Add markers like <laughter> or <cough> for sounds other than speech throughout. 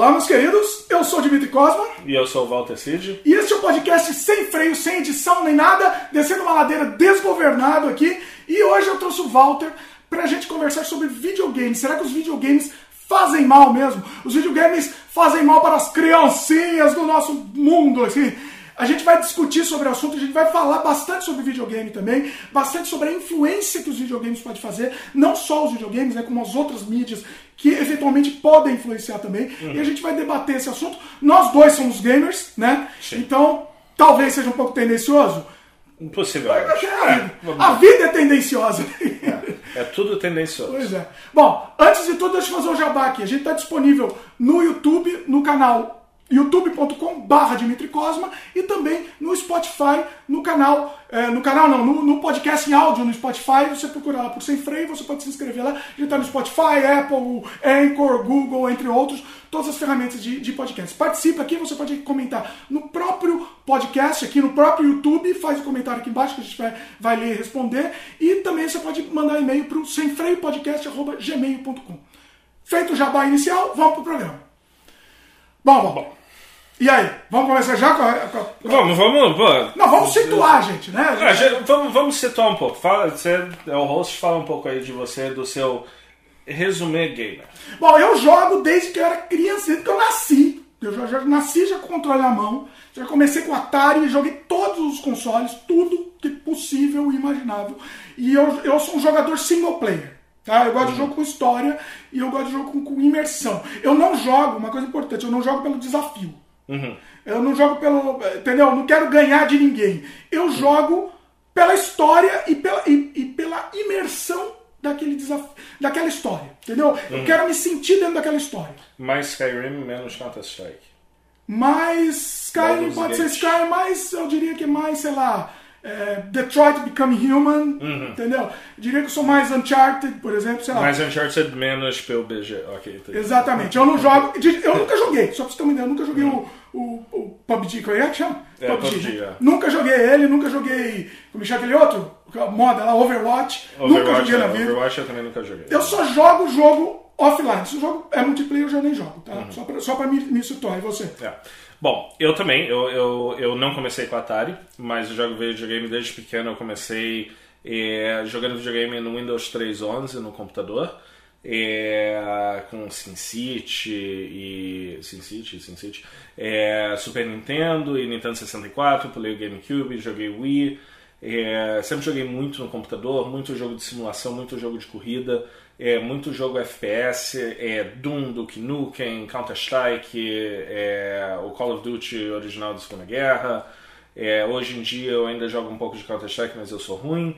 Olá, meus queridos. Eu sou o Dimitri Cosma. E eu sou o Walter Cid. E este é o um podcast sem freio, sem edição nem nada, descendo uma ladeira desgovernado aqui. E hoje eu trouxe o Walter pra gente conversar sobre videogames. Será que os videogames fazem mal mesmo? Os videogames fazem mal para as criancinhas do nosso mundo, assim. A gente vai discutir sobre o assunto, a gente vai falar bastante sobre videogame também, bastante sobre a influência que os videogames podem fazer, não só os videogames, né, como as outras mídias que eventualmente podem influenciar também. Uhum. E a gente vai debater esse assunto. Nós dois somos gamers, né? Sim. Então, talvez seja um pouco tendencioso. Impossível. É, é, a vida é tendenciosa. É, é, tudo tendencioso. Pois é. Bom, antes de tudo, deixa eu fazer um jabá aqui. A gente está disponível no YouTube, no canal youtube.com barra Dimitri Cosma e também no Spotify, no canal, é, no canal não, no, no, podcast em áudio no Spotify, você procura lá por Sem Freio, você pode se inscrever lá, gente está no Spotify, Apple, Anchor, Google, entre outros, todas as ferramentas de, de podcast. Participe aqui, você pode comentar no próprio podcast, aqui no próprio YouTube, faz o um comentário aqui embaixo que a gente vai, vai ler e responder, e também você pode mandar e-mail para o semfreiopodcast.gmail.com. Feito o jabá inicial, vamos pro programa. Bom, bom, bom. E aí, vamos começar já com a. Com a... Vamos, vamos. Pô. Não, vamos situar, gente, né? Ah, gente... vamos, vamos situar um pouco. Fala, você é o host, fala um pouco aí de você, do seu resumê gamer. Bom, eu jogo desde que eu era criança, desde que eu nasci. Eu já, já nasci já com controle na mão. Já comecei com Atari, joguei todos os consoles, tudo que possível e imaginável. E eu, eu sou um jogador single player. Tá? Eu gosto uhum. de jogo com história e eu gosto de jogo com, com imersão. Eu não jogo, uma coisa importante, eu não jogo pelo desafio. Uhum. Eu não jogo pelo. Entendeu? Eu não quero ganhar de ninguém. Eu jogo pela história e pela, e, e, pela imersão daquele desafio, daquela história. Entendeu? Uhum. Eu quero me sentir dentro daquela história. Mais Skyrim, menos Counter-Strike. Mais Skyrim, pode ser Skyrim, mas eu diria que mais, sei lá é, Detroit Become Human, uhum. entendeu? Eu diria que eu sou mais Uncharted, por exemplo, sei lá. Mais Uncharted, menos PUBG, ok. Tá Exatamente, eu não jogo, eu nunca joguei, só pra você ter uma ideia, eu nunca joguei uhum. o, o, o PUBG, qual é que chama? É, PUBG, PUBG é. Nunca joguei ele, nunca joguei, como chama aquele outro? Moda lá, Overwatch, Overwatch nunca joguei é, na vida. Overwatch eu também nunca joguei. Eu só jogo jogo offline, se o jogo é multiplayer eu já nem jogo, tá? Uhum. Só, pra, só pra me, me situar, e você? É. Bom, eu também, eu, eu, eu não comecei com Atari, mas eu jogo videogame desde pequeno. Eu comecei é, jogando videogame no Windows 3.11 no computador, é, com SimCity e. SimCity, SimCity. É, Super Nintendo e Nintendo 64, pulei o GameCube, joguei Wii. Sempre joguei muito no computador, muito jogo de simulação, muito jogo de corrida é, muito jogo FPS, é, Doom, Duke Nukem, Counter-Strike, é, o Call of Duty original da Segunda Guerra. É, hoje em dia eu ainda jogo um pouco de Counter-Strike, mas eu sou ruim.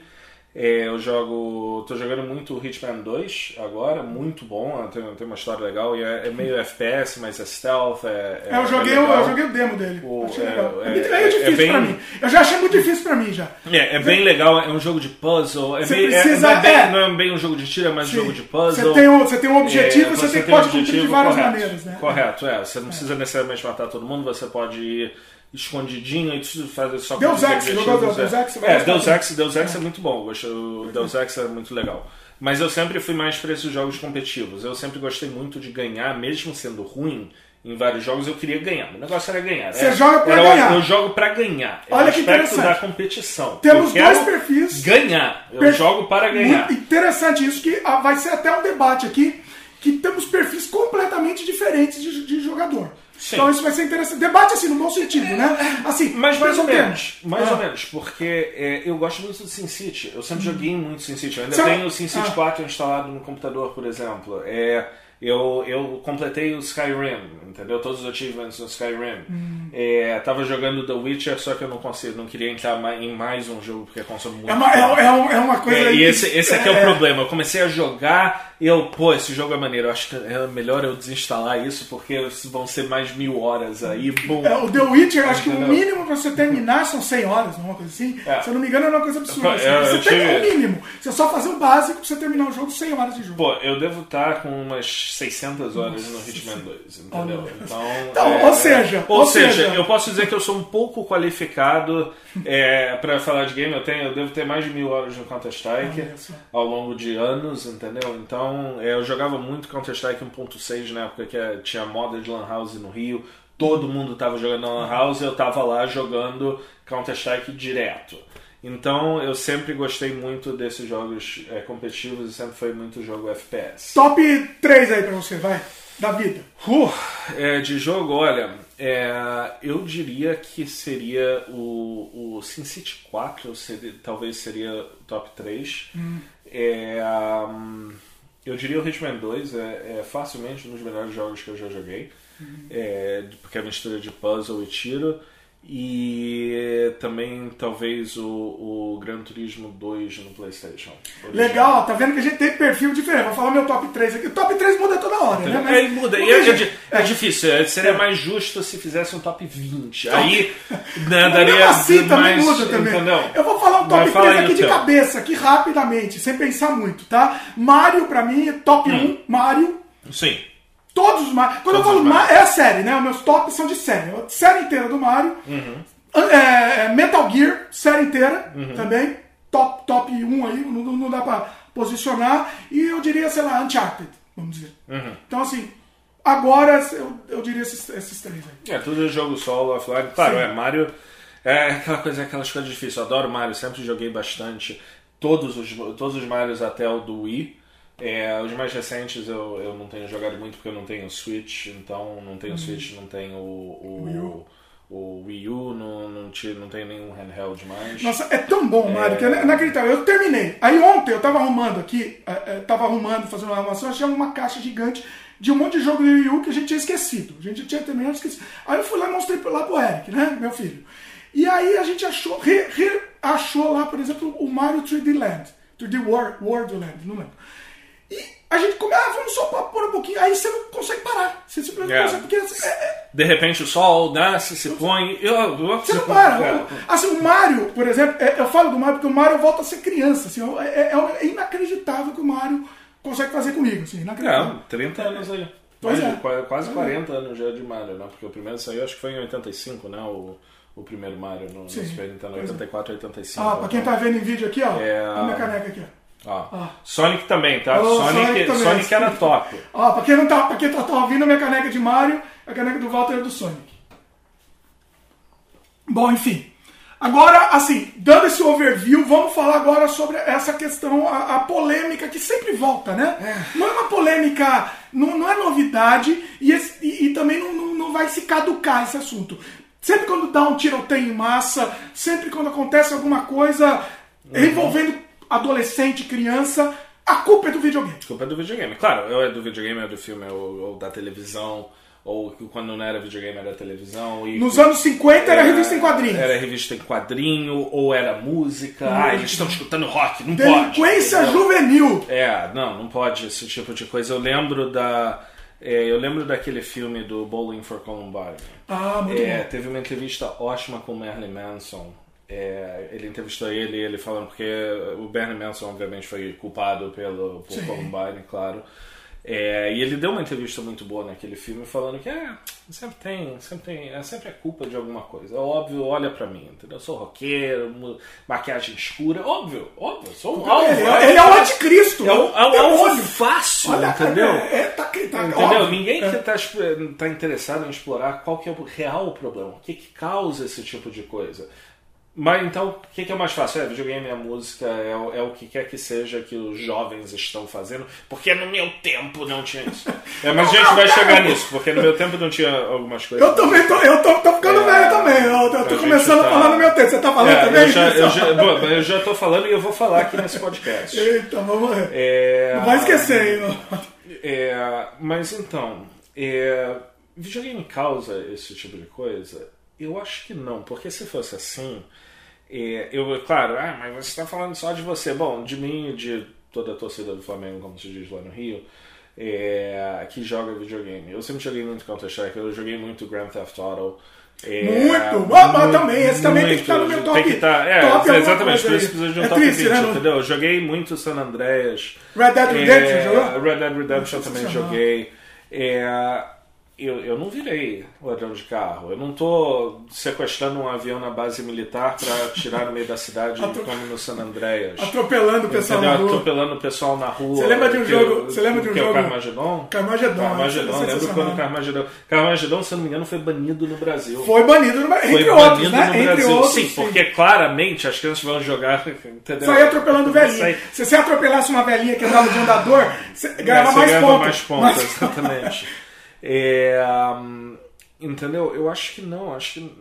É, eu jogo. tô jogando muito Hitman 2 agora, muito bom, tem, tem uma história legal e é, é meio FPS, mas é stealth. É, é eu, joguei, o, eu joguei o demo dele. O, achei legal. É, é, é difícil bem, pra mim. Eu já achei muito difícil pra mim já. É, é bem legal, é um jogo de puzzle. É bem, precisa, bem, não, é bem, um jogo de tiro, é mais um jogo de puzzle. Você tem um, você tem um objetivo e você, você tem, pode cumprir de várias correto, maneiras, né? Correto, é. Você não precisa necessariamente matar todo mundo, você pode ir escondidinho e fazer só Deus Ex, jogou Deus Ex? É, Deus Ex, Deus Ex é muito bom, o Deus Ex é muito legal. Mas eu sempre fui mais para esses jogos competitivos. Eu sempre gostei muito de ganhar, mesmo sendo ruim em vários jogos, eu queria ganhar. O negócio era ganhar. Você joga pra era, ganhar. Eu jogo pra ganhar. É Olha que interessante. da competição. Temos dois perfis. Ganhar. Eu jogo para ganhar. Muito interessante isso, que ah, vai ser até um debate aqui, que temos perfis completamente diferentes de, de jogador. Sim. Então isso vai ser interessante. Debate assim, no bom sentido, né? Assim, mas mais ou menos. Mais ah. ou menos, porque é, eu gosto muito do SimCity. Eu sempre joguei muito SimCity. Eu ainda Sabe? tenho o SimCity ah. 4 instalado no computador, por exemplo. É, eu, eu completei o Skyrim, entendeu? Todos os achievements no Skyrim. Hum. É, tava jogando The Witcher, só que eu não consigo, não queria entrar em mais um jogo porque consome muito. É uma, é, é, uma coisa. É, e esse, esse aqui é, o é. problema. Eu comecei a jogar eu, pô, esse jogo é maneiro. Eu acho que é melhor eu desinstalar isso porque vão ser mais mil horas aí. Boom. É, o The Witcher, acho que o mínimo pra você terminar são 100 horas, uma coisa assim. É. Se eu não me engano, é uma coisa absurda. Assim. Eu, você eu tem tive... o mínimo. Você só fazer o básico pra você terminar o jogo 100 horas de jogo. Pô, eu devo estar com umas 600 horas no Hitman 2, entendeu? Então, Então, é, ou seja, ou, ou seja, seja- eu posso dizer que eu sou um pouco qualificado é, para falar de game. Eu tenho, eu devo ter mais de mil horas no Counter Strike ao longo de anos, entendeu? Então, é, eu jogava muito Counter Strike 1.6 na época que é, tinha moda de Lan House no Rio. Todo mundo tava jogando Lan House e eu tava lá jogando Counter Strike direto. Então, eu sempre gostei muito desses jogos é, competitivos e sempre foi muito jogo FPS. Top 3 aí pra você, vai. Da vida. Uh, é, de jogo, olha, é, eu diria que seria o, o SimCity 4, seria- talvez seria o top 3. É, hum, eu diria o Hitman 2, é, é facilmente um dos melhores jogos que eu já joguei, é, porque é mistura de puzzle e tiro. E também talvez o, o Gran Turismo 2 no PlayStation. Legal, tá vendo que a gente tem perfil diferente. Vou falar meu top 3 aqui. O top 3 muda toda hora, né? Mas É, muda. E é, é é difícil. é, Seria mais justo se fizesse um top 20. Aí <laughs> né, daria assim também mais, muda também. Entendeu? Eu vou falar um top fala 3 aí aqui de teu. cabeça, aqui rapidamente, sem pensar muito, tá? Mario, pra mim, é top Hum. 1, Mario. Sim. Todos os Mario. Quando Todos eu falo Mario. É a série, né? Os meus tops são de série. A série inteira do Mario. Uhum. É, Metal Gear, série inteira Uhum. também. Top, top 1 aí, não, não- não dá pra posicionar. E eu diria, sei lá, Uncharted, vamos dizer. Uhum. Então, assim, agora eu, eu diria esses, esses três aí. É, tudo jogo solo, offline. Claro, Sim. é, Mario é aquela coisa, aquelas coisas difíceis. Eu adoro Mario, sempre joguei bastante. Todos os, todos os Marios até o do Wii. É, os mais recentes eu, eu não tenho jogado muito porque eu não tenho Switch, então não tenho Switch, não tenho o, Wii o, U. o Wii U, não, não, ti- não tenho nenhum handheld mais. Nossa, é tão bom, Mario, que é inacreditável. Eu terminei. Aí ontem eu tava arrumando aqui, é, é, tava arrumando, fazendo uma arrumação, achei uma caixa gigante de um monte de jogo do Wii U que a gente tinha esquecido. A gente tinha terminado esquecido. Aí eu fui lá e mostrei lá pro Eric, né, meu filho. E aí a gente achou, re, re- achou lá, por exemplo, o Mario 3D Land. 3D World, World Land, não lembro. E a gente come, ah, vamos só por um pouquinho. Aí você não consegue parar. Você simplesmente É. não consegue, porque é- é, De repente o sol nasce, se põe. Eu, você não para. É. Assim, o Mario, por exemplo, é- eu falo do Mario porque o Mario volta a ser criança. Assim, é, é- é inacreditável que o Mario consegue fazer comigo. Assim, inacreditável. É, 30 anos aí. Pois Mais é. quase 40 anos já de Mario, né? Porque o primeiro saiu, acho que foi em 85, né? O, o primeiro Mario no, no Super Nintendo, pois é. 84, 85. Ah, pra quem tá vendo em vídeo aqui, ó. É, A minha caneca aqui, ó. Ó. Sonic também, tá? Oh, Sonic, Sonic também. Sonic era top. Ó, pra quem não tá, pra quem tá, tá ouvindo, a minha caneca de Mario, a caneca do Walter é do Sonic. Bom, enfim. Agora, assim, dando esse overview, vamos falar agora sobre essa questão, a, a polêmica que sempre volta, né? Não é uma polêmica, não, não é novidade e, esse- e- e também não, não, não vai se caducar esse assunto. Sempre quando dá um tiroteio em massa, sempre quando acontece alguma coisa envolvendo adolescente, criança, a culpa é do videogame. Desculpa, é do videogame. Claro, ou é do videogame, ou é do filme, ou, ou da televisão, ou quando não era videogame era televisão. E Nos anos 50 era revista em quadrinhos. Era revista em quadrinho, ou era música. Ah, eles estão escutando rock, não pode. Delinquência juvenil. É, não, não pode esse tipo de coisa. Eu lembro da. é, eu lembro daquele filme do Bowling for Columbine. Ah, muito É, bom. teve uma entrevista ótima com o Marilyn Manson. É, ele entrevistou ele, ele falando porque o Bernie Manson obviamente foi culpado pelo por Sim. Columbine, claro. É, e ele deu uma entrevista muito boa naquele filme falando que é, sempre tem, sempre tem, é sempre é culpa de alguma coisa. É óbvio, olha pra mim, entendeu? Eu sou roqueiro, maquiagem escura, óbvio, óbvio, eu sou um alvo. Ele, é- ele é o anticristo. É um, é um alvo demônio. fácil, Olha, entendeu? É, é, tá, tá, Entendeu? óbvio. Ninguém É. que está tá interessado em explorar qual que é o real problema, o que, que causa esse tipo de coisa. Mas então, o que, que é mais fácil? É, videogame, é música, é, o- é o que quer que seja que os jovens estão fazendo, porque no meu tempo não tinha isso. <laughs> É, mas a gente vai chegar nisso, porque no meu tempo não tinha algumas coisas. Eu também tô, eu tô, tô ficando É, velho também. Eu, eu tô a começando a tá- falar no meu tempo. Você tá falando É, também? eu, já, eu, já, bom, eu já tô falando e eu vou falar aqui nesse podcast. <laughs> Eita, vamos ver. É, Não vai esquecer, hein? <laughs> É, mas então, é, videogame causa esse tipo de coisa? Eu acho que não, porque se fosse assim, é, eu, claro, ah, mas você está falando só de você. Bom, de mim e de toda a torcida do Flamengo, como se diz lá no Rio, é, que joga videogame. Eu sempre joguei muito Counter-Strike, eu joguei muito Grand Theft Auto. É, muito! Ah, mas também, esse também tem que estar no meu top. Tem que estar, é, top exatamente, por isso precisa de um é top triste, 20, né? entendeu? Eu joguei muito San Andreas. Red Dead Redemption, é, jogou? Red Dead Redemption também joguei. É, eu, eu não virei ladrão de carro. Eu não tô sequestrando um avião na base militar pra tirar no meio da cidade <laughs> Atro- como no San Andreas. Atropelando o pessoal Entendeu? na rua. Atropelando o pessoal na rua. Você lembra de um que- jogo- você lembra de um que é o jogo- Carmageddon? Carmageddon, Carmageddon, é lembro quando Carmageddon. Carmageddon, se eu não me engano, foi banido no Brasil. Foi banido, no... Foi entre outros, banido né? no Entre Brasil. outros. sim, porque claramente as crianças vão jogar. <laughs> Entendeu? Atropelando velhinha. Sai- Se você atropelasse uma velhinha que andava de andador, você ganhava É, você mais ganhava pontos. mais pontos, Mais- exatamente. <laughs> É, hum, entendeu? Eu acho que não, acho que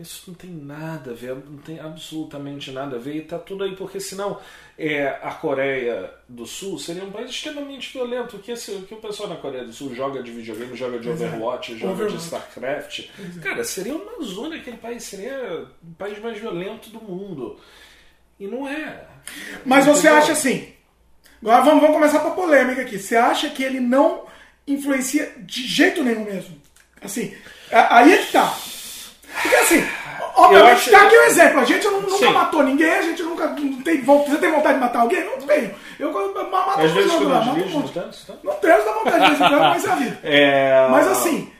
isso não tem nada a ver, não tem absolutamente nada a ver, e tá tudo aí, porque senão é, a Coreia do Sul seria um país extremamente violento. O que, esse, o que o pessoal na Coreia do Sul joga de videogame, joga de Overwatch, joga de Overwatch. StarCraft. Cara, seria uma zona aquele país, seria o país mais violento do mundo. E não é. Mas você acha assim. Agora vamos, vamos começar com a polêmica aqui. Você acha que ele não influencia de jeito nenhum mesmo? Assim, aí é que tá. Porque assim, obviamente acho- tá aqui o exemplo. A gente não- nunca Sim. matou ninguém, a gente nunca não tem, vo- você tem vontade de matar alguém? Não tenho. Eu eu mato Às vezes eu mato um monte. tá? Não tenho dá vontade de vez em quando, mas é a vida. <laughs> É... Mas assim,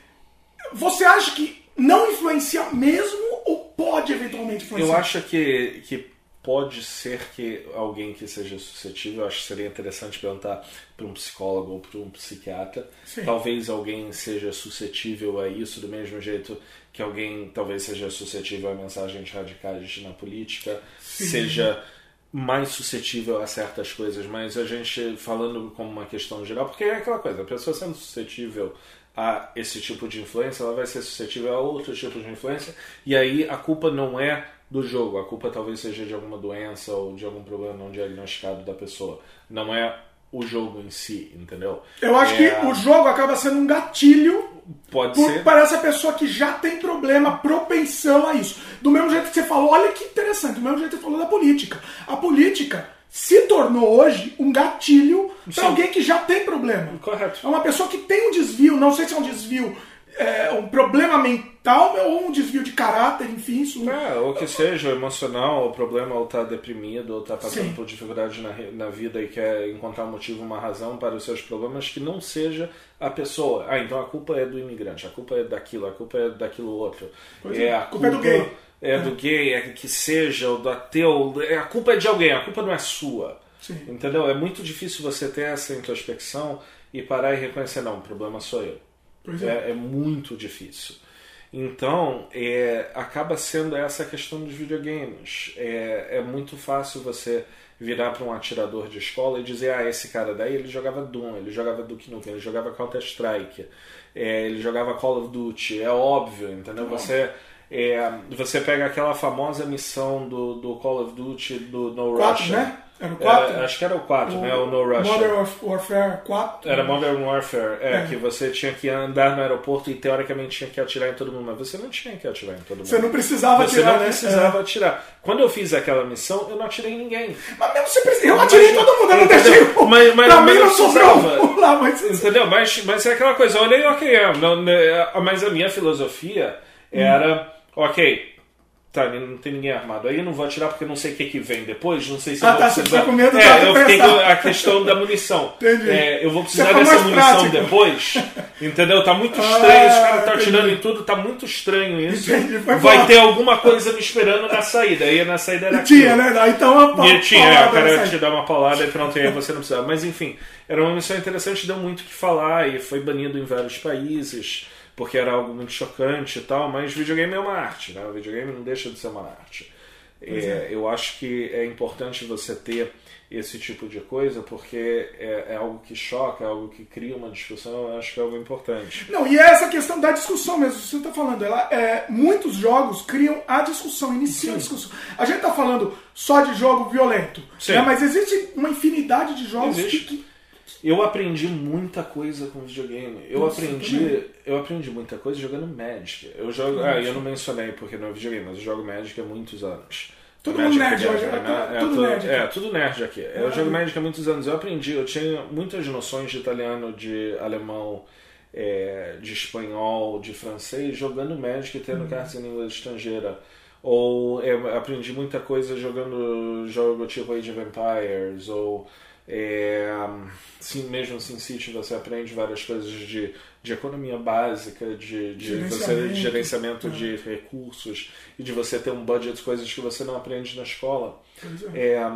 você acha que não influencia mesmo ou pode eventualmente influenciar? Eu acho que, que pode ser que alguém que seja suscetível, acho que seria interessante perguntar para um psicólogo ou para um psiquiatra. Sim. Talvez alguém seja suscetível a isso, do mesmo jeito que alguém talvez seja suscetível a mensagens radicais na política, seja mais suscetível a certas coisas, mas a gente falando como uma questão geral, porque é aquela coisa, a pessoa sendo suscetível a esse tipo de influência, ela vai ser suscetível a outros tipos de influência, e aí a culpa não é do jogo, a culpa talvez seja de alguma doença ou de algum problema não diagnosticado da pessoa, não é o jogo em si, entendeu? Eu acho É, que o jogo acaba sendo um gatilho pode por- ser para essa pessoa que já tem problema, propensão a isso. Do mesmo jeito que você falou, olha que interessante, do mesmo jeito que você falou da política. A política se tornou hoje um gatilho para alguém que já tem problema. correto. É uma pessoa que tem um desvio, não sei se é um desvio, é, um problema mental ou um desvio de caráter, enfim, isso. É, ou que seja emocional, o problema ou tá deprimido, ou tá passando Sim. por dificuldade na, na vida e quer encontrar um motivo, uma razão para os seus problemas que não seja a pessoa. Ah, então a culpa é do imigrante, a culpa é daquilo, a culpa é daquilo outro. Pois é, é, a a culpa é do gay. É do gay, é que seja, ou do ateu. é- A culpa é de alguém, a culpa não é sua. Sim. Entendeu? É muito difícil você ter essa introspecção e parar e reconhecer, não, o problema sou eu. É. É, é muito difícil. Então, é, acaba sendo essa questão dos videogames. É, é muito fácil você virar para um atirador de escola e dizer: ah, esse cara daí ele jogava Doom, ele jogava Duke Nukem, ele jogava Counter-Strike, é, ele jogava Call of Duty. É óbvio, entendeu? Você. é, você pega aquela famosa missão do, do Call of Duty do No Quatro, Russia. né? Era o 4? Era- acho que era o 4, né? O No Russia. Modern Warf- Warfare 4. Era Modern Warfare, é, É. que você tinha que andar no aeroporto e teoricamente tinha que atirar em todo mundo, mas você não tinha que atirar em todo mundo. Você não precisava Você tirar, não né? precisava atirar. Quando eu fiz aquela missão, eu não atirei em ninguém. É. Mas mesmo você precisa. Eu atirei em todo mundo, eu não deixei. o- Mas- mas- pra mim não sobrou lá, mas. Entendeu? Mas, mas é aquela coisa, eu olhei, ok, é, não, né, mas a minha filosofia era, ok, tá, não tem ninguém armado. Aí eu não vou atirar porque não sei o que, que vem depois, não sei se Ah, eu vou tá, você precisar. ficou com medo é, eu fiquei com a questão da munição. Entendi. É, eu vou precisar Você dessa munição prático. depois. <laughs> Entendeu? Tá muito Ah, estranho, os caras estão entendi. atirando em tudo, tá muito estranho isso. Entendi, Vai ter alguma coisa me esperando na saída. Aí na saída era E tinha, aquilo. né? Então uma E tinha, é, paulada o cara te dá uma paulada e pronto, aí você não precisava. Mas enfim, era uma missão interessante, deu muito o que falar e foi banido em vários países, porque era algo muito chocante e tal, mas videogame é uma arte, né? O videogame não deixa de ser uma arte. É, Eu acho que é importante você ter esse tipo de coisa, porque é, é algo que choca, é algo que cria uma discussão, eu acho que é algo importante. Não, e é essa questão da discussão mesmo, você está falando. Ela, é, muitos jogos criam a discussão, iniciam a discussão. A gente está falando só de jogo violento, Sim. né, mas existe uma infinidade de jogos que, Existe. que- Eu aprendi muita coisa com videogame. Eu Nossa, aprendi, também. eu aprendi muita coisa jogando Magic. Eu jogo, ah, eu não mencionei porque não é videogame, mas eu jogo Magic há muitos anos. Todo mundo nerd hoje, é, né? tudo tudo, nerd aqui. É, tudo nerd aqui. Eu jogo Magic há muitos anos. Eu aprendi, eu tinha muitas noções de italiano, de alemão, é, de espanhol, de francês, jogando Magic e tendo Uhum. cartas em língua estrangeira. Ou é, aprendi muita coisa jogando jogo tipo Age of Empires, ou é, sim, mesmo Sin City você aprende várias coisas de, de economia básica, de, de você, Gerenciamento. de gerenciamento de recursos e de você ter um budget, coisas que você não aprende na escola. É. É,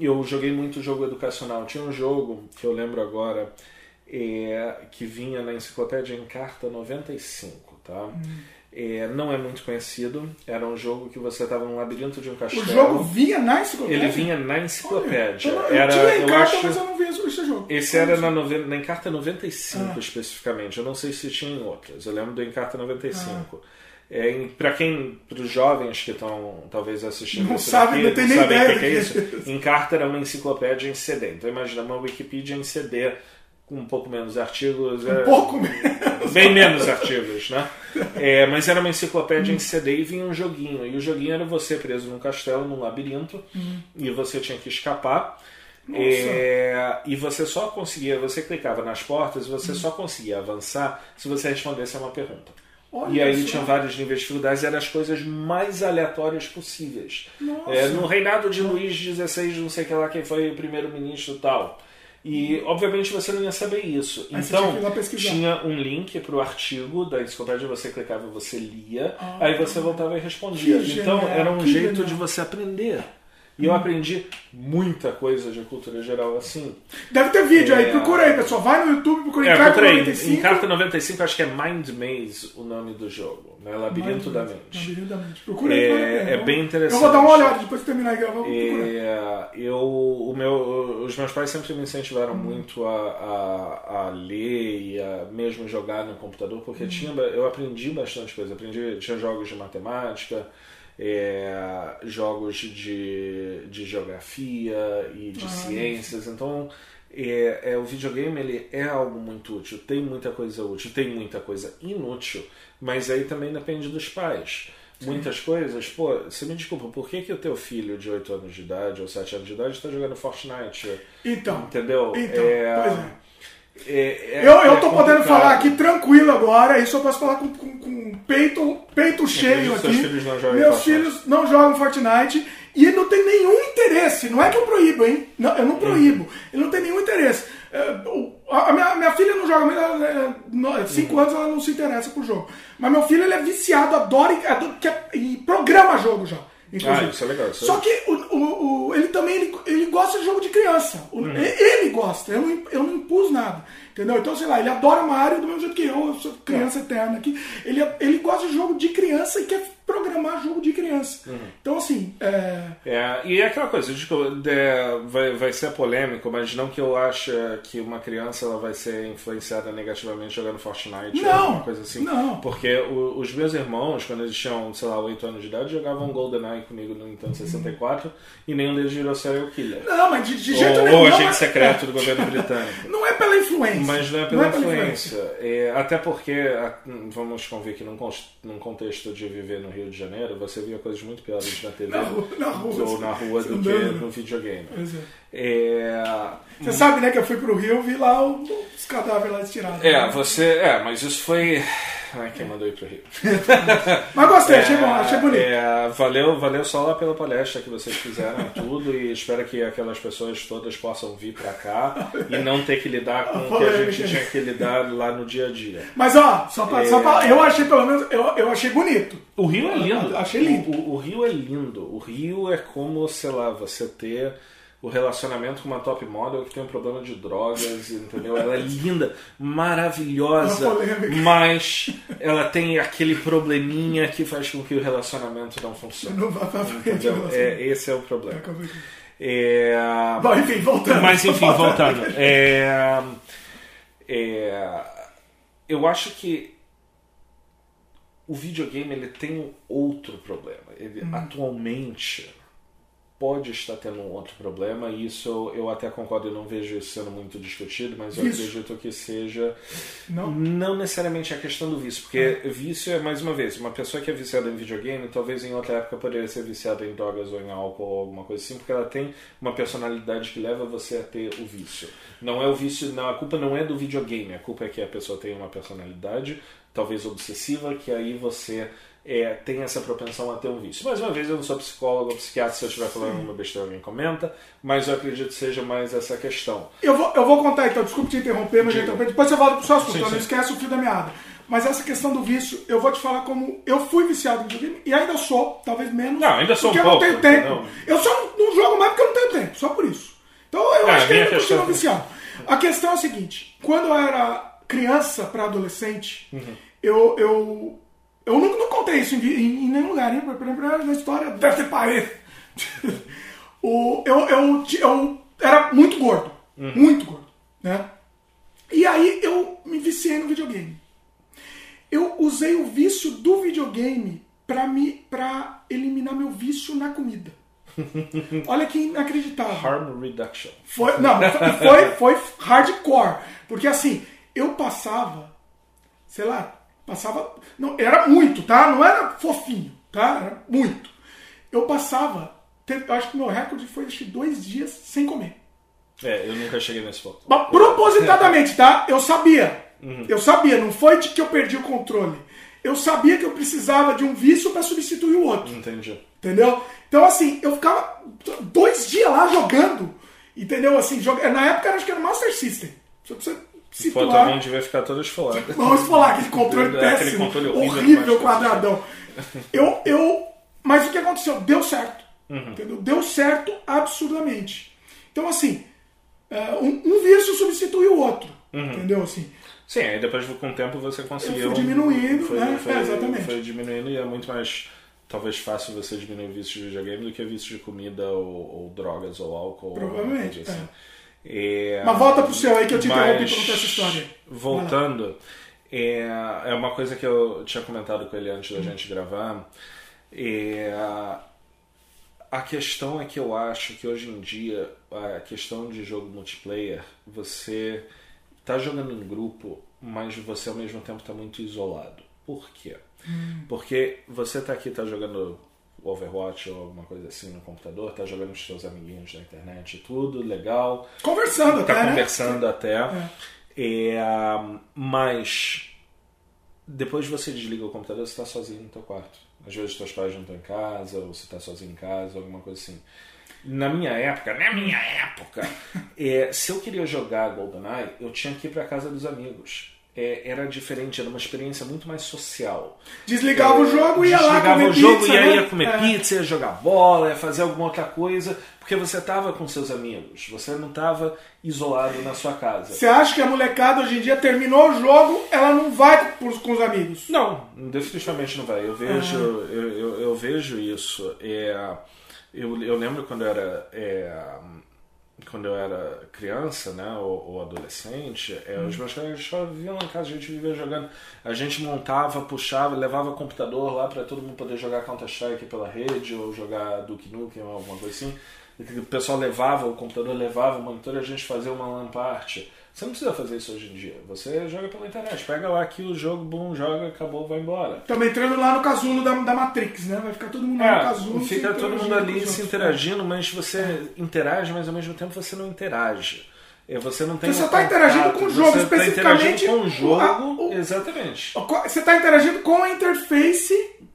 eu joguei muito jogo educacional. Tinha um jogo que eu lembro agora é, que vinha na enciclopédia em carta 95, tá? Hum. É, não é muito conhecido. Era um jogo que você estava num labirinto de um O castelo. jogo vinha na enciclopédia? Ele vinha na enciclopédia. Olha, eu, era, tinha em eu carta, acho, mas eu não vi esse, jogo. esse era na, noven- na Encarta 95 Ah. especificamente. Eu não sei se tinha em outras. Eu lembro do Encarta 95. Ah. É, pra quem, para os jovens que estão talvez assistindo Não isso sabe, daqui, não tem não nem sabem ideia o que, que é do isso. é Encarta era uma enciclopédia em CD. Então imagina uma Wikipedia em CD com um pouco menos artigos. Um é, pouco menos. Bem menos artigos, né? É, mas era uma enciclopédia em CD e vinha um joguinho. E o joguinho era você preso num castelo, num labirinto, e você tinha que escapar. É, e você só conseguia, você clicava nas portas e você só conseguia avançar se você respondesse a uma pergunta. Olha e aí só. tinha vários níveis de dificuldades, eram as coisas mais aleatórias possíveis. Nossa. É, no reinado de Luís XVI, não sei que lá quem foi o primeiro-ministro e tal. E obviamente você não ia saber isso. Aí então tinha tinha um link para o artigo da enciclopédia, você clicava você lia, Ah. aí você voltava e respondia. Então genial, era um jeito genial. de você aprender. E eu aprendi muita coisa de cultura geral assim. Deve ter vídeo aí, É. procura aí, pessoal. Vai no YouTube, procura É, em carta procurei. 95. Em carta 95, acho que é Mind Maze o nome do jogo. Né? Labirinto da Mente. Labirinto da Mente. Procura aí. É- vale a pena. é bem interessante. Eu vou dar uma olhada depois que terminar de gravar. É, eu, o meu, os meus pais sempre me incentivaram muito a, a, a ler e a mesmo jogar no computador, porque tinha, ba- eu aprendi bastante coisa. Aprendi, tinha jogos de matemática, é, jogos de, de geografia e de ciências. Então, é, é, o videogame ele é algo muito útil. Tem muita coisa útil, tem muita coisa inútil, mas aí também depende dos pais. Muitas coisas, pô, você me desculpa, por que, que o teu filho de 8 anos de idade ou 7 anos de idade está jogando Fortnite? Então. Entendeu? Então, pois é. É- é- Eu, eu é tô podendo complicado. falar aqui tranquilo agora, isso eu posso falar com, com, com peito, peito cheio seus aqui. filhos Meus filhos não jogam Fortnite e não tem nenhum interesse. Não é que eu proíbo, hein? Não, eu não proíbo. Ele não tem nenhum interesse. É, a, minha, minha filha não joga, ela, é, 5 anos ela não se interessa por jogo. Mas meu filho ele é viciado, adora e, adora- e programa jogo já. Inclusive. Ah, isso é legal, isso é Só que o, o- o- ele também ele, ele gosta de jogo de criança. Uhum. e- Ele gosta, eu não, eu não impus nada. Entendeu? Então, sei lá, ele adora Mario do mesmo jeito que eu, eu sou criança eterna aqui. Ele, ele gosta de jogo de criança e quer programar jogo de criança. Uhum. Então, assim, é, É, e é aquela coisa, tipo, vai, vai ser polêmico, mas não que eu ache que uma criança ela vai ser influenciada negativamente jogando Fortnite ou Não, alguma coisa assim. não. Porque o- os meus irmãos, quando eles tinham, sei lá, 8 anos de idade, jogavam GoldenEye comigo no Nintendo 64 e nenhum deles virou serial killer. não, mas de, de jeito ou, nenhum. ou agente é- secreto do governo britânico. <laughs> Não é pela influência. Mas não é pela influência. É, até porque, vamos convir que num, num contexto de viver no Rio de Janeiro, você via coisas muito piores na TV Na rua- na rua, ou na rua do que no videogame. Pois é. É, Você sabe, né, que eu fui pro Rio e vi lá o- os cadáveres lá estirados. é, você. É, mas isso foi. Ai, quem mandou ir pro Rio? <laughs> Mas gostei, achei bom, achei bonito. É, valeu, valeu só lá pela palestra que vocês fizeram e tudo, e espero que aquelas pessoas todas possam vir pra cá e não ter que lidar com o que a gente tinha que lidar lá no dia a dia. Mas ó, só pra, só pra- eu achei pelo menos, eu, eu achei bonito. O Rio é lindo. Achei lindo. O, o Rio é lindo. O Rio é como, sei lá, você ter o relacionamento com uma top model que tem um problema de drogas, entendeu? Ela é linda, maravilhosa, mas ela tem aquele probleminha que faz com que o relacionamento não funcione. Não pra frente. É, esse é o problema. De- É... Bom, enfim, voltando. Mas enfim, voltando. <laughs> É, é, eu acho que o videogame ele tem um outro problema. Ele, Atualmente, pode estar tendo um outro problema, e isso eu até concordo, eu não vejo isso sendo muito discutido, mas eu Vício. acredito que seja Não? não necessariamente a questão do vício, porque vício é, mais uma vez, uma pessoa que é viciada em videogame, talvez em outra época poderia ser viciada em drogas ou em álcool ou alguma coisa assim, porque ela tem uma personalidade que leva você a ter o vício. Não é o vício, não, a culpa não é do videogame, a culpa é que a pessoa tem uma personalidade, talvez obsessiva, que aí você é, tem essa propensão a ter um vício. Mais uma vez, eu não sou psicólogo ou psiquiatra, se eu estiver falando uma besteira, alguém comenta, mas eu acredito que seja mais essa questão. Eu vou, eu vou contar então, desculpe te interromper, mas interromper. Depois você volta pro seu assunto, Sim, então não sim. esquece o fio da meada. Mas essa questão do vício, eu vou te falar como eu fui viciado em videogame e ainda sou, talvez menos. Não, ainda sou porque um eu pouco, não tenho tempo. não. Eu só não, não jogo mais porque eu não tenho tempo, só por isso. Então eu É, acho que ainda continuo viciado. A questão é a seguinte: quando eu era criança para adolescente, Uhum. eu, eu. Eu não, não contei isso em, em- em nenhum lugar, hein? Por exemplo, na história deve ter parede. <laughs> o, eu, eu, eu era muito gordo. Muito gordo. Né? E aí eu me viciei no videogame. Eu usei o vício do videogame pra, me, pra eliminar meu vício na comida. <laughs> Olha que inacreditável. Harm reduction. Foi, não, foi, foi hardcore. Porque assim, eu passava, sei lá, passava. Não, era muito, tá? Não era fofinho, tá? Era muito. Eu passava, eu acho que meu recorde foi acho que dois dias sem comer. É, eu nunca cheguei nesse ponto. Mas propositadamente, tá? Eu sabia. Eu sabia, não foi de que eu perdi o controle. Eu sabia que eu precisava de um vício pra substituir o outro. Entendi. Entendeu? Então, assim, eu ficava dois dias lá jogando. Entendeu? Assim, joga... na época acho que era Master System. Só pra você Pô, tua situar. mão devia ficar toda esfolada. <laughs> Vamos falar, aquele controle Aquele péssimo, controle horrível horrível, quadradão. Eu, eu, mas o que aconteceu? Deu certo. Uhum. Entendeu? Deu certo absurdamente. Então, assim, é, um, um vício substitui o outro. Uhum. Entendeu? Assim, Sim, aí depois com o tempo você conseguiu. Fui diminuindo, foi, né? Foi, É, exatamente. Foi diminuindo e é muito mais. Talvez fácil você diminuir o vício de videogame do que o vício de comida ou, ou drogas ou álcool. ou Provavelmente, coisa assim. É, Mas volta pro seu aí que eu te interrompi mas, pra contar essa história. Voltando, é, é uma coisa que eu tinha comentado com ele antes Hum. da gente gravar. É, a questão é que eu acho que hoje em dia a questão de jogo multiplayer, você tá jogando em grupo, mas você ao mesmo tempo tá muito isolado. Por quê? Porque você tá aqui, tá jogando Overwatch ou alguma coisa assim no computador, tá jogando com seus amiguinhos na internet, tudo legal, Conversando tá até, né? conversando até. É, mas depois você desliga o computador, você está sozinho no teu quarto. Às vezes teus pais não estão em casa, ou você está sozinho em casa, alguma coisa assim. Na minha época, na minha época, <laughs> é, se eu queria jogar GoldenEye, eu tinha que ir para casa dos amigos. É, era diferente, era uma experiência muito mais social. Desligava o jogo e ia lá Desligava comer o jogo pizza, e aí né? ia comer É. pizza, ia jogar bola, ia fazer alguma outra coisa, porque você estava com seus amigos, você não estava isolado na sua casa. Você acha que a molecada hoje em dia terminou o jogo, ela não vai com os amigos? Não, definitivamente não vai. Eu vejo, Ah. eu, eu, eu vejo isso. É, eu, eu lembro quando eu era é, quando eu era criança, né, ou, ou adolescente, é, os meus colegas só viviam lá em casa, a gente vivia jogando. A gente montava, puxava, levava computador lá para todo mundo poder jogar Counter Strike pela rede ou jogar Duke Nukem ou alguma coisa assim. O pessoal levava o computador, levava o monitor e a gente fazia uma LAN party. Você não precisa fazer isso hoje em dia. Você joga pela internet. Pega lá aqui o jogo, bom, joga, acabou, vai embora. Estamos entrando lá no casulo da, da Matrix, né? Vai ficar todo mundo lá no É, casulo. fica todo mundo ali se interagindo, mas você interage, mas ao mesmo tempo você não interage. É, Você não tem Você só um tá interagindo contato, com o jogo, você tá especificamente interagindo com o jogo, a- o- exatamente. Você está interagindo com a interface.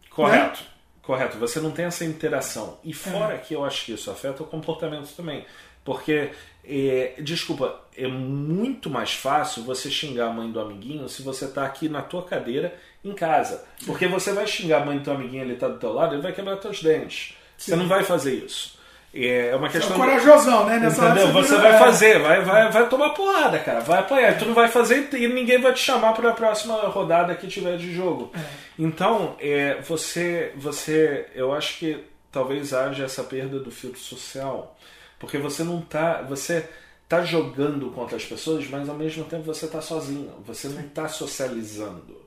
Correto. Né? Correto. Você não tem essa interação. É. E fora que eu acho que isso afeta o comportamento também. Porque, é, desculpa, é muito mais fácil você xingar a mãe do amiguinho se você tá aqui na tua cadeira em casa. Porque você vai xingar a mãe do teu amiguinho, ele tá do teu lado, ele vai quebrar teus dentes. Você não vai fazer isso. É uma Você é questão... um corajosão, né? Nessa Entendeu? você vai é. fazer, vai, vai, vai tomar porrada, cara. Vai apanhar. Tu não vai fazer e ninguém vai te chamar para a próxima rodada que tiver de jogo. Então, é, você, você, eu acho que talvez haja essa perda do filtro social, porque você não tá, você tá jogando contra as pessoas, mas ao mesmo tempo você tá sozinho. Você não tá socializando.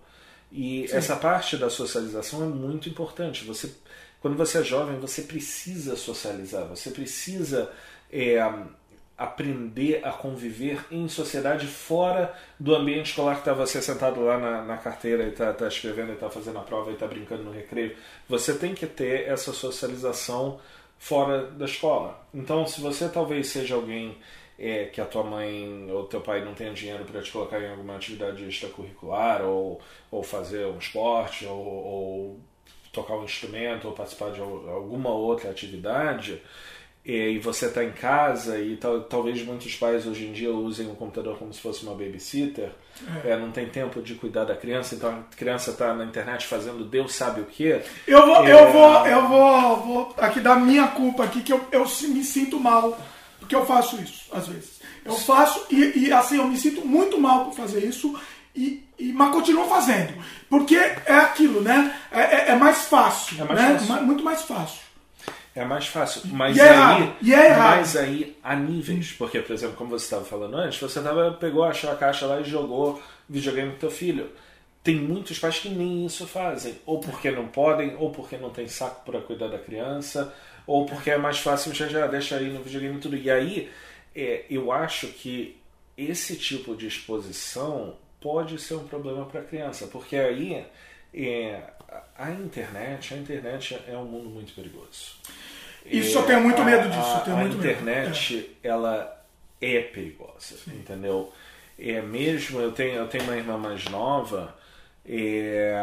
E essa parte da socialização é muito importante. Você quando você é jovem, você precisa socializar, você precisa é, aprender a conviver em sociedade fora do ambiente escolar que está você sentado lá na, na carteira e está tá escrevendo e está fazendo a prova e está brincando no recreio. Você tem que ter essa socialização fora da escola. Então, se você talvez seja alguém é, que a tua mãe ou teu pai não tenha dinheiro para te colocar em alguma atividade extracurricular ou, ou fazer um esporte ou, ou tocar um instrumento ou participar de alguma outra atividade e você está em casa e tal, talvez muitos pais hoje em dia usem o computador como se fosse uma babysitter, é. É, não tem tempo de cuidar da criança, então a criança está na internet fazendo Deus sabe o que. Eu vou, é... eu vou, eu vou, vou aqui dar minha culpa aqui que eu, eu me sinto mal porque eu faço isso às vezes. Eu faço e, e assim eu me sinto muito mal por fazer isso e, e, mas continuo fazendo. Porque é aquilo, né? É, é, é mais fácil. É mais né? fácil. Muito mais fácil. É mais fácil. Mas e é aí, e é mas aí há níveis. Porque, por exemplo, como você estava falando antes, você tava, pegou, achou a caixa lá e jogou videogame com teu filho. Tem muitos pais que nem isso fazem. Ou porque não podem, ou porque não tem saco para cuidar da criança, ou porque é mais fácil já deixa aí no videogame tudo. E aí, é, eu acho que esse tipo de exposição pode ser um problema para a criança. Porque aí é, a internet, a internet é um mundo muito perigoso. Isso, eu tenho muito medo disso. A, a internet, é. ela é perigosa, Sim. entendeu? É mesmo, eu tenho, eu tenho uma irmã mais nova, é,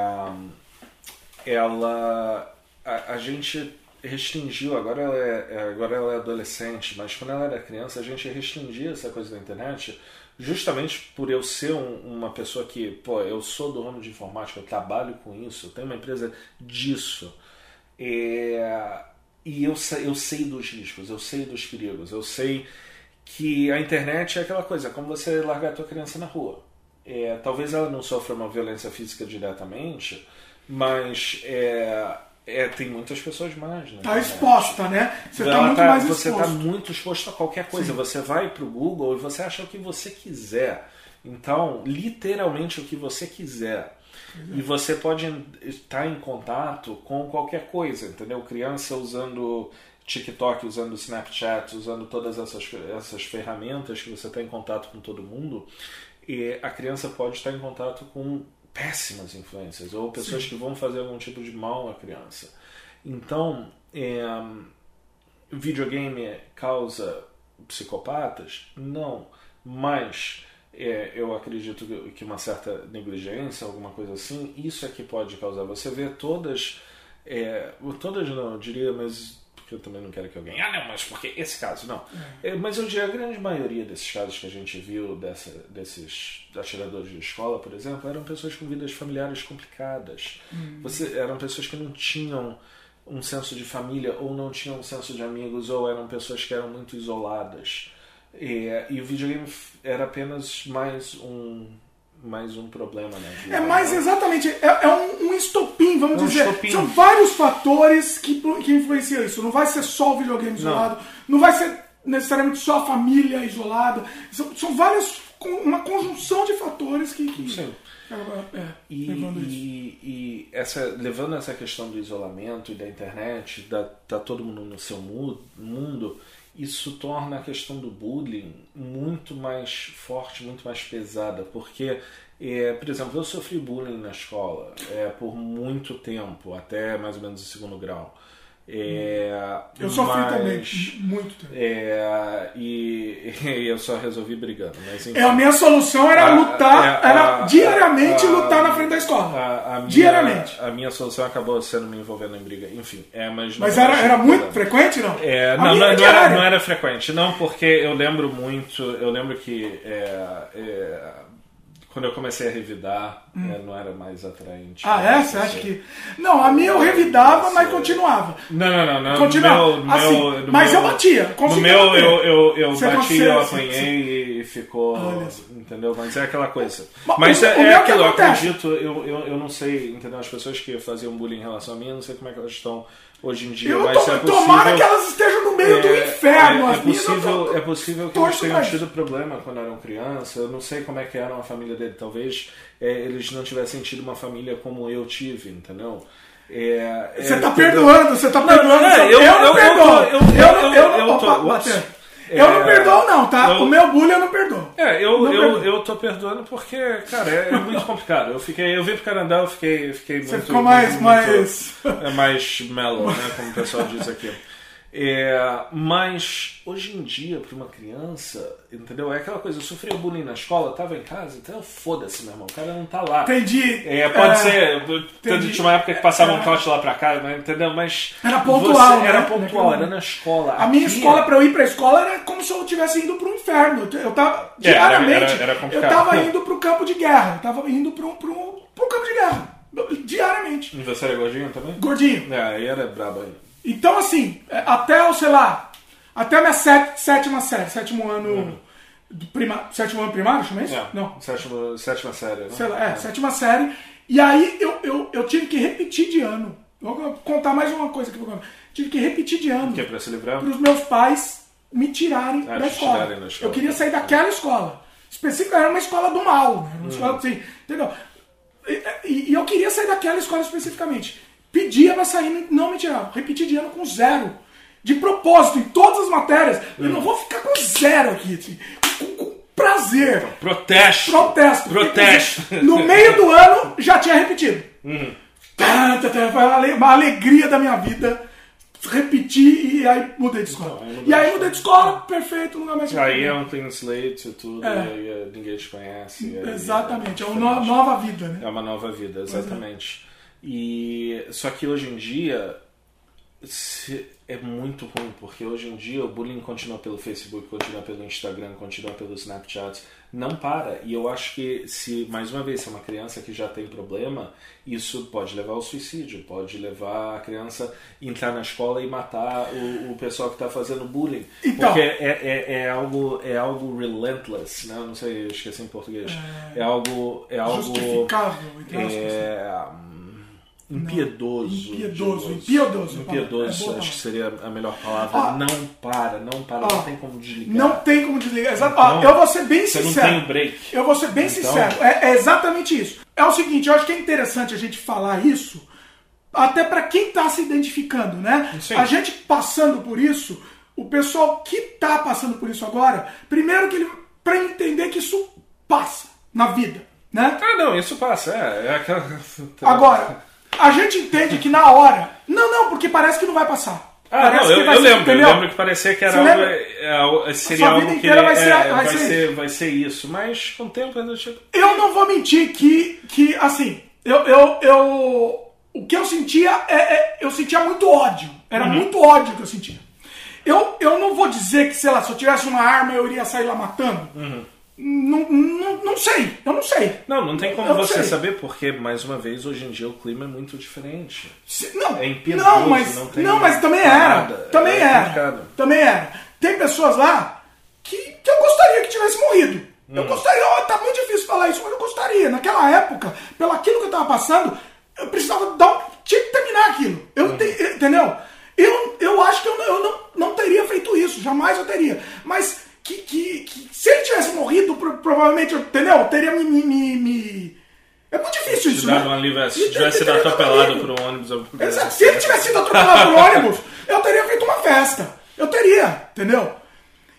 ela, a, a gente restringiu, agora ela, é, agora ela é adolescente, mas quando ela era criança a gente restringia essa coisa da internet justamente por eu ser um, uma pessoa que, pô, eu sou do ramo de informática, eu trabalho com isso, eu tenho uma empresa disso. É, e eu, eu sei dos riscos, eu sei dos perigos, eu sei que a internet é aquela coisa, como você largar a tua criança na rua. É, talvez ela não sofra uma violência física diretamente, mas é, é, tem muitas pessoas mais. Né? Tá exposta, né? Você está muito tá, mais Você está muito exposto a qualquer coisa. Sim. Você vai para o Google e você acha o que você quiser. Então, literalmente o que você quiser. E você pode estar em contato com qualquer coisa, entendeu? Criança usando TikTok, usando Snapchat, usando todas essas, essas ferramentas que você está em contato com todo mundo. E a criança pode estar em contato com péssimas influências ou pessoas Sim. que vão fazer algum tipo de mal à criança. Então, é, videogame causa psicopatas? Não, mas é, eu acredito que uma certa negligência, alguma coisa assim, isso é que pode causar. Você vê todas, é, todas não, eu diria, mas porque eu também não quero que alguém, ah não, mas porque esse caso, não. É. é. mas eu diria a grande maioria desses casos que a gente viu, dessa, desses atiradores de escola, por exemplo, eram pessoas com vidas familiares complicadas. Hum. Você, eram pessoas que não tinham um senso de família, ou não tinham um senso de amigos, ou eram pessoas que eram muito isoladas. E, e o videogame era apenas mais um mais um problema na vida. É mais né? exatamente, é, é um, um, estopim, vamos é um dizer. Estopim. São vários fatores que, que influenciam isso. Não vai ser só o videogame isolado, não, não vai ser necessariamente só a família isolada. São, são várias. uma conjunção de fatores que. que Sim. É, e, e, e, essa, levando essa questão do isolamento e da internet, da, tá todo mundo no seu mundo, isso torna a questão do bullying muito mais forte, muito mais pesada, porque, é, por exemplo, eu sofri bullying na escola é, por muito tempo, até mais ou menos o segundo grau. É, eu sofri mas, também, muito tempo. É, e, <laughs> e, eu só resolvi brigando. Mas, enfim, é, a minha solução era a, lutar, é, era a, diariamente a, lutar na frente da escola. Minha, diariamente. A minha solução acabou sendo me envolvendo em briga. Enfim, é, mas. Mas era, era muito frequente, não? É, não, não, não, era, não, era, frequente. Não, porque eu lembro muito. Eu lembro que. É, é quando eu comecei a revidar, hum. não era mais atraente. Ah, é? Você acha que. Não, a minha eu revidava, mas continuava. Não, não, não. não. Continuava. No meu, assim, no meu, mas eu batia. No meu, eu, eu, eu bati, eu apanhei e ficou. Entendeu? Mas é aquela coisa. Mas, mas o, é, o é aquilo, eu acredito, eu, eu, eu não sei, entendeu? As pessoas que faziam bullying em relação a mim, eu não sei como é que elas estão hoje em dia. Eu mas tô, é possível, tomara que elas estejam no meio é, do inferno. É, é possível, tô, é possível que eles tenham tido problema quando eram crianças. Eu não sei como é que era a família dele. Talvez é, eles não tivessem tido uma família como eu tive, entendeu? É, Você é, tá perdoando, você tá perdoando. é, eu- eu não eu- eu- eu- Eu eu- eu eu opa, ups. bateu. Eu não É, perdoo, não, tá? eu- O meu bullying eu não perdoo. É, eu, Não eu, perdoo. eu tô perdoando porque, cara, é, é muito complicado. Eu fiquei, eu vim pro Canadá, eu fiquei, fiquei muito. ficou mais- muito- mais- é mais mellow, né? Como o pessoal diz aqui. É, mas hoje em dia, pra uma criança, entendeu? É aquela coisa, eu sofria bullying na escola, tava em casa, então foda-se, meu irmão, o cara não tá lá. Entendi. É, pode É, ser. entendi. Tinha uma época que passava um É. trote lá pra cá, né, entendeu? Mas. Era pontual, você- Era né? pontual, era na escola. A minha Aqui- escola, pra eu ir pra escola, era como se eu estivesse indo pro inferno. Eu tava, É, era- diariamente, era- era eu complicado. tava indo pro campo de guerra. Eu tava indo pro, pro, pro campo de guerra. Diariamente. E Você era gordinho também? Gordinho. É, aí era brabo ainda. Então, assim, é, até, o, sei lá, até a minha sé- sétima série, sétimo ano. do Prima, sétimo ano primário, chama isso? É, Não. Sétima, sétima série, né? Sei lá, é, sétima série. E aí eu, eu, eu tive que repetir de ano. Vou contar mais uma coisa aqui. pra você. Tive que repetir de ano. Que é pra se livrar? para os meus pais me tirarem Ah, da escola. tirarem escola. Eu queria sair daquela escola. Específica era uma escola do mal, né? uma Uhum. escola assim, entendeu? E, e- e eu queria sair daquela escola especificamente. Pedia pra sair, não me tiraram. Repeti de ano com zero. De propósito, em todas as matérias. Eu não vou ficar com zero aqui. assim, com, com prazer. Protesto! Protesto. Protesto! No meio do <laughs> ano, já tinha repetido. Foi uma ale- uma alegria da minha vida. Repeti e aí mudei de escola. Aí mudou E aí de mudei de escola, perfeito, nunca mais tive Aí é um clean slate e tudo, É. e aí é, ninguém te conhece. e Exatamente, é uma diferente. no- nova vida, né? É uma nova vida, exatamente. E só que hoje em dia se- é muito ruim, porque hoje em dia o bullying continua pelo Facebook, continua pelo Instagram, continua pelo Snapchat, não para. E eu acho que se, mais uma vez, se é uma criança que já tem problema, isso pode levar ao suicídio, pode levar a criança entrar na escola e matar o, o pessoal que está fazendo bullying. Então. porque é, é, é algo é algo relentless, né? Não sei, eu esqueci em português. É, algo é algo Justificável, entre aspas. é, impiedoso. Impiedoso, impiedoso. Impiedoso, É acho que seria a melhor palavra. Ó. não para, não para, Ó. não tem como desligar. Não tem como desligar. Exato. Então, Ó, eu vou ser bem Você não sincero. tem o break. Eu vou ser bem Então- sincero. É, é exatamente isso. É o seguinte, eu acho que é interessante a gente falar isso, até para quem está se identificando, né? Sim. A gente passando por isso, o pessoal que está passando por isso agora, primeiro que ele para entender que isso passa na vida, né? Ah, não, isso passa. É, é aquela. Agora, a gente entende que na hora, não, não, porque parece que não vai passar. Ah, Parece não, que eu, vai eu ser, lembro. entendeu? Eu lembro que parecia que era algo. é, é, seria algo que. inteira vai ser- é, vai vai, ser- ser, vai ser isso. Mas com o tempo ainda chega. Eu não vou mentir que, que assim, eu, eu, eu. O que eu sentia é, é- Eu sentia muito ódio. Era Uhum. muito ódio que eu sentia. Eu, eu não vou dizer que, sei lá, se eu tivesse uma arma eu iria sair lá matando. Uhum. Não, não, não sei, eu não sei. Não, não tem como Eu você saber, porque, mais uma vez, hoje em dia o clima é muito diferente. Se- Não, É impiedoso, não, mas, não tem não, mas também era. nada. Também É era. complicado. Também era. Tem pessoas lá que, que eu gostaria que tivesse morrido. Hum. Eu gostaria, ó, tá muito difícil falar isso, mas eu gostaria. Naquela época, pelo aquilo que eu tava passando, eu precisava dar um, tinha que terminar aquilo. Eu Hum. te- entendeu? Eu, eu acho que eu, eu não, não teria feito isso, jamais eu teria. Mas que, que, que se ele tivesse morrido, pro- provavelmente, eu- entendeu? Eu teria me. me, me- É muito difícil isso, né? uma livre, se tivesse sido atropelado por um ônibus. eu- <laughs> Exato. Se ele tivesse sido atropelado por <laughs> ônibus, eu teria feito uma festa. Eu teria, entendeu?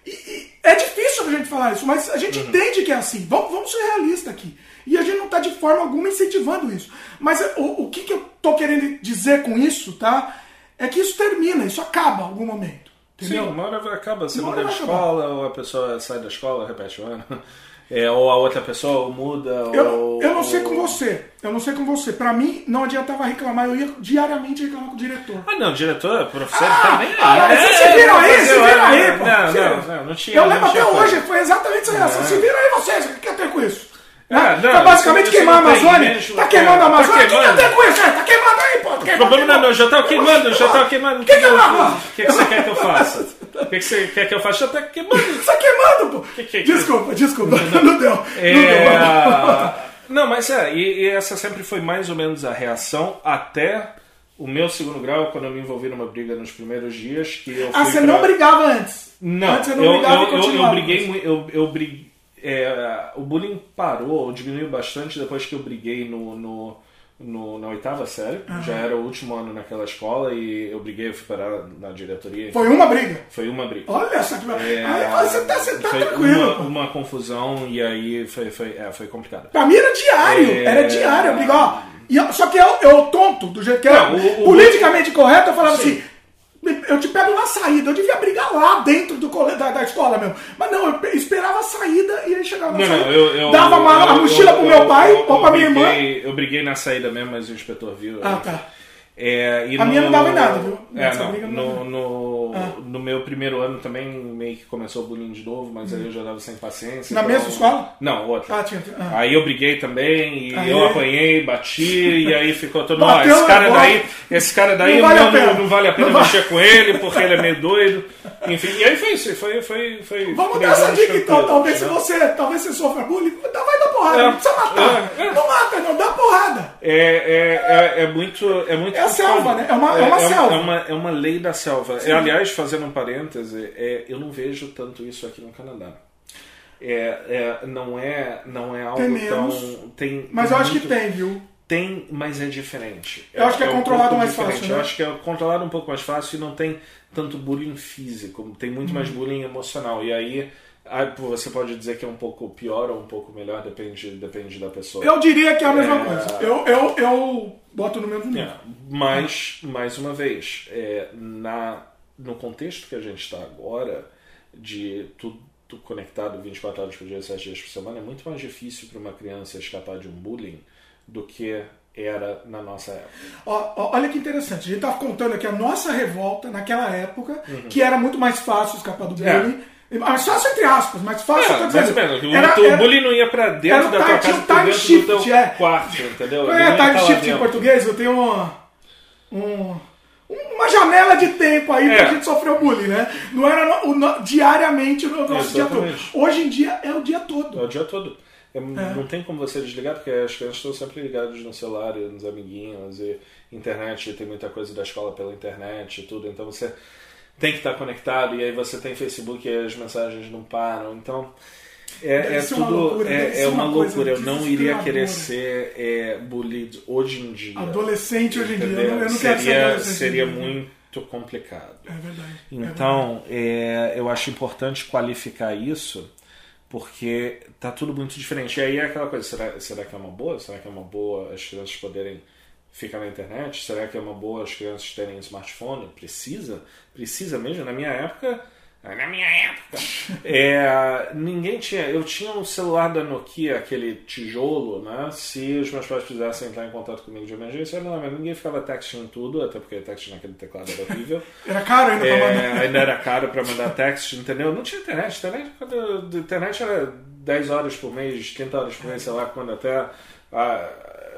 E, e é difícil a gente falar isso, mas a gente entende que é assim. Vamos, vamos ser realistas aqui. E a gente não está de forma alguma incentivando isso. Mas é, o, o que, que eu tô querendo dizer com isso, tá? É que isso termina, isso acaba em algum momento. Sim, uma hora acaba, você muda de vai acabar. escola, ou a pessoa sai da escola, repete o ano. <laughs> É, ou a outra pessoa muda, Eu, ou... eu não sei com você. Eu não sei com você. Pra mim, não adiantava reclamar. Eu ia diariamente reclamar com o diretor. Ah, não, diretor, professor, Ah, nem aí. ah, né? vocês se viram aí, se viram aí, pô. Não, não, não, não tinha Eu lembro até hoje, foi exatamente essa reação. Se viram aí vocês, o que quer ter com isso? É, Né? não, Tá basicamente queimar a não Amazônia. Tá queimando a tá Amazônia. O que queimando. ter com isso? É, Tá queimando aí, pô. O problema não, é não, já tá queimando, já tá queimando. O que, queimando. que, que você quer que eu faça? O <laughs> que, que você quer que eu faça? Já tá queimando. Tá queimando, pô. Que- que- Desculpa, desculpa. Não <laughs> deu. Não deu. É... <laughs> Não, mas é, e, e essa sempre foi mais ou menos a reação até o meu segundo grau, quando eu me envolvi numa briga nos primeiros dias, que eu Ah, você pra- não brigava antes? Não, Antes você não eu, brigava eu, e eu, eu briguei. Eu, eu briguei, é, o bullying parou, diminuiu bastante depois que eu briguei no, no, no, na oitava série, já era o último ano naquela escola e eu briguei, eu fui parar na diretoria. Foi uma briga. Foi uma briga. Olha só que. É, Aí você tá, você tá foi tranquilo. Uma, uma confusão e aí foi, foi, é, foi complicado. Pra mim era diário, É. era diário, eu. E só que eu, eu, tonto, do jeito que era, Não, o- o- politicamente correto, eu falava Sim. assim, eu te pego na saída, eu devia brigar lá dentro do cole- da, da escola mesmo. Mas não, eu pe- esperava a saída e aí chegava na Não, saída, não, eu, eu, dava uma, eu- a mochila pro meu eu- pai ou pra minha irmã. briguei- Eu briguei na saída mesmo, mas o inspetor viu. Ah, tá. É, A minha não dava em nada, viu? É, não, não no, no, Ah. no meu primeiro ano também meio que começou o bullying de novo, mas aí eu já dava sem paciência. Na então- mesma escola? Não, outra. Ah, tinha. ah. Aí eu briguei também, e Aí- eu apanhei, bati, e aí ficou todo mundo, Bateu esse cara bola. daí, esse cara daí Não vale não, a pena. não, não vale a pena mexer com ele, porque ele é meio doido. Enfim, e aí foi isso, foi, foi, foi Vamos dar essa dica então, talvez se né? você, talvez você sofra bullying, vai dar porrada, É. não precisa matar. É, é. Não mata, não, dá porrada. É, é, é, é muito. É, muito É a selva, né? É uma- é uma é, selva. É uma, é uma lei da selva. E, aliás, fazendo um parêntese, é, eu não vejo tanto isso aqui no Canadá. É, é, não, é, não é algo Tem tão. menos. Tem, Mas tem eu acho que tem, viu? Tem, mas é diferente. Eu acho que é um controlado pouco mais diferente. fácil, né? Eu acho que é controlado um pouco mais fácil e não tem tanto bullying físico, tem muito Uhum. mais bullying emocional. E aí, você pode dizer que é um pouco pior ou um pouco melhor, depende, depende da pessoa. Eu diria que é a mesma É. coisa. Eu, eu, eu boto no mesmo nível. É, mas, mais uma vez, é, na, no contexto que a gente está agora, de tudo conectado 24 horas por dia, 7 dias por semana, é muito mais difícil para uma criança escapar de um bullying do que era na nossa época. Ó, olha que interessante. A gente tava contando aqui a nossa revolta naquela época, Uhum. que era muito mais fácil escapar do É. bullying. Mais fácil entre aspas, mais fácil. É, mais ou menos. O, Era- teu era- bullying não ia pra dentro o da tua casa, tinha o pra time shift, é. quarto, entendeu? É tá time lá shift em português, eu tenho uma, um- uma janela de tempo aí É. pra gente sofrer o bullying, né? Não era no- no- diariamente o nosso dia todo. Exatamente. Hoje em dia é o dia É todo. o dia todo. É, Não tem como você desligar, porque as crianças estão sempre ligadas no celular, e nos amiguinhos, e internet, tem muita coisa da escola pela internet e tudo, então você tem que estar conectado, e aí você tem Facebook e as mensagens não param, então é, é uma tudo, loucura, é, ser é uma, uma loucura, eu não iria querer ser é, bullied hoje em dia. Adolescente hoje em dia. Eu não, eu não quero ser seria, adolescente. seria muito complicado. É verdade. Então, é, eu acho importante qualificar isso, porque tá tudo muito diferente. E aí é aquela coisa, será, será que é uma boa? Será que é uma boa as crianças poderem ficar na internet? Será que é uma boa as crianças terem smartphone? Precisa? Precisa mesmo? Na minha época... Na minha época, é, ninguém tinha. Eu tinha um celular da Nokia, aquele tijolo, né? Se os meus pais quisessem entrar em contato comigo de emergência, não, mas ninguém ficava texting tudo, até porque texting naquele teclado era horrível. <laughs> Era caro ainda pra É, mandar. ainda era caro para mandar text, entendeu? Não tinha internet. Internet, quando, internet era 10 horas por mês, 30 horas por mês, sei lá, quando até. ah,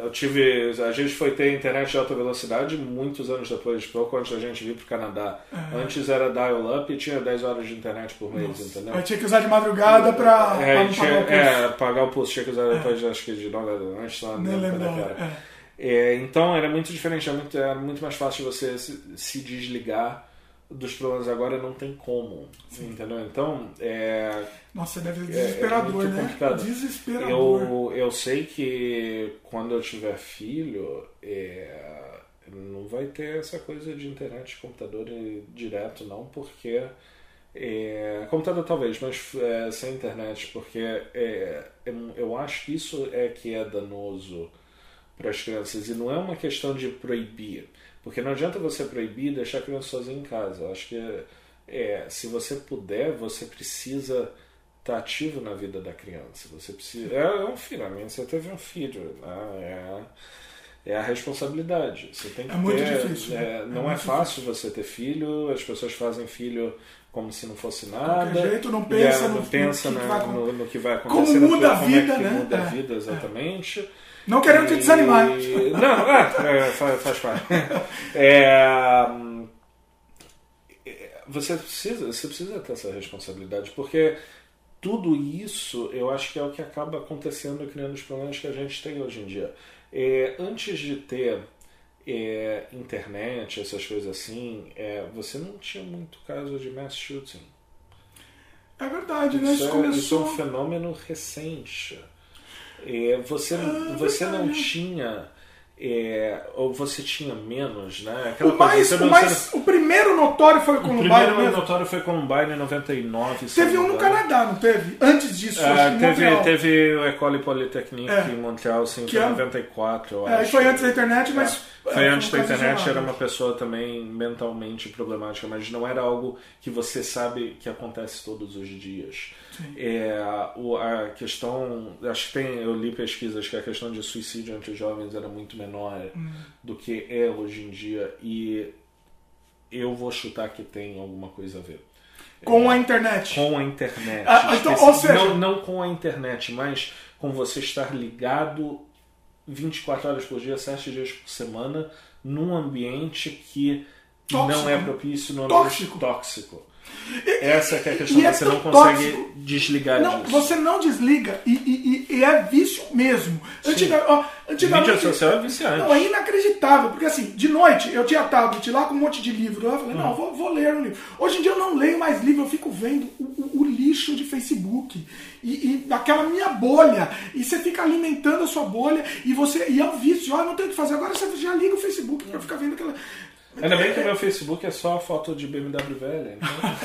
eu tive. A gente foi ter internet de alta velocidade muitos anos depois, pouco antes da gente vir para o Canadá. Antes era dial-up e tinha 10 horas de internet por mês, entendeu? Eu tinha que usar de madrugada pra É, pagar o preço. é, pagar o pulso tinha que usar depois, acho que de 9 da noite, só Nem lembro da quando é. É. É, então era muito diferente, era muito, era muito mais fácil você se, se desligar dos problemas agora, não tem como, entendeu? Então, é, Nossa, deve ser é- é desesperador, muito né? complicado. Desesperador. Eu, eu sei que quando eu tiver filho, é, não vai ter essa coisa de internet, computador e- direto, não, porque. É, computador talvez, mas é, sem internet, porque é, é- eu acho que isso é que é danoso para as crianças e não é uma questão de proibir, porque não adianta você proibir e deixar a criança sozinha em casa. Eu acho que é, se você puder, você precisa estar ativo na vida da criança. Você precisa. É, é um filho, a você teve um filho, né? é, é a responsabilidade. Você tem que É muito ter, difícil, é, né? É não é, fácil você ter filho. As pessoas fazem filho como se não fosse nada. Qualquer jeito, não pensa é, no- não no pensa que na- que vai no, no que vai Como acontecer. muda a como vida, é que né? muda a É, vida, exatamente. Não querendo te E- desanimar. Não, é, é, faz, parte. <laughs> É, hum, você, precisa, você precisa ter essa responsabilidade, porque tudo isso eu acho que é o que acaba acontecendo e criando os problemas que a gente tem hoje em dia. É, antes de ter é, internet, essas coisas assim, é, você não tinha muito caso de mass shooting. É verdade, né? Isso, Isso é, isso é começou. um fenômeno recente. É, você Ah, você não tinha é, ou você tinha menos, né? Aquela o, mais, coisa, o, mais, o primeiro notório foi o Columbine. O primeiro mesmo. notório foi Columbine em 99. Teve um no Canadá, não teve? Antes disso, é, teve, teve o École Polytechnique é. em Montreal, sim, que em 94, eu é, acho. Foi antes da internet, mas. É, foi antes da internet, era uma pessoa também mentalmente problemática, mas não era algo que você sabe que acontece todos os dias. É, o, a questão, acho que tem, eu li pesquisas que a questão de suicídio entre jovens era muito menor hum. do que é hoje em dia e eu vou chutar que tem alguma coisa a ver. Com é, a internet. Com a internet. Ah, então, ou seja... não, não com a internet, mas com você estar ligado 24 horas por dia, 7 dias por semana, num ambiente que tóxico. não é propício, num ambiente tóxico. tóxico. Essa é a questão, é você não consegue tóxico. desligar não, disso. Você não desliga e, e, e é vício mesmo. Antiga, ó, antigamente, Mídia social é viciante. Não, é inacreditável, porque assim, de noite eu tinha tablet lá com um monte de livro. Eu falei, hum. não, vou, vou, ler um livro. Hoje em dia eu não leio mais livro, eu fico vendo o, o, o lixo de Facebook e, e aquela minha bolha. E você fica alimentando a sua bolha e você. E é um vício, ó, não tem o que fazer. Agora você já liga o Facebook pra ficar vendo aquela. Ainda bem que o meu Facebook é só foto de BMW velha. Então...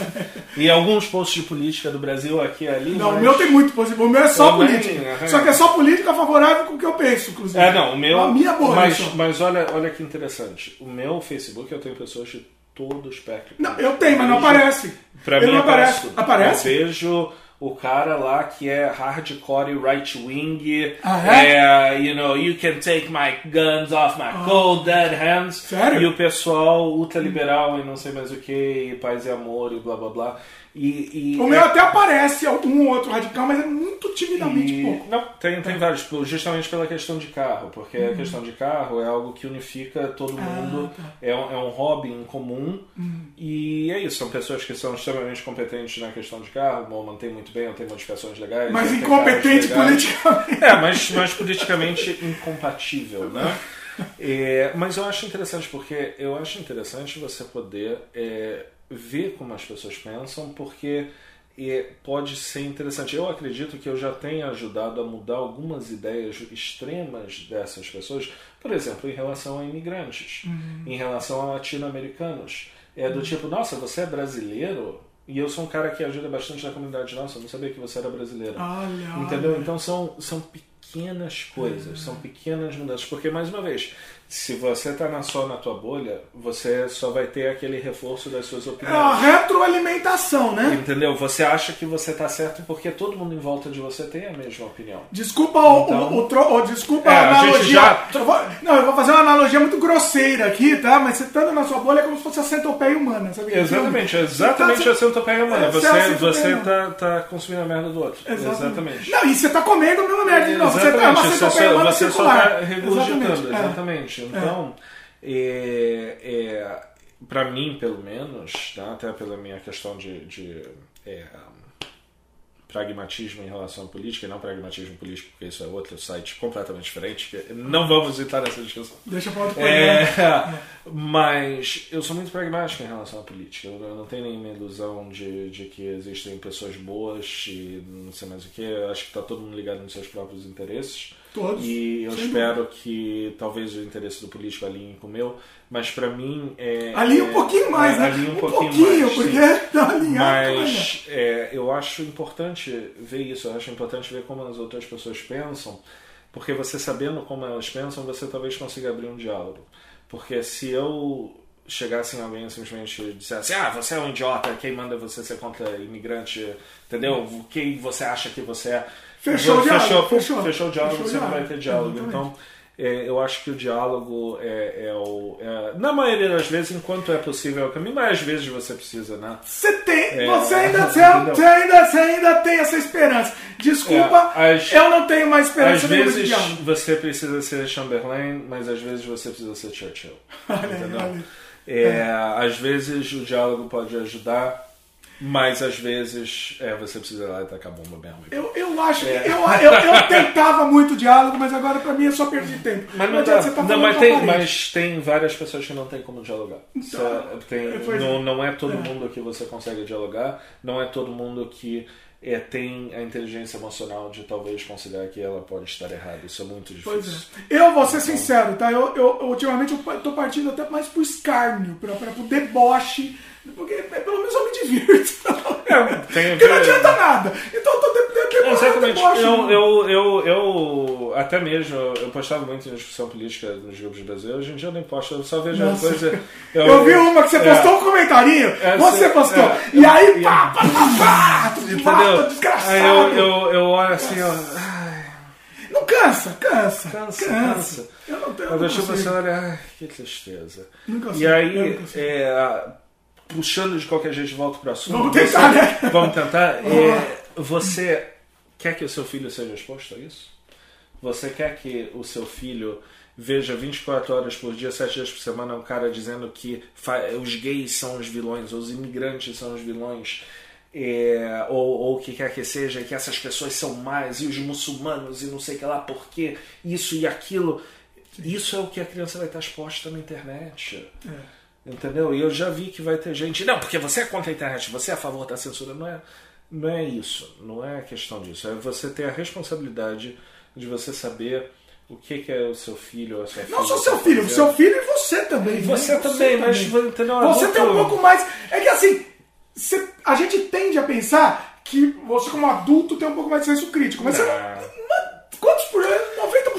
e alguns posts de política do Brasil aqui e ali. Não, mas... o meu tem muito positivo. O meu é só Também, política. Só que é só política favorável com o que eu penso, inclusive. É, não, o meu. A minha bolha. Mas, mas olha, olha que interessante. O meu Facebook eu tenho pessoas de todo o espectro. Não, eu tenho, mas não aparece. Pra mim não aparece. Aparece? Eu vejo o cara lá que é hardcore right wing, ah, é? é? you know, you can take my guns off my ah. cold dead hands. Sério? E o pessoal ultraliberal e não sei mais o que, paz e amor e blá blá blá. E, e o meu é... até aparece um ou outro radical, mas é muito timidamente e... pouco. Não, tem, tem é. vários, tipo, justamente pela questão de carro, porque uhum. a questão de carro é algo que unifica todo ah, mundo, tá. é, um, é um hobby em comum, uhum. e é isso, são pessoas que são extremamente competentes na questão de carro, bom, mantém muito bem, tem modificações legais. Mas incompetente politicamente. É, mas, mas politicamente incompatível, né? <laughs> É, mas eu acho interessante, porque eu acho interessante você poder. É, ver como as pessoas pensam, porque pode ser interessante. Eu acredito que eu já tenha ajudado a mudar algumas ideias extremas dessas pessoas, por exemplo, em relação a imigrantes, uhum. em relação a latino-americanos. É do uhum. tipo, nossa, você é brasileiro? E eu sou um cara que ajuda bastante na comunidade. Nossa, eu não sabia que você era brasileiro. Olha, Entendeu? Olha. Então são, são pequenas coisas, uhum. são pequenas mudanças. Porque, mais uma vez, se você está na, só na tua bolha, você só vai ter aquele reforço das suas opiniões. É a retroalimentação, né? Entendeu? Você acha que você está certo porque todo mundo em volta de você tem a mesma opinião. Desculpa então, o, o, o, o, desculpa é, a analogia. A já... eu vou, não, eu vou fazer uma analogia muito grosseira aqui, tá? Mas você estando na sua bolha é como se fosse a centopeia humana, sabe? Exatamente, exatamente tá, a centopeia humana. É, você é você tá, tá consumindo a merda do outro. Exatamente. exatamente. Não, e você tá comendo a mesma merda de novo. Você tá uma centopeia humana Você só tá regurgitando, exatamente. Então, é, é, para mim, pelo menos, tá? até pela minha questão de, de é, pragmatismo em relação à política, e não pragmatismo político, porque isso é outro site completamente diferente, não vamos entrar nessa discussão. Deixa para outro é, <laughs> Mas eu sou muito pragmático em relação à política. Eu não tenho nenhuma ilusão de, de que existem pessoas boas e não sei mais o que. Acho que está todo mundo ligado nos seus próprios interesses. Todos. E eu espero que talvez o interesse do político alinhe com o meu, mas para mim é. Alinha um pouquinho mais, né? Alinha um, um pouquinho, pouquinho mais, porque <laughs> tá alinhado. Mas é, eu acho importante ver isso, eu acho importante ver como as outras pessoas pensam, porque você sabendo como elas pensam, você talvez consiga abrir um diálogo. Porque se eu chegasse em alguém e simplesmente dissesse ah, você é um idiota, quem manda você ser contra imigrante, entendeu? Quem você acha que você é? Fechou o diálogo. Fechou, fechou, fechou o diálogo, fechou você não vai ter diálogo. Então, é, eu acho que o diálogo é, é o. É, na maioria das vezes, enquanto é possível, é o caminho, mas às vezes você precisa, né? Você tem. É, você, ainda, <laughs> você, você, ainda, você ainda tem essa esperança. Desculpa, é, as, eu não tenho mais esperança Às vezes você precisa ser Chamberlain, mas às vezes você precisa ser Churchill. entendeu? Olha. É, às vezes o diálogo pode ajudar mas às vezes é, você precisa ir lá e tacar a bomba mesmo. Eu, eu acho é. que. Eu, eu, eu, tentava muito diálogo, mas agora pra mim é só perder tempo. Mas, não, tá, tá não mas, tem, mas tem várias pessoas que não tem como dialogar. Então, tem, não, não é todo é. mundo que você consegue dialogar, não é todo mundo que é, tem a inteligência emocional de talvez considerar que ela pode estar errada. Isso é muito difícil. Pois é. Eu vou ser então, sincero, tá? Eu, eu, ultimamente eu tô partindo até mais pro escárnio, pra, pra, pro deboche, porque pelo menos eu me divirto. <laughs> É, tem porque não adianta nada. Então eu tô Exatamente. Eu, eu, eu, eu, até mesmo, eu postava muito em discussão política nos grupos de Brasil. Hoje em dia eu nem posto, eu só vejo Nossa. coisa. Eu, eu, vi uma que você é, postou um comentarinho. É, você postou. É, e aí, pá, pá, pá, pá, entendeu? desgraçado. Aí eu, eu, eu olho assim, ó. Não cansa, cansa. Cansa, cansa. Eu não tenho. Eu você olha, ai, que tristeza. E aí, é, puxando de qualquer jeito de volta para o assunto. Vamos tentar, você, né? Vamos tentar. <laughs> É, você quer que o seu filho seja exposto a isso? Você quer que o seu filho veja 24 horas por dia, 7 dias por semana, um cara dizendo que os gays são os vilões, os imigrantes são os vilões, é, ou o que quer que seja, que essas pessoas são mais, e os muçulmanos, e não sei que lá, porque isso e aquilo. Isso é o que a criança vai estar exposta na internet. É. Entendeu? E eu já vi que vai ter gente. Não, porque você é contra a internet, você é a favor da censura. Não é, não é isso. Não é questão disso. É você ter a responsabilidade de você saber o que, que é o seu filho ou a sua filha. Não só seu filho, o seu filho e você também. E você, né? também, você mas também. entendeu? Você tem um pouco mais. É que assim, a gente tende a pensar que você, como adulto, tem um pouco mais de senso crítico. Mas não. você Quantos por ano? 90%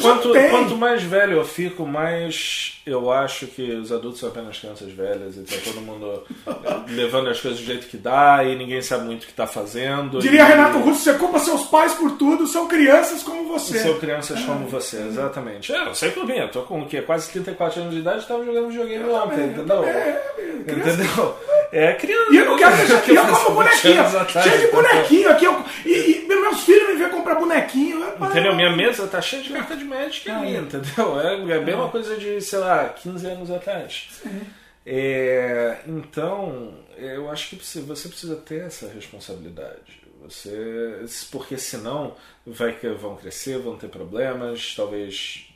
quanto, tem. Quanto mais velho eu fico, mais eu acho que os adultos são apenas crianças velhas e tá todo mundo <laughs> levando as coisas do jeito que dá e ninguém sabe muito o que está fazendo. Diria e... Renato Russo, você culpa seus pais por tudo, são crianças como você. São crianças é. como você, exatamente. É, eu sei por mim, eu tô com o quê? Quase 34 anos de idade e estava jogando videogame eu ontem, também, entendeu? É, entendeu? É criança. E eu não quero deixar aqui, <laughs> eu como bonequinho. Cheio de bonequinho aqui. Eu, e, e, meus filhos me vêem comprar bonequinho. Entendeu? Minha mesa tá cheia de carta de Magic ah, ali, entendeu? É, é bem uma coisa de, sei lá, 15 anos atrás. É, então, eu acho que você precisa ter essa responsabilidade. Você, porque senão vai, vão crescer, vão ter problemas, talvez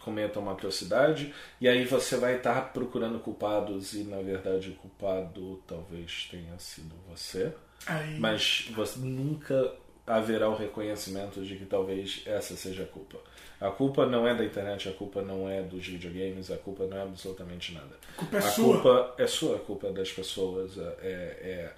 cometam uma atrocidade, e aí você vai estar procurando culpados e na verdade o culpado talvez tenha sido você. Aí. Mas você nunca haverá o reconhecimento de que talvez essa seja a culpa. A culpa não é da internet, a culpa não é dos videogames, a culpa não é absolutamente nada. A culpa é a sua. Culpa é sua, a culpa é das pessoas. É,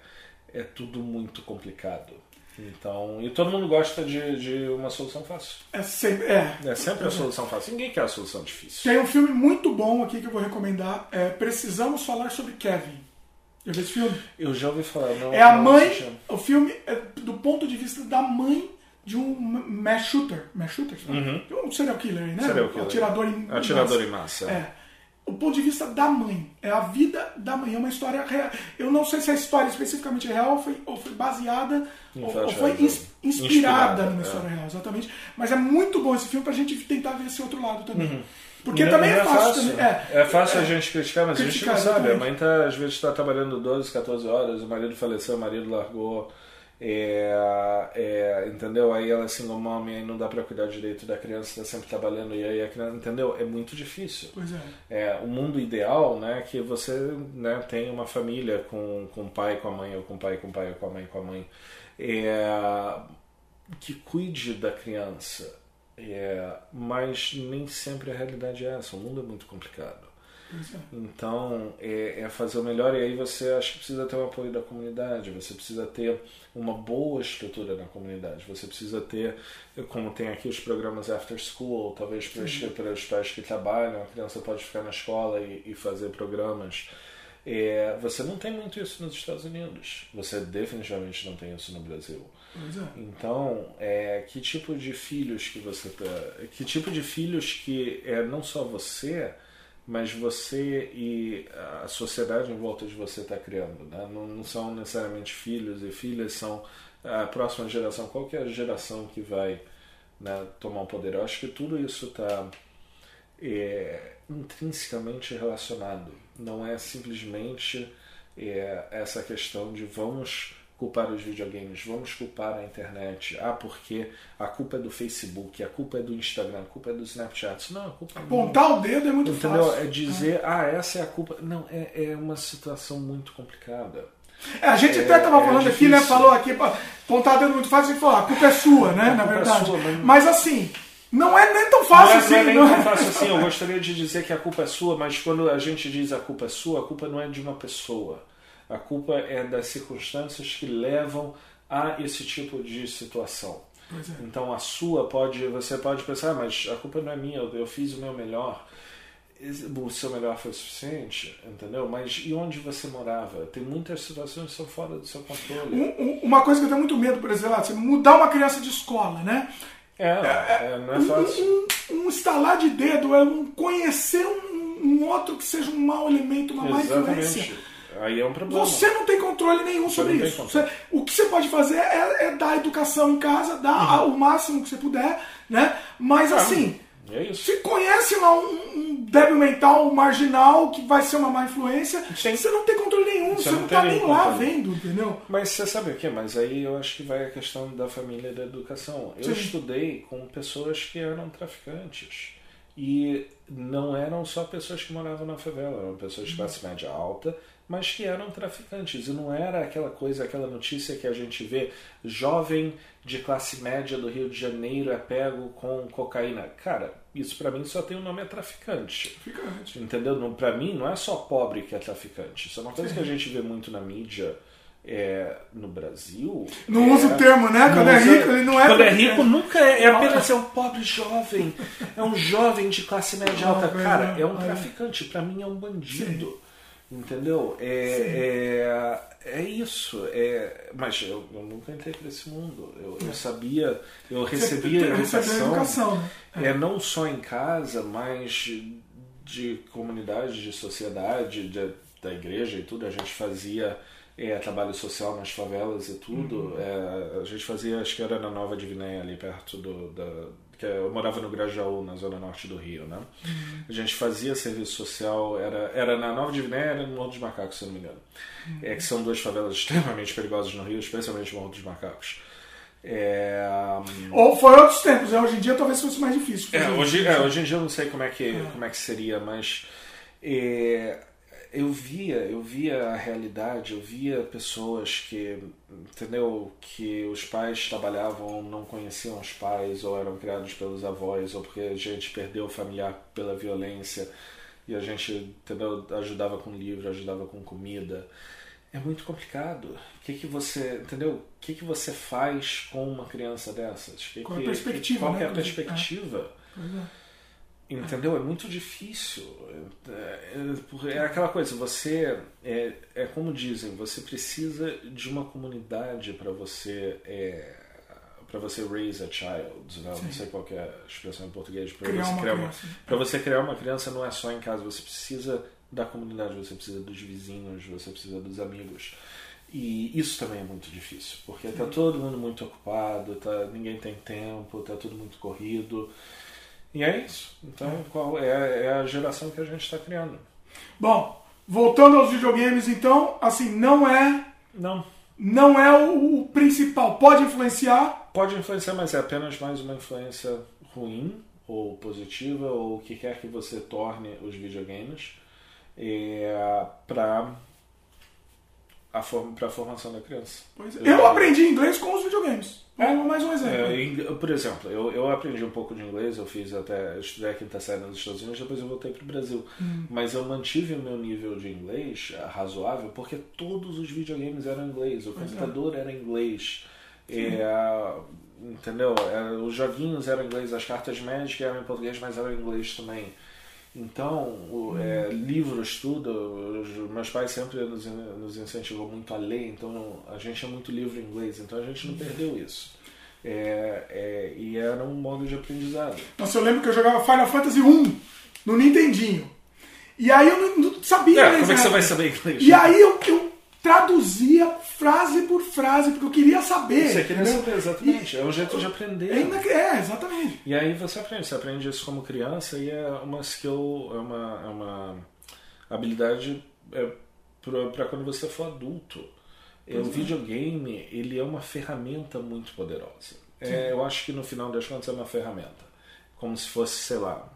é, é tudo muito complicado. Então, e todo mundo gosta de, de uma solução fácil. É sempre, é. é sempre a solução fácil. Ninguém quer a solução difícil. Tem um filme muito bom aqui que eu vou recomendar. É Precisamos Falar sobre Kevin. Já viu esse filme? Eu já ouvi falar. Não, é a mãe. O filme é do ponto de vista da mãe de um mass shooter. Mass shooter? Uhum. Um serial killer, né? Serial killer. Atirador em, Atirador em massa. Em massa. É. O ponto de vista da mãe. É a vida da mãe. É uma história real. Eu não sei se a história especificamente é real ou foi, ou foi baseada ou, ou, foi ins, inspirada, inspirada numa é. história real, exatamente. Mas é muito bom esse filme pra gente tentar ver esse outro lado também. Uhum. Porque não, também é, é fácil. fácil. Também. É, é fácil é, a gente criticar, mas criticar, a gente não sabe. A mãe tá, às vezes está trabalhando 12, 14 horas, o marido faleceu, o marido largou. É, é, entendeu? Aí ela é single mom e aí não dá para cuidar direito da criança, está sempre trabalhando e aí a criança, entendeu? É muito difícil. Pois é. é. O mundo ideal, né, que você né, tem uma família com, com o pai, com a mãe, ou com o pai, com o pai, ou com a mãe, com a mãe, é, que cuide da criança é, mas nem sempre a realidade é essa. O mundo é muito complicado. Então, é, é, fazer o melhor. E aí você acha que precisa ter o apoio da comunidade, você precisa ter uma boa estrutura na comunidade, você precisa ter, como tem aqui os programas after school, talvez para, os, para os pais que trabalham, a criança pode ficar na escola e, e fazer programas. É, você não tem muito isso nos Estados Unidos. Você definitivamente não tem isso no Brasil. É. Então, é, que tipo de filhos que você tá, que tipo de filhos que é não só você, mas você e a sociedade em volta de você está criando, né? não, não, são necessariamente filhos e filhas, são a próxima geração. Qual é a geração que vai né, tomar o poder? Eu acho que tudo isso está é, intrinsecamente relacionado. Não é simplesmente é, essa questão de vamos culpar os videogames, vamos culpar a internet. Ah, porque a culpa é do Facebook, a culpa é do Instagram, a culpa é do Snapchat. Não, a culpa é Apontar o dedo é muito Entendeu? fácil. É dizer, ah, essa é a culpa. Não, é, é uma situação muito complicada. É, a gente até estava é falando aqui, né? Falou aqui, pontar dedo muito fácil de falar, a culpa é sua, né? na é verdade. sua, mas- mas... assim, não é nem tão fácil Não é, assim. não é nem não tão é? fácil assim. Eu <laughs> gostaria de dizer que a culpa é sua, mas quando a gente diz a culpa é sua, a culpa não é de uma pessoa. A culpa é das circunstâncias que levam a esse tipo de situação. É. Então a sua pode, você pode pensar, "Ah, mas a culpa não é minha, eu, fiz o meu melhor. O seu melhor foi suficiente, entendeu? Mas e onde você morava? Tem muitas situações que são fora do seu controle. Um- um- Uma coisa que eu tenho muito medo, por exemplo, você mudar uma criança de escola, né? É, é, não é fácil. Um, um, um estalar de dedo, é um conhecer um, um outro que seja um mau elemento, uma má influência. Aí é um problema. Você não tem controle nenhum sobre isso. Você- o que você pode fazer é, é dar educação em casa, dar Uhum. o máximo que você puder, né? Mas assim, É se conhece lá um, um débil mental marginal que vai ser uma má influência, Sim. você não tem controle nenhum, você, Você não, não tá nem lá controle. vendo, entendeu? Mas você sabe o que? Mas aí eu acho que vai a questão da família e da educação. Eu Sim. estudei com pessoas que eram traficantes. E não eram só pessoas que moravam na favela, eram pessoas de classe média alta, mas que eram traficantes. E não era aquela coisa, aquela notícia que a gente vê: jovem de classe média do Rio de Janeiro é pego com cocaína. Cara, isso pra mim só tem o nome é traficante. Fica antes. Entendeu? Não, pra mim, não é só pobre que é traficante. Isso é uma coisa que a gente vê muito na mídia é, no Brasil. Não é, usa o termo, né? Quando é usa- rico, ele não é. Quando é rico, nunca é. É apenas é um pobre jovem. É um jovem de classe média alta. Cara, é, é um é. traficante. Pra mim, é um bandido. Entendeu? É, é, é isso. É, mas eu, eu nunca entrei para esse mundo. Eu, eu sabia, eu recebia educação. educação, né? É não só em casa, mas de comunidade, de sociedade, de- da igreja e tudo. A gente fazia é, trabalho social nas favelas e tudo. É, a gente fazia, acho que era na Nova Divinéia, ali perto do. Da, que eu morava no Grajaú, na zona norte do Rio, né? A gente fazia serviço social, era, era na Nova Divinéia era no Morro dos Macacos, se eu não me engano. É que são duas favelas <laughs> extremamente perigosas no Rio, especialmente o Morro dos Macacos. É, Ou foi outros tempos, né? Hoje em dia talvez fosse mais difícil. é, hoje, é, hoje em dia eu não sei como é que, como é que seria, mas é, eu via, eu via a realidade, eu via pessoas que, entendeu, que os pais trabalhavam, não conheciam os pais, ou eram criados pelos avós, ou porque a gente perdeu o familiar pela violência, e a gente, entendeu, ajudava com livro, ajudava com comida. É muito complicado. O que que você, entendeu? O que que você faz com uma criança dessas? Que Qual a que- perspectiva, Qual que é né, a inclusive? perspectiva? É. Entendeu? É muito difícil. É, é- é aquela coisa, você. É, é como dizem, você precisa de uma comunidade para você. É, para você raise a child, né? não sei qual é a expressão em português. Para você criar uma, criança. pra você criar uma criança não é só em casa, você precisa da comunidade, você precisa dos vizinhos, você precisa dos amigos. E isso também é muito difícil, porque tá todo mundo muito ocupado, tá, ninguém tem tempo, tá tudo muito corrido. E é isso. Então, qual é, é a geração que a gente está criando? Bom, voltando aos videogames, então, assim, não é, Não. não é o, o principal. Pode influenciar, Pode influenciar, mas é apenas mais uma influência ruim ou positiva ou o que quer que você torne os videogames é, para a, form, a formação da criança. É. Eu aprendi inglês com os videogames. É mais um exemplo. É, por exemplo, eu, eu aprendi um pouco de inglês, eu fiz até, eu estudei a quinta série nos Estados Unidos, depois eu voltei para o Brasil. Mas eu mantive o meu nível de inglês eh, razoável porque todos os videogames eram em inglês, o computador era em inglês, é, entendeu? É, os joguinhos eram em inglês, as cartas Magic eram em português, mas eram em inglês também. Então, é, livros, tudo, os meus pais sempre nos, nos incentivam muito a ler, então a gente é muito livro em inglês, então a gente não perdeu isso. É, é, e era um modo de aprendizado. Nossa, eu lembro que eu jogava Final Fantasy 1 no Nintendinho. E aí eu não, não sabia É, inglês, como é que você vai saber inglês? E aí eu, eu traduzia frase por frase, porque eu queria saber. Você queria saber, exatamente. É um jeito de aprender. É, é, exatamente. E aí você aprende, você aprende isso como criança e é uma skill, é uma, é uma habilidade é, para quando você for adulto. É, o videogame, ele é uma ferramenta muito poderosa. É, eu acho que no final das contas é uma ferramenta. Como se fosse, sei lá,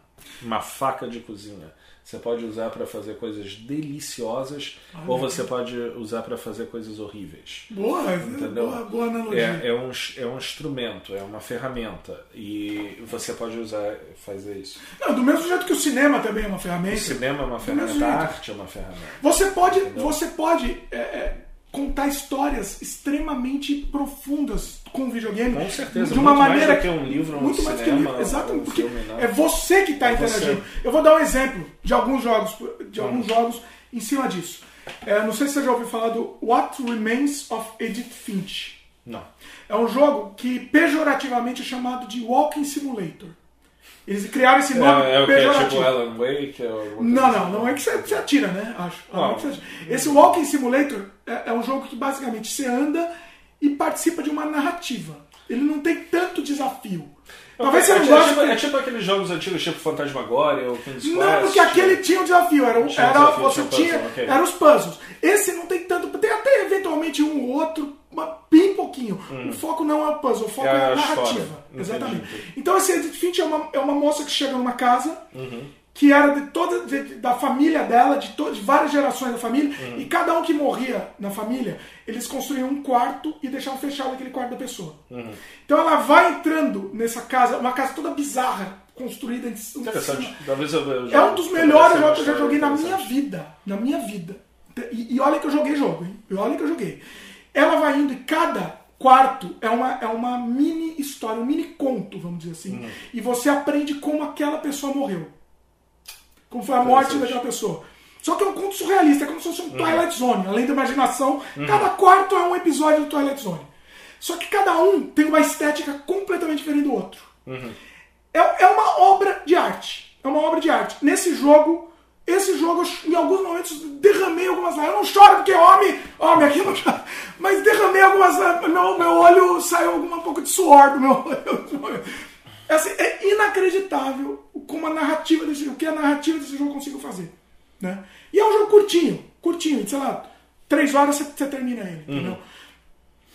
uma faca de cozinha. Você pode usar para fazer coisas deliciosas ou você pode usar para fazer coisas horríveis. Boa, Entendeu? boa, boa analogia. É, é, um, é um instrumento, é uma ferramenta e você pode usar fazer isso. Não, do mesmo jeito que o cinema também é uma O ferramenta. cinema é uma ferramenta, a arte é uma ferramenta. Você pode, você pode é, é, contar histórias extremamente profundas com videogame. Com certeza, De uma muito mais maneira do que um livro, um muito mais do que um livro. Exatamente, porque filme, né? é você que está É interagindo. você. Hum. Eu vou dar um exemplo de alguns jogos, de alguns jogos em cima disso. É, não sei se você já ouviu falar do What Remains of Edith Finch. Não. É um jogo que pejorativamente é chamado de Walking Simulator. Eles criaram esse nome É, é o que? pejorativo. Tipo Alan Wake? Não, coisa não, assim? não é que você, você atira, né? Acho. Não é atira. Esse Walking Simulator é, é um jogo que basicamente você anda e participa de uma narrativa. Ele não tem tanto desafio. Talvez você é, não é, goste. tipo, porque- é tipo aqueles jogos antigos, tipo Fantasmagoria ou King's Quest. Não, porque aquele tinha um desafio, era, Tinha era desafio, você tinha tinha, puzzle, ok. era os puzzles. Esse não tem tanto, tem até eventualmente um ou outro, mas bem pouquinho. O foco não é o puzzle, o foco É é, a narrativa. Exatamente. entendi. Então esse Edith Finch é uma, é uma moça que chega numa casa Uhum. Que era de toda de- da família dela, de, to, de várias gerações da família, Uhum. e cada um que morria na família, eles construíam um quarto e deixavam fechado aquele quarto da pessoa. Uhum. Então ela vai entrando nessa casa, uma casa toda bizarra, construída em, Interessante. cima. Talvez eu, eu É já- um dos melhores jogos que eu já joguei na minha vida. Na minha vida. E, e olha que eu joguei jogo, hein? E olha que eu joguei. Ela vai indo e cada quarto é uma, é uma mini história, um mini conto, vamos dizer assim. Uhum. E você aprende como aquela pessoa morreu. Como foi a morte daquela pessoa. Só que é um conto surrealista, é como se fosse um Uhum. Twilight Zone. Além da imaginação, cada quarto é um episódio do Twilight Zone. Só que cada um tem uma estética completamente diferente do outro. É, é uma obra de arte. É uma obra de arte. Nesse jogo, esse jogo, eu, em alguns momentos, derramei algumas lágrimas. Eu não choro porque homem, homem aqui não chora. Mas derramei algumas lágrimas. Meu, meu olho saiu um pouco de suor do meu <laughs> olho. Assim, é inacreditável como a narrativa desse o que a narrativa desse jogo conseguiu fazer. Né? E é um jogo curtinho, curtinho, sei lá, três horas você, termina ele, entendeu?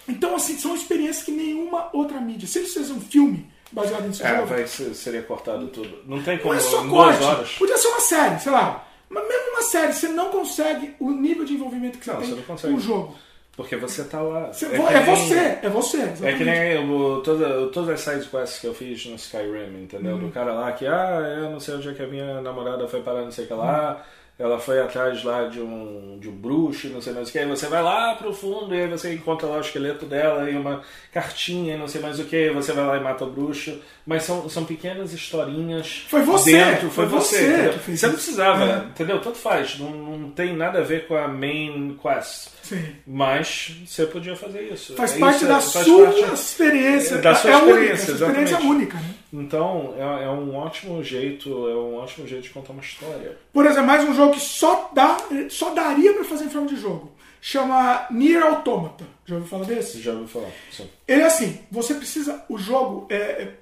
Então, assim, são experiências que nenhuma outra mídia. Se eles fizessem um filme baseado nesse É, jogo, vai ser, seria cortado tudo. Não tem como não é só corte. horas. Podia ser uma série, sei lá. Mas mesmo uma série, você não consegue o nível de envolvimento que você Não, tem você não consegue. com o jogo. Porque você tá lá. Você- que é, nem- você, é você. É exatamente. que nem o, toda, todas as side quests que eu fiz no Skyrim, entendeu? Uhum. Do cara lá que, ah, eu não sei onde é que a minha namorada foi parar, não sei o que lá. Ela foi atrás lá de um, de um bruxo, não sei mais o que. Aí você vai lá pro fundo e aí você encontra lá o esqueleto dela e uma cartinha e não sei mais o que. Você vai lá e mata o bruxo. Mas são, são pequenas historinhas. Foi você, Dentro, foi foi, você. você entendeu? que fez você não precisava, É. entendeu? Tanto faz. Não, não tem nada a ver com a main quest. Sim. Mas você podia fazer isso. Faz É parte isso, da faz sua parte- experiência. da sua é única, experiência, essa experiência é única. Né? Então, é, é um ótimo jeito, é um ótimo jeito de contar uma história. Por exemplo, mais um jogo que só, dá, só daria pra fazer em forma de jogo. Chama Nier Automata. Já ouviu falar desse? Já ouviu falar? Sim. Ele é assim, você precisa. O jogo é,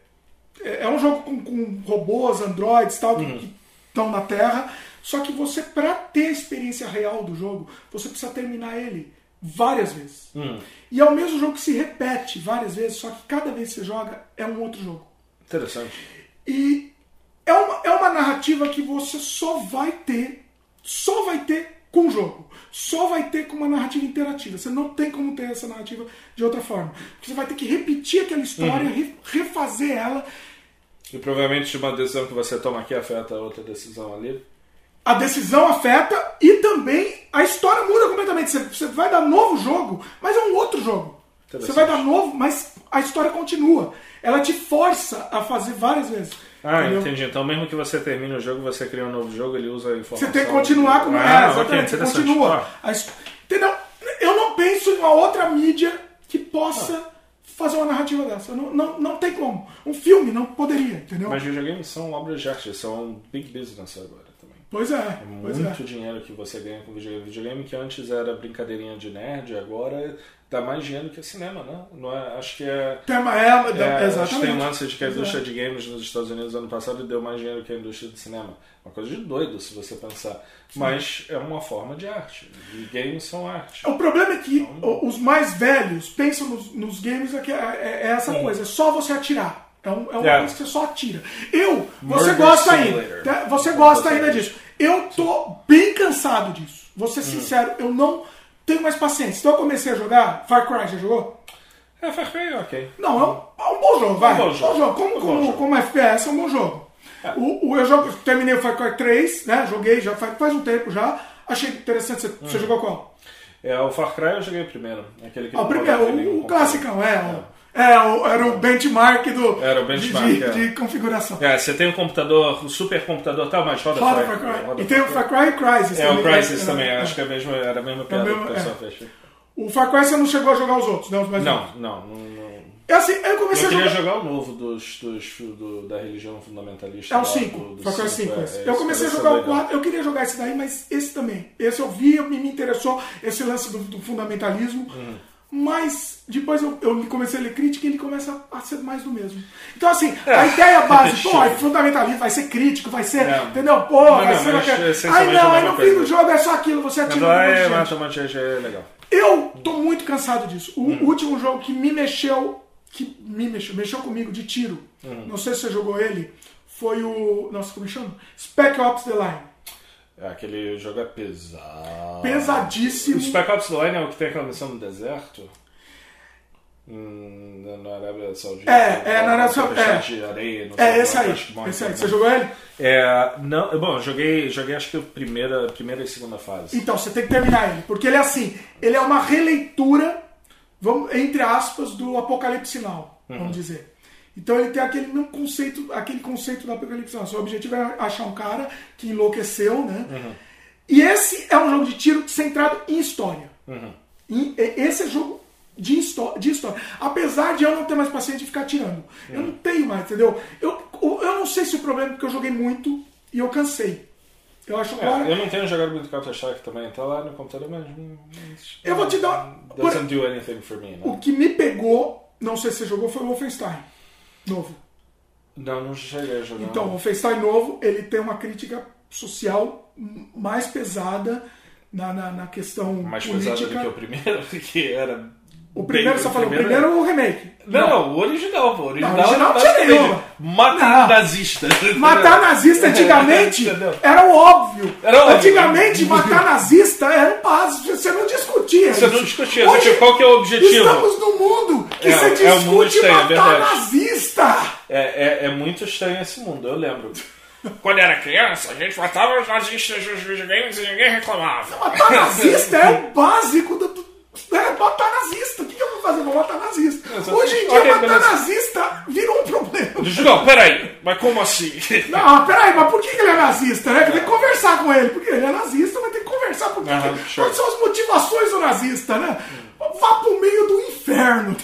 é, é um jogo com, com robôs, androids tal, Uhum. que estão na Terra. Só que você, pra ter a experiência real do jogo, você precisa terminar ele várias vezes. Hum. E é o mesmo jogo que se repete várias vezes, só que cada vez que você joga é um outro jogo. Interessante. E é uma, é uma narrativa que você só vai ter, só vai ter com o jogo. Só vai ter com uma narrativa interativa. Você não tem como ter essa narrativa de outra forma. Porque você vai ter que repetir aquela história, re- refazer ela. E provavelmente uma decisão que você toma aqui afeta a outra decisão ali. A decisão afeta e também a história muda completamente. Você, você vai dar novo jogo, mas é um outro jogo. Você vai dar novo, mas a história continua. Ela te força a fazer várias vezes. Ah, entendeu? entendi. Então, mesmo que você termine o jogo, você cria um novo jogo, ele usa a informação. Você tem que continuar com Ah, é, exatamente, você interessante. continua. Ah, Entendeu? Eu não penso em uma outra mídia que possa Ah. fazer uma narrativa dessa. Não, não, não tem como. Um filme não poderia, entendeu? mas videogames são obras de arte, são big business agora. Pois é, É pois muito é. dinheiro que você ganha com videogame. Videogame que antes era brincadeirinha de nerd, agora dá mais dinheiro que cinema, né? Não é, acho que é. Tema é, É, acho que exatamente. tem um lance de que a Pois é. indústria de games nos Estados Unidos ano passado deu mais dinheiro que a indústria de cinema. Uma coisa de doido, se você pensar. Mas é uma forma de arte. E games são arte. O problema é que o- os mais velhos pensam nos, nos games é, que é, é essa coisa, é só você atirar. É, um, é uma É. coisa que você só atira. Eu, você Murder gosta Simulator. ainda. tá? Você gosta ainda disso. Eu tô bem cansado disso. Vou Hum. ser sincero, eu não tenho mais paciência. Então eu comecei a jogar. Far Cry, já jogou? É, Far Cry, ok. Não, é um, é um bom jogo, vai. bom jogo. Como, Um bom como, jogo. como FPS, é um bom jogo. O, o- eu jogo, terminei o Far Cry 3, né? Joguei já faz, faz um tempo já. Achei interessante. Você, Hum. você jogou qual? É, o Far Cry eu joguei o primeiro. Aquele que Ah, o primeiro, o, nenhum o classicão, é. É, o- era o benchmark do, Era o benchmark, de, de, é. de configuração. É, você tem um computador, um super computador tal, mas roda, Roda Far Far Cry. roda E tem o Far Cry e Crysis É, o também. Crysis É, também, é. acho que é a mesma, era a mesma piada mesmo- que o pessoal é. fez. O Far Cry você não chegou a jogar os outros, né? Os mais Não, não, não, não. É assim, eu comecei Eu a queria jogar. jogar o novo dos, dos, do- da religião fundamentalista. É o lá, 5, do- do Far Cry 5. é, esse. é, eu comecei a jogar o legal. 4, eu queria jogar esse daí, mas esse também. Esse eu vi, me, me interessou, esse lance do, do fundamentalismo. Hum. Mas depois eu, eu comecei a ler crítica e ele começa a ser mais do mesmo. Então, assim, É. a ideia <laughs> base, pô, é fundamentalista, vai ser crítico, vai ser. É. Entendeu? Pô, Mas vai não, ser. mas aquela- Aí é a não, aí no fim do jogo é só aquilo, você Mas atira é, de gente, é legal. Eu tô muito cansado disso. O Hum. último jogo que me mexeu, que me mexeu, mexeu comigo de tiro, Hum. não sei se você jogou ele, foi o. Nossa, como chama? Spec Ops The Line. É, aquele jogo é pesado. Pesadíssimo. O Spec Ops The Line é o que tem aquela missão no deserto? Hum, na- Arábia Saudita. É, é, na Arábia Saudita. De areia, não sei É o esse aí. acho que morre Esse aí. Você mundo. jogou ele? É, não, bom, joguei, joguei acho que a primeira, primeira e segunda fase. Então, você tem que terminar ele. Porque ele é assim, ele é uma releitura, vamos, entre aspas, do Apocalipse Now, Uhum. vamos dizer. Então ele tem aquele mesmo conceito, aquele conceito do Apocalipse. Seu objetivo é achar um cara que enlouqueceu, né? Uhum. E esse é um jogo de tiro centrado em história. Uhum. E esse é jogo de, de história. Apesar de eu não ter mais paciência de ficar atirando. Eu Uhum. não tenho mais, entendeu? Eu, eu não sei se o problema é porque eu joguei muito e eu cansei. Eu acho É, agora. eu não tenho jogado muito Counter-Strike também, tá lá no computador, mas. Eu vou te dar- Doesn't do anything for me, O né? que me pegou, não sei se você jogou, foi o Wolfenstein novo. Não, não cheguei a jogar. Então, o Wolfenstein novo, ele tem uma crítica social mais pesada na, na, na questão mais política. pesado do que o primeiro, <laughs> que era. O primeiro, bem- você falou, o primeiro primeiro é o remake. Não, não, o original, pô. O original, Não, o original era tinha nenhuma. Mata Não. nazista. <laughs> Matar nazista antigamente <laughs> era o óbvio. Era óbvio. Antigamente, matar nazista era um passo. Você não discutia. Você isso. não discutia, Hoje, qual que é o objetivo? Estamos num mundo que É, você é mundo discute é matar verdade. Nazista. É, é, é muito estranho esse mundo, eu lembro. <laughs> Quando era criança, a gente matava os nazistas nos videogames e ninguém reclamava. Matar nazista é o <laughs> básico do. do- É, matar nazista. O que que eu vou fazer? Vou matar nazista. Hoje em dia, matar nazista virou um problema. Não, peraí, mas como assim? <laughs> Não, peraí, mas por que ele é nazista, né? Tem que conversar com ele. Porque ele é nazista, mas tem que conversar por? Aham, sure. Quais são as motivações do nazista, né? Vá pro meio do inferno.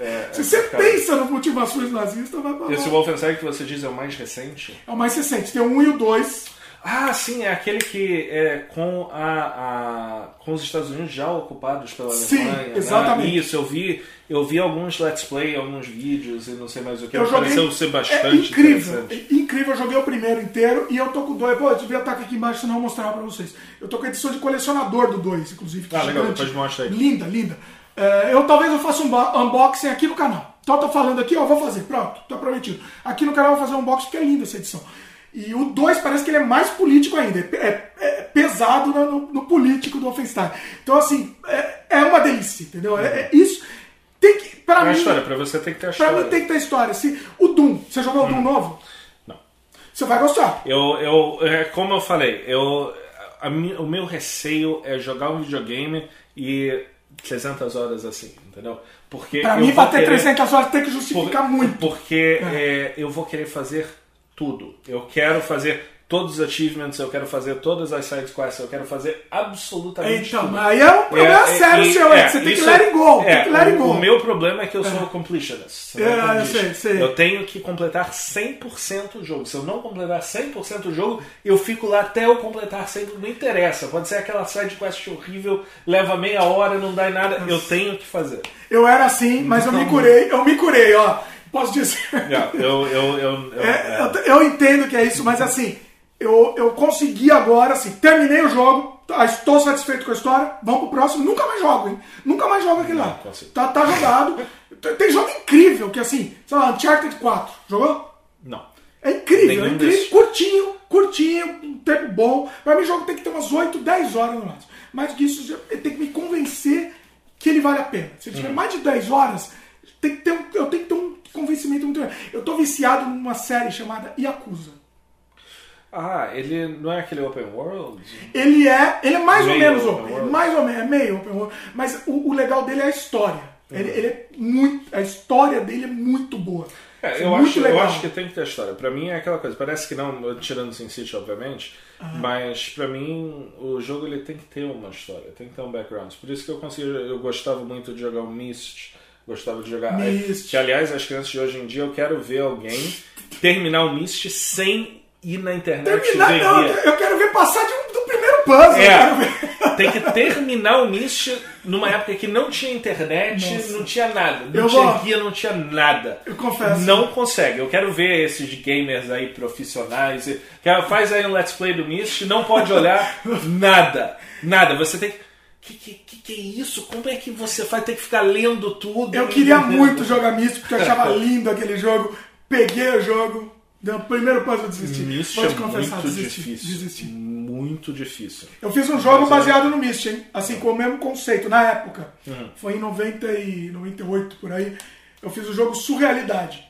é, <laughs> Se é você complicado. pensa nas motivações nazistas, vai pra Esse lá. Wolfenstein que você diz é o mais recente? É o mais recente. Tem o 1 e o 2. Ah, sim, é aquele que é com, a, a- com os Estados Unidos já ocupados pela Sim, Alemanha. né? exatamente. Isso, eu vi, eu vi alguns let's play, alguns vídeos e não sei mais o que. Eu joguei. Pareceu ser é bastante incrível. interessante. é incrível. Eu joguei o primeiro inteiro e eu tô com o 2. Pô, eu devia estar aqui embaixo, senão eu mostrar pra vocês. Eu tô com a edição de colecionador do 2, inclusive. Ah, legal, gigante. depois mostra aí. Linda, linda. É, eu talvez eu faça um unboxing aqui no canal. Então eu tô falando aqui, ó, vou fazer. Pronto, tá prometido. Aqui no canal eu vou fazer um unboxing porque é linda essa edição. E o 2 parece que ele é mais político ainda. É, é- é pesado no, no- político do Wolfenstein. Então, assim, é, é uma delícia, entendeu? É, é isso. Tem que. Pra É mim, história, pra você tem que ter a Pra história. mim tem que ter história. Se, o Doom, você jogou o Doom novo? Não. Você vai gostar. Eu, eu, é, como eu falei, eu, a mi- o meu receio é jogar um videogame e 300 horas assim, entendeu? Porque Pra eu mim, vou pra ter querer- 300 horas tem que por- justificar muito. Porque é, eu vou querer fazer tudo. Eu quero fazer todos os achievements, eu quero fazer todas as side quests, eu quero fazer absolutamente Então, tudo. aí é um problema É, sério e- seu, é, é, você tem que let it go. é, tem que let it o, go. o meu problema é que eu sou completionist. É, não eu sei, sei. Eu tenho que completar 100% o jogo. Se eu não completar 100% o jogo, eu fico lá até eu completar 100%. Não interessa. Pode ser aquela side quest horrível, leva meia hora, não dá em nada. Eu tenho que fazer. Eu era assim, mas eu me Então- curei. Eu me curei, ó. Posso dizer. Yeah, eu, eu, eu, eu- <laughs> É, é. eu, eu entendo que é isso, mas assim, eu, eu consegui agora, assim, terminei o jogo, tá, estou satisfeito com a história, vamos pro próximo, nunca mais jogo, hein? Nunca mais jogo aquele lá. Tá, tá jogado. Tem- jogo incrível, que assim, sei lá, Uncharted 4, jogou? Não. É incrível, é incrível, desses. curtinho, curtinho, um tempo bom. Pra mim o jogo tem que ter umas 8, 10 horas no máximo. Mais que isso, ele tem que me convencer que ele vale a pena. Se ele Uhum. tiver mais de 10 horas, tem que ter um, eu tenho que ter um convencimento muito grande. Eu tô viciado numa série chamada Yakuza. Ah, ele não é aquele open world? Ele é, ele é mais ou Meio menos open open, world. mais ou menos, é meio open world, mas o, o legal dele é a história. Ele, ele é muito, a história dele é muito boa. É, eu, muito acho, eu legal. acho que tem que ter história. Pra mim é aquela coisa, parece que não, tirando Sin City, obviamente, mas pra mim o jogo ele tem que ter uma história, tem que ter um background. Por isso que eu consigo, eu gostava muito de jogar o Myst, gostava de jogar. Myst. Que aliás, as crianças de hoje em dia, eu quero ver alguém terminar o Myst sem ir na internet Terminar, ver não, guia. eu quero ver passar de um- do primeiro puzzle. É, <laughs> tem que terminar o Myst numa época que não tinha internet, Nossa. não tinha nada. Não Eu tinha vou- guia, não tinha nada. Eu confesso. Não consegue. Eu quero ver esses gamers aí profissionais. faz aí um let's play do Myst, não pode olhar <laughs> nada. Nada. Você tem que. Que, que, que, é isso? Como é que você faz? Tem que ficar lendo tudo. Eu queria <laughs> muito jogar Myst, porque eu achava lindo aquele jogo. Peguei o jogo, deu o primeiro puzzle eu desisti. Myst Pode é confessar, muito desisti, difícil. desisti. Muito difícil. Eu fiz um jogo Mas é- baseado no Myst, hein? Assim, com o mesmo conceito, na época. Foi em 90 e 98, por aí. Eu fiz o jogo Surrealidade.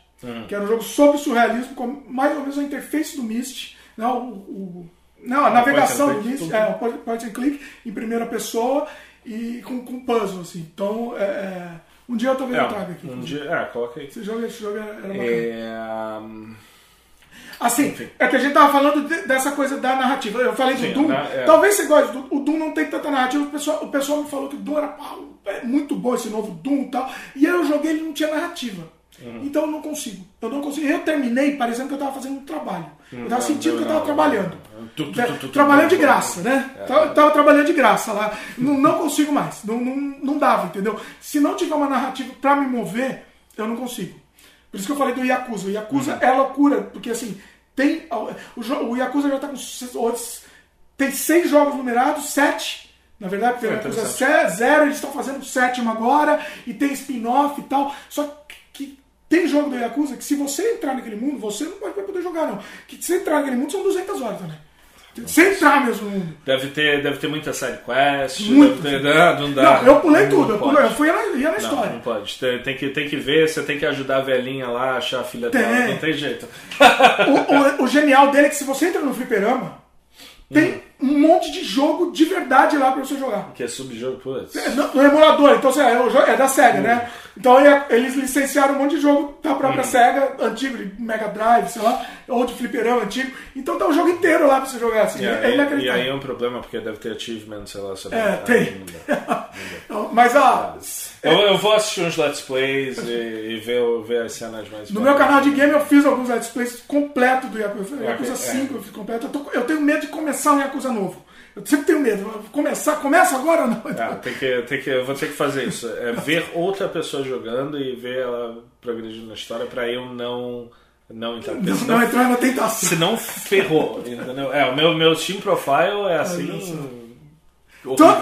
Que era um jogo sobre surrealismo, com mais ou menos a interface do Myst. Né? O, o- não, a navegação do tudo. É, o point and click em primeira pessoa e com, com puzzle, assim. Então, é, é, um dia eu talvez eu traga aqui. um dia. É, coloca aí. Esse jogo, esse jogo era era bacana. É, Assim, é que a gente tava falando de- dessa coisa da narrativa. Eu falei do Sim, Doom. na- é. Talvez você goste do o Doom, não tem tanta narrativa. O pessoal, o pessoal me falou que o Doom era pá, é muito bom esse novo Doom e tal. E aí eu joguei ele não tinha narrativa. Uhum. Então eu não consigo. Eu não consigo. Eu terminei parecendo que eu tava fazendo um trabalho. Eu tava não, sentindo que eu tava trabalhando. Tu, tu, tu, tu, tu, Trabalhando de graça, né? Tava, tava trabalhando de graça lá. Não, não consigo mais. Não, não, não dava, entendeu? Se não tiver uma narrativa pra me mover, eu não consigo. Por isso que eu falei do Yakuza. O Yakuza é loucura, porque assim, tem. O, o Yakuza já tá com. Tem seis jogos numerados, sete. Na verdade, porque o É, Yakuza interessante. é zero, eles estão fazendo o sétimo agora, e tem spin-off e tal. Só que tem jogo do Yakuza que se você entrar naquele mundo, você não vai poder jogar, não. Que se você entrar naquele mundo são 200 horas também. Se entrar mesmo no mundo. Deve ter, deve ter muita sidequest. Muito. Deve ter, não, não dá. Não, eu pulei Não tudo, eu, pulei, eu fui na, ia na história. não pode. Tem, tem que, tem que ver, você tem que ajudar a velhinha lá a achar a filha Tem. dela. Não tem jeito. O, o- o genial dele é que se você entra no fliperama, tem um monte de jogo de verdade lá pra você jogar. Que é subjogo, putz. É, No, no emulador, então assim, é, o jo- é da SEGA, né? Então aí, eles licenciaram um monte de jogo da própria SEGA, antigo, de Mega Drive, sei lá, ou de fliperama antigo. Então tá o jogo inteiro lá pra você jogar, assim. E é aí, e inacreditável. aí é um problema, porque deve ter achievement, sei lá, sobre É, ah, tem. não dá. Então, Mas, ó, Eu, eu vou assistir uns Let's Plays e, e ver, ver as cenas mais no meu canal de game eu fiz alguns let's plays completo do Yakuza. Yakuza é. 5 eu fiz completo. Eu, tô- eu tenho medo de começar um Yakuza novo. Eu sempre tenho medo. Começar, começa agora ou não? Ah, tem que, tem que, eu vou ter que fazer isso. É ver outra pessoa jogando e ver ela progredindo na história pra eu não, não entrar. Não, senão, não entrar na tentação. senão ferrou, entendeu? É, o meu, meu Steam Profile é assim. Então,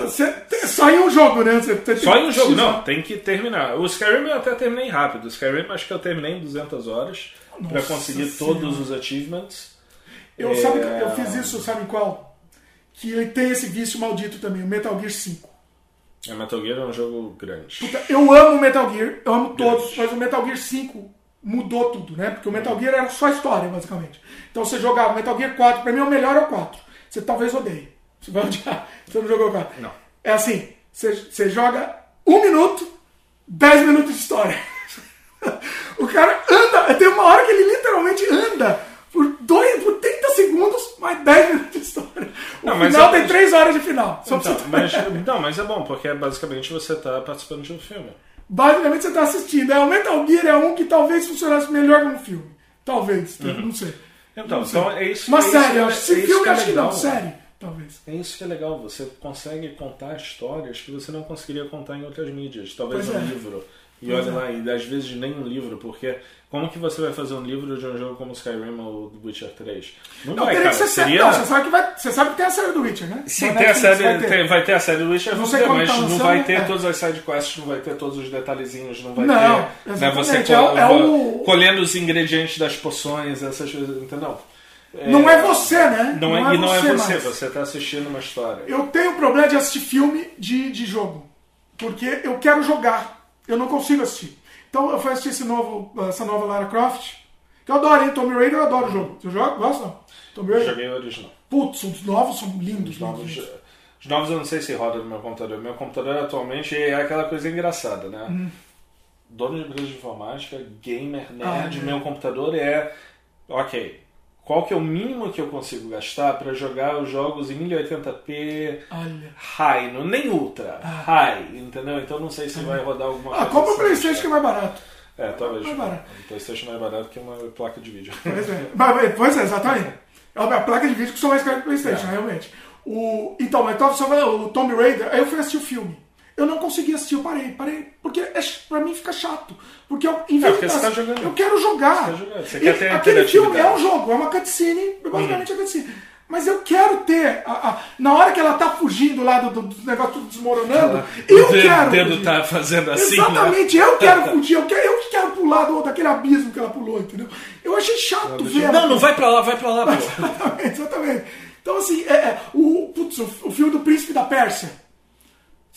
tem- só em um jogo, né? Você, tem- Só em um jogo, não, tem que terminar. O Skyrim eu até terminei rápido. O Skyrim acho que eu terminei em 200 horas pra Nossa conseguir Senhora. todos os achievements. Eu, É. sabe, eu fiz isso, sabe qual? Que ele tem esse vício maldito também, o Metal Gear 5. A Metal Gear é um jogo grande. Puta, eu amo o Metal Gear, eu amo todos, mas o Metal Gear 5 mudou tudo, né? Porque o Metal Gear era só história, basicamente. Então você jogava Metal Gear 4, pra mim o melhor é o 4. Você talvez odeie. <laughs> Você vai odiar. Você não jogou o 4. Não. É assim, você, você joga um minuto, 10 minutos de história. <laughs> o cara anda, tem uma hora que ele literalmente anda por, dois, por 30 segundos, mais 10 minutos de história. O Não, final eu- tem 3 horas de final. Só pra Então, você mas, não, mas é bom, porque basicamente você tá participando de um filme. Basicamente você está assistindo. É, o Metal Gear é um que talvez funcionasse melhor como filme. Talvez, não sei. Então, Não sei. então é isso. Uma é série, é- acho. Se é filme, que é acho que não. legal. Série, talvez. É isso que é legal, você consegue contar histórias que você não conseguiria contar em outras mídias. Talvez Pois um é. livro. E olha lá, e às vezes nem um livro, porque como que você vai fazer um livro de um jogo como Skyrim ou The Witcher 3? Não, não vai, cara. Você, Seria... não, você, sabe que vai, você sabe que tem a série do Witcher, né? Sim, tem a série, vai, ter. Tem, vai ter a série do Witcher, não sei mas tá não vai ter é. todas as sidequests, não vai ter todos os detalhezinhos, não vai não, ter... Né, você é, é o... colhendo os ingredientes das poções, essas coisas, entendeu? É, não é você, né? Não, é, não é, e não você é você, mais. você está assistindo uma história. Eu tenho problema de assistir filme de, de jogo. Porque eu quero jogar. Eu não consigo assistir. Então eu fui assistir esse novo, essa nova Lara Croft. Que eu adoro, hein? Tomb Raider eu adoro o jogo. Você joga? Gosta? Tomb Raider? Joguei o original. Putz, os novos são lindos. Os novos, os novos eu não sei se roda no meu computador. Meu computador atualmente é aquela coisa engraçada, né? Hum. Dono de empresa de informática, gamer, nerd, ah, meu computador é. Ok, qual que é o mínimo que eu consigo gastar para jogar os jogos em 1080p Olha. high, não, nem ultra, ah. high, entendeu? Então não sei se vai rodar alguma ah, coisa. Ah, compra o assim. PlayStation que é mais barato. É, talvez. Mais barato. O PlayStation é mais barato que uma placa de vídeo. Pois é, pois é exatamente. É a placa de vídeo que são mais caras que o PlayStation, é. realmente. O, então, mas o Tomb Raider, aí eu fui assistir o filme. Eu não consegui assistir, eu parei, parei. Porque é, pra mim fica chato. Porque eu, em vez é, tá eu quero jogar. Você, quer ter aquele filme é um jogo, é uma cutscene, basicamente hum. é cutscene. Mas eu quero ter. A, a, na hora que ela tá fugindo lá do, do negócio tudo desmoronando, eu o quero. O dedo fugir. tá fazendo assim. Né? Exatamente, né? eu quero fugir, eu quero, eu quero pular do, daquele abismo que ela pulou, entendeu? Eu achei chato ver. Não, não vai pra lá, vai pra lá. <laughs> exatamente, exatamente. Então, assim, é, é o, putz, o, o filme do Príncipe da Pérsia.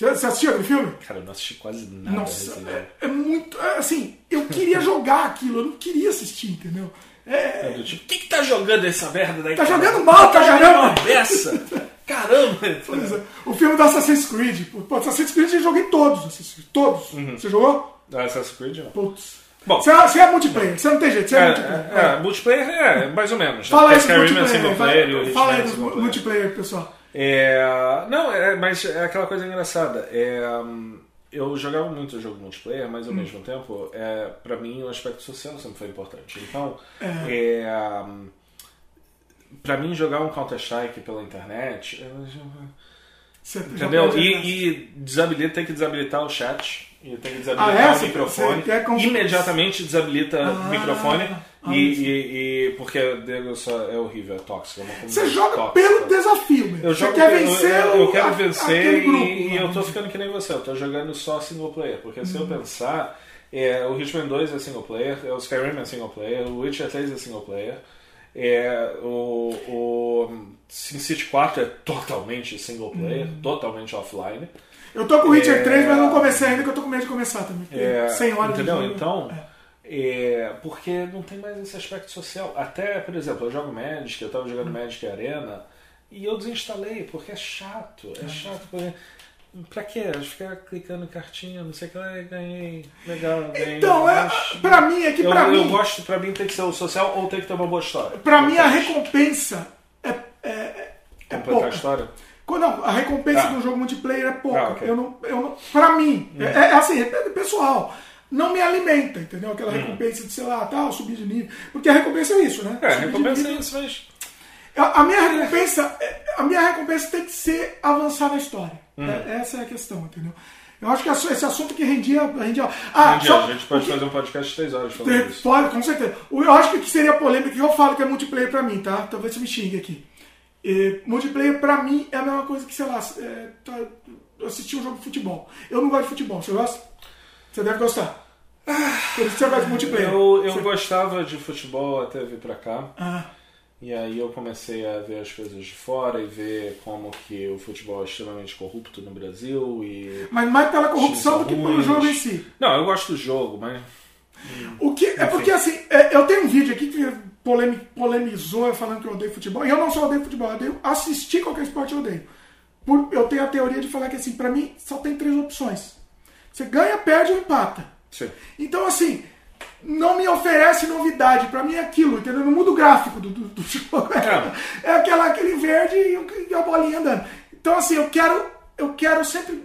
Você assistiu aquele filme? Cara, eu não assisti quase nada. Nossa, é, é, muito. É, assim, eu queria <laughs> jogar aquilo, eu não queria assistir, entendeu? É. é tipo, quem que tá jogando essa merda daí? Tá cara? jogando mal, tá <laughs> caramba! Dessa? Caramba! É, o filme do Assassin's Creed. Pô, Assassin's Creed eu joguei todos. Todos. Uhum. Você jogou? Assassin's Creed não. Putz. Bom, você, é, você é multiplayer, você não tem jeito, você é, é multiplayer. É, é, multiplayer é, mais ou menos. Fala aí do multiplayer. Fala, fala aí do multiplayer, pessoal. É, não, é, mas é aquela coisa engraçada. É, eu jogava muito jogo multiplayer, mas ao hum. mesmo tempo, é, para mim, o aspecto social sempre foi importante. Então, é. é para mim, jogar um Counter-Strike pela internet. Entendeu? E, e desabilita, tem que desabilitar o chat. E tem que desabilitar ah, é? o microfone. Imediatamente desabilita o ah. microfone e, e, e, porque só é horrível, é tóxico. É você joga tóxica. pelo desafio, eu você quer vencer. Eu, eu quero a, vencer grupo, e, eu tô ficando que nem você, eu tô jogando só single player. Porque se eu hum. pensar, é, o Hitman 2 é single player, o Skyrim é single player, o Witcher 3 é single player, é, o, o SimCity 4 é totalmente single player, hum. totalmente offline. Eu tô com o Witcher é, 3, mas não comecei ainda, que eu tô com medo de começar também. É, 100 horas entendeu? de jogo. Então. É. É, porque não tem mais esse aspecto social. Até, por exemplo, eu jogo Magic, eu estava jogando. Magic Arena e eu desinstalei porque é chato. É chato. Porque, pra quê? Ficar clicando em cartinha, não sei o que lá, ganhei. Legal, ganhei. Então, é, pra mim, é que pra eu, mim. Eu gosto, pra mim tem que ser o social ou tem que ter uma boa história. Pra mim, a recompensa é. é, é Completar a história? Não, a recompensa ah. do jogo multiplayer é pouca. Ah, okay. eu não, eu não, pra mim, hum. é, é assim, é pessoal não me alimenta, entendeu? Aquela hum. recompensa de, sei lá, tal, subir de nível. Porque a recompensa é isso, né? É, a recompensa é isso, mas. A, a, minha recompensa, a minha recompensa tem que ser avançar na história. Hum. É, essa é a questão, entendeu? Eu acho que esse assunto que rendia. rendia ah, só, a gente pode que, fazer um podcast de 3 horas falando isso. Pode, com certeza. Eu acho que seria polêmica que eu falo que é multiplayer pra mim, tá? Talvez você me xingue aqui. E, multiplayer pra mim é a mesma coisa que, sei lá, é, tá, assistir um jogo de futebol. Eu não gosto de futebol, você gosta? Você deve gostar. Por isso gosta de multiplayer. Eu, eu você... gostava de futebol até vir pra cá. Ah. E aí eu comecei a ver as coisas de fora e ver como que o futebol é extremamente corrupto no Brasil e. Mas mais pela corrupção do que pelo jogo em si. Não, eu gosto do jogo, mas. O que, é porque assim, é, eu tenho um vídeo aqui que polemizou falando que eu odeio futebol. E eu não só odeio futebol, eu odeio assistir qualquer esporte eu odeio. Por, eu tenho a teoria de falar que assim, pra mim só tem três opções. Você ganha, perde ou empata. Sim. Então, assim, não me oferece novidade. Para mim é aquilo, entendeu? No mundo gráfico do, do, do <laughs> jogo. É, é aquela, aquele verde e a bolinha andando. Então, assim, eu quero, eu quero sempre.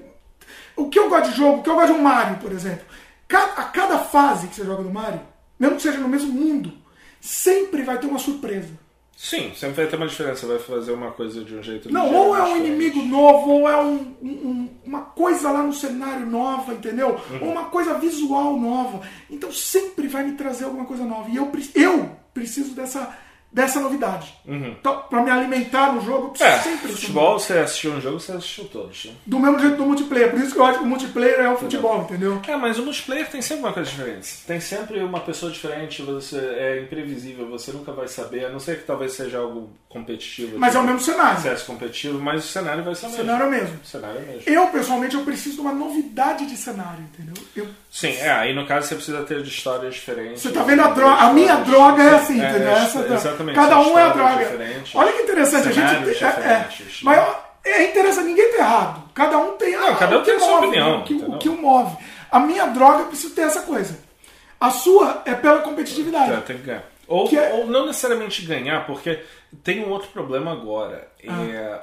O que eu gosto de jogo, o que eu gosto de um Mario, por exemplo. A cada fase que você joga no Mario, mesmo que seja no mesmo mundo, sempre vai ter uma surpresa. Sim, sempre vai ter uma diferença, vai fazer uma coisa de um jeito Não, ou é um inimigo novo, ou é um, um, uma coisa lá no cenário nova, entendeu? Uhum. Ou uma coisa visual nova. Então sempre vai me trazer alguma coisa nova. E eu, eu preciso dessa dessa novidade. Uhum. Então, pra me alimentar no jogo, eu preciso é, sempre futebol, você assistiu um jogo, você assistiu todos. Né? Do mesmo jeito do multiplayer. Por isso que eu acho que o multiplayer é o futebol, entendeu? É, mas o multiplayer tem sempre uma coisa diferente. Tem sempre uma pessoa diferente, você é imprevisível, você nunca vai saber, a não ser que talvez seja algo competitivo. Mas tipo, é o mesmo cenário. Acesso competitivo, mas o cenário vai ser o mesmo. Cenário é mesmo. O cenário é mesmo. Eu, pessoalmente, eu preciso de uma novidade de cenário, entendeu? Eu... Sim, é, aí no caso você precisa ter de histórias diferentes. Você tá vendo a droga? A minha droga é assim, é, entendeu? É, Essa, exatamente. Cada um é a droga. Olha que interessante, a gente. É, é, mas é interessante, ninguém tá errado. Cada um tem. Não, cada um tem a sua opinião. O que, o que o move. A minha droga precisa ter essa coisa. A sua é pela competitividade. É, tem que ganhar. Ou, é... ou não necessariamente ganhar, porque tem um outro problema agora. Ah. É,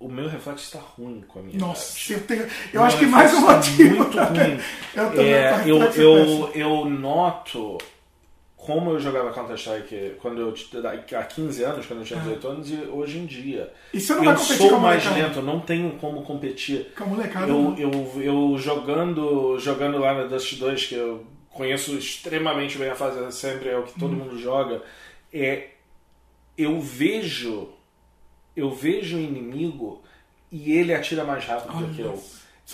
o meu reflexo está ruim com a minha Nossa, eu, tenho, eu acho que mais um motivo. Muito ruim. eu, é, eu, eu, eu noto como eu jogava Counter-Strike quando eu há 15 anos, quando eu tinha 18 ah. anos, e hoje em dia. E você não eu vai competir sou mais lento, eu não tenho como competir. Com a molecada. Eu, eu, eu jogando, jogando lá na Dust 2, que eu conheço extremamente bem a fase, sempre é o que todo hum. mundo joga, é, eu vejo eu vejo o inimigo e ele atira mais rápido do que eu.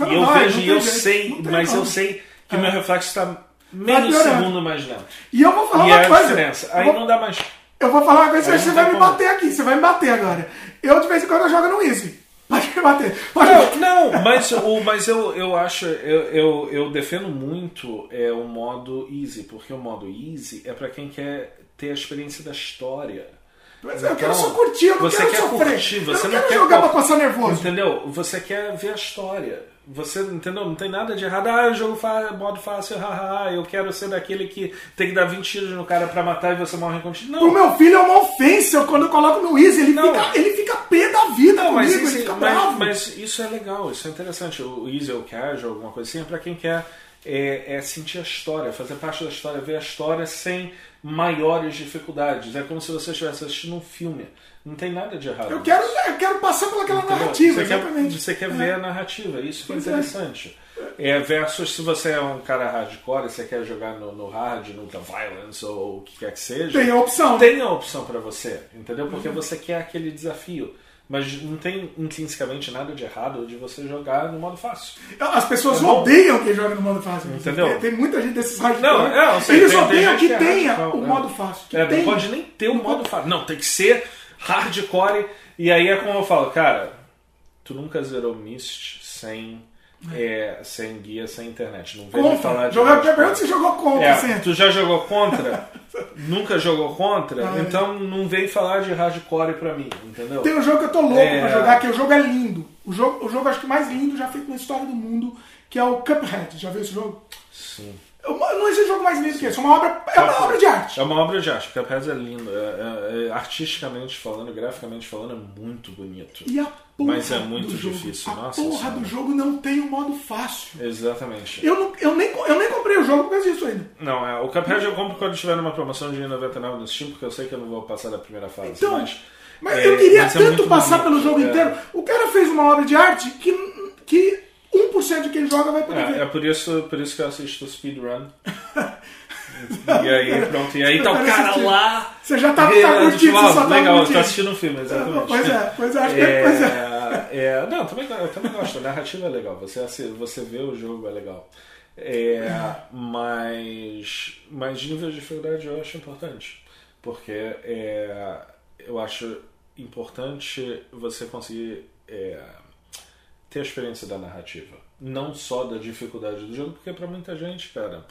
E eu vai, vejo e eu sei, mas eu sei que o meu reflexo está meio segundo mais lento. E eu vou falar e uma é coisa. diferença. Aí vou, não dá mais. Eu vou falar uma coisa, você vai me bater aqui, você vai me bater agora. Eu de vez em quando jogo no Easy. Pode me bater. Pode não, não, <laughs> mas, o, mas eu, eu acho, eu, eu, eu defendo muito é, o modo Easy, porque o modo Easy é para quem quer ter a experiência da história. Mas então, eu quero só curtir, eu não você quero quer sofrer. Curtir, você eu não, não quer jogar pra passar nervoso. Entendeu? Você quer ver a história. Você, entendeu? Não tem nada de errado. Ah, o jogo fa modo fácil, haha, eu quero ser daquele que tem que dar 20 tiros no cara pra matar e você morre com Não. Pro meu filho é uma ofensa quando eu coloco no Easy. Ele, fica, ele fica pé da vida não, comigo, mas, ele fica mas, bravo. Mas isso é legal, isso é interessante. O Easy ou Casual, alguma coisa assim, é pra quem quer é, é sentir a história, fazer parte da história, ver a história sem maiores dificuldades. É como se você estivesse assistindo um filme. Não tem nada de errado. Eu quero, eu quero passar pelaquela narrativa, você exatamente. Quer, você quer ver a narrativa, isso que é interessante. É. versus se você é um cara hardcore e você quer jogar no, no hard, no The Violence ou o que quer que seja. Tem a opção. Tem a opção para você, entendeu? Porque uhum. você quer aquele desafio. Mas não tem intrinsecamente nada de errado de você jogar no modo fácil. As pessoas é odeiam quem joga no modo fácil. Entendeu? Tem, tem muita gente desses hardcore. Não, é, sei, Eles tem, odeiam tem que, que tenha é, o modo fácil. É, não pode nem ter o modo fácil. Não, tem que ser hardcore. E aí é como eu falo, cara, tu nunca zerou Myst sem é, sem guia, sem internet. Não vejo contra. falar de. Jogar pergunta você jogou contra, é. Tu já jogou contra? <laughs> Nunca jogou contra? Então não vem falar de hardcore pra mim, entendeu? Tem um jogo que eu tô louco é... pra jogar, que o jogo é lindo. O jogo, o jogo acho que mais lindo já feito na história do mundo, que é o Cuphead. Já viu esse jogo? Sim. Não existe jogo mais lindo que esse. É uma obra, é uma obra de arte. É uma obra de arte. Cuphead é lindo. É, é, é, artisticamente falando, graficamente falando, é muito bonito. E a porra Mas é muito do difícil. Jogo, Nossa a porra senhora. do jogo não tem um modo fácil. Exatamente. Eu, não, eu, nem, eu nem comprei o jogo por causa disso ainda. Não, é, o Cuphead eu compro quando tiver numa promoção de 99 no Steam, porque eu sei que eu não vou passar da primeira fase. Então, mas mas é, eu queria mas é tanto passar bonito, pelo jogo é. inteiro. O cara fez uma obra de arte que, que 1% de quem joga vai poder É, ver. é por, isso, por isso que eu assisto o speedrun. <laughs> e aí, pronto. E aí tá o cara lá. Você já tá, É, tá curtindo, tipo, só tá legal, eu tô assistindo um filme, exatamente. Pois é, pois é, acho que É, pois é. é, não, também, eu também gosto. A narrativa é legal. Você, você vê o jogo é legal. É, mas, mas nível de dificuldade eu acho importante. Porque é, eu acho importante você conseguir é, ter a experiência da narrativa. Não só da dificuldade do jogo, porque para muita gente, cara,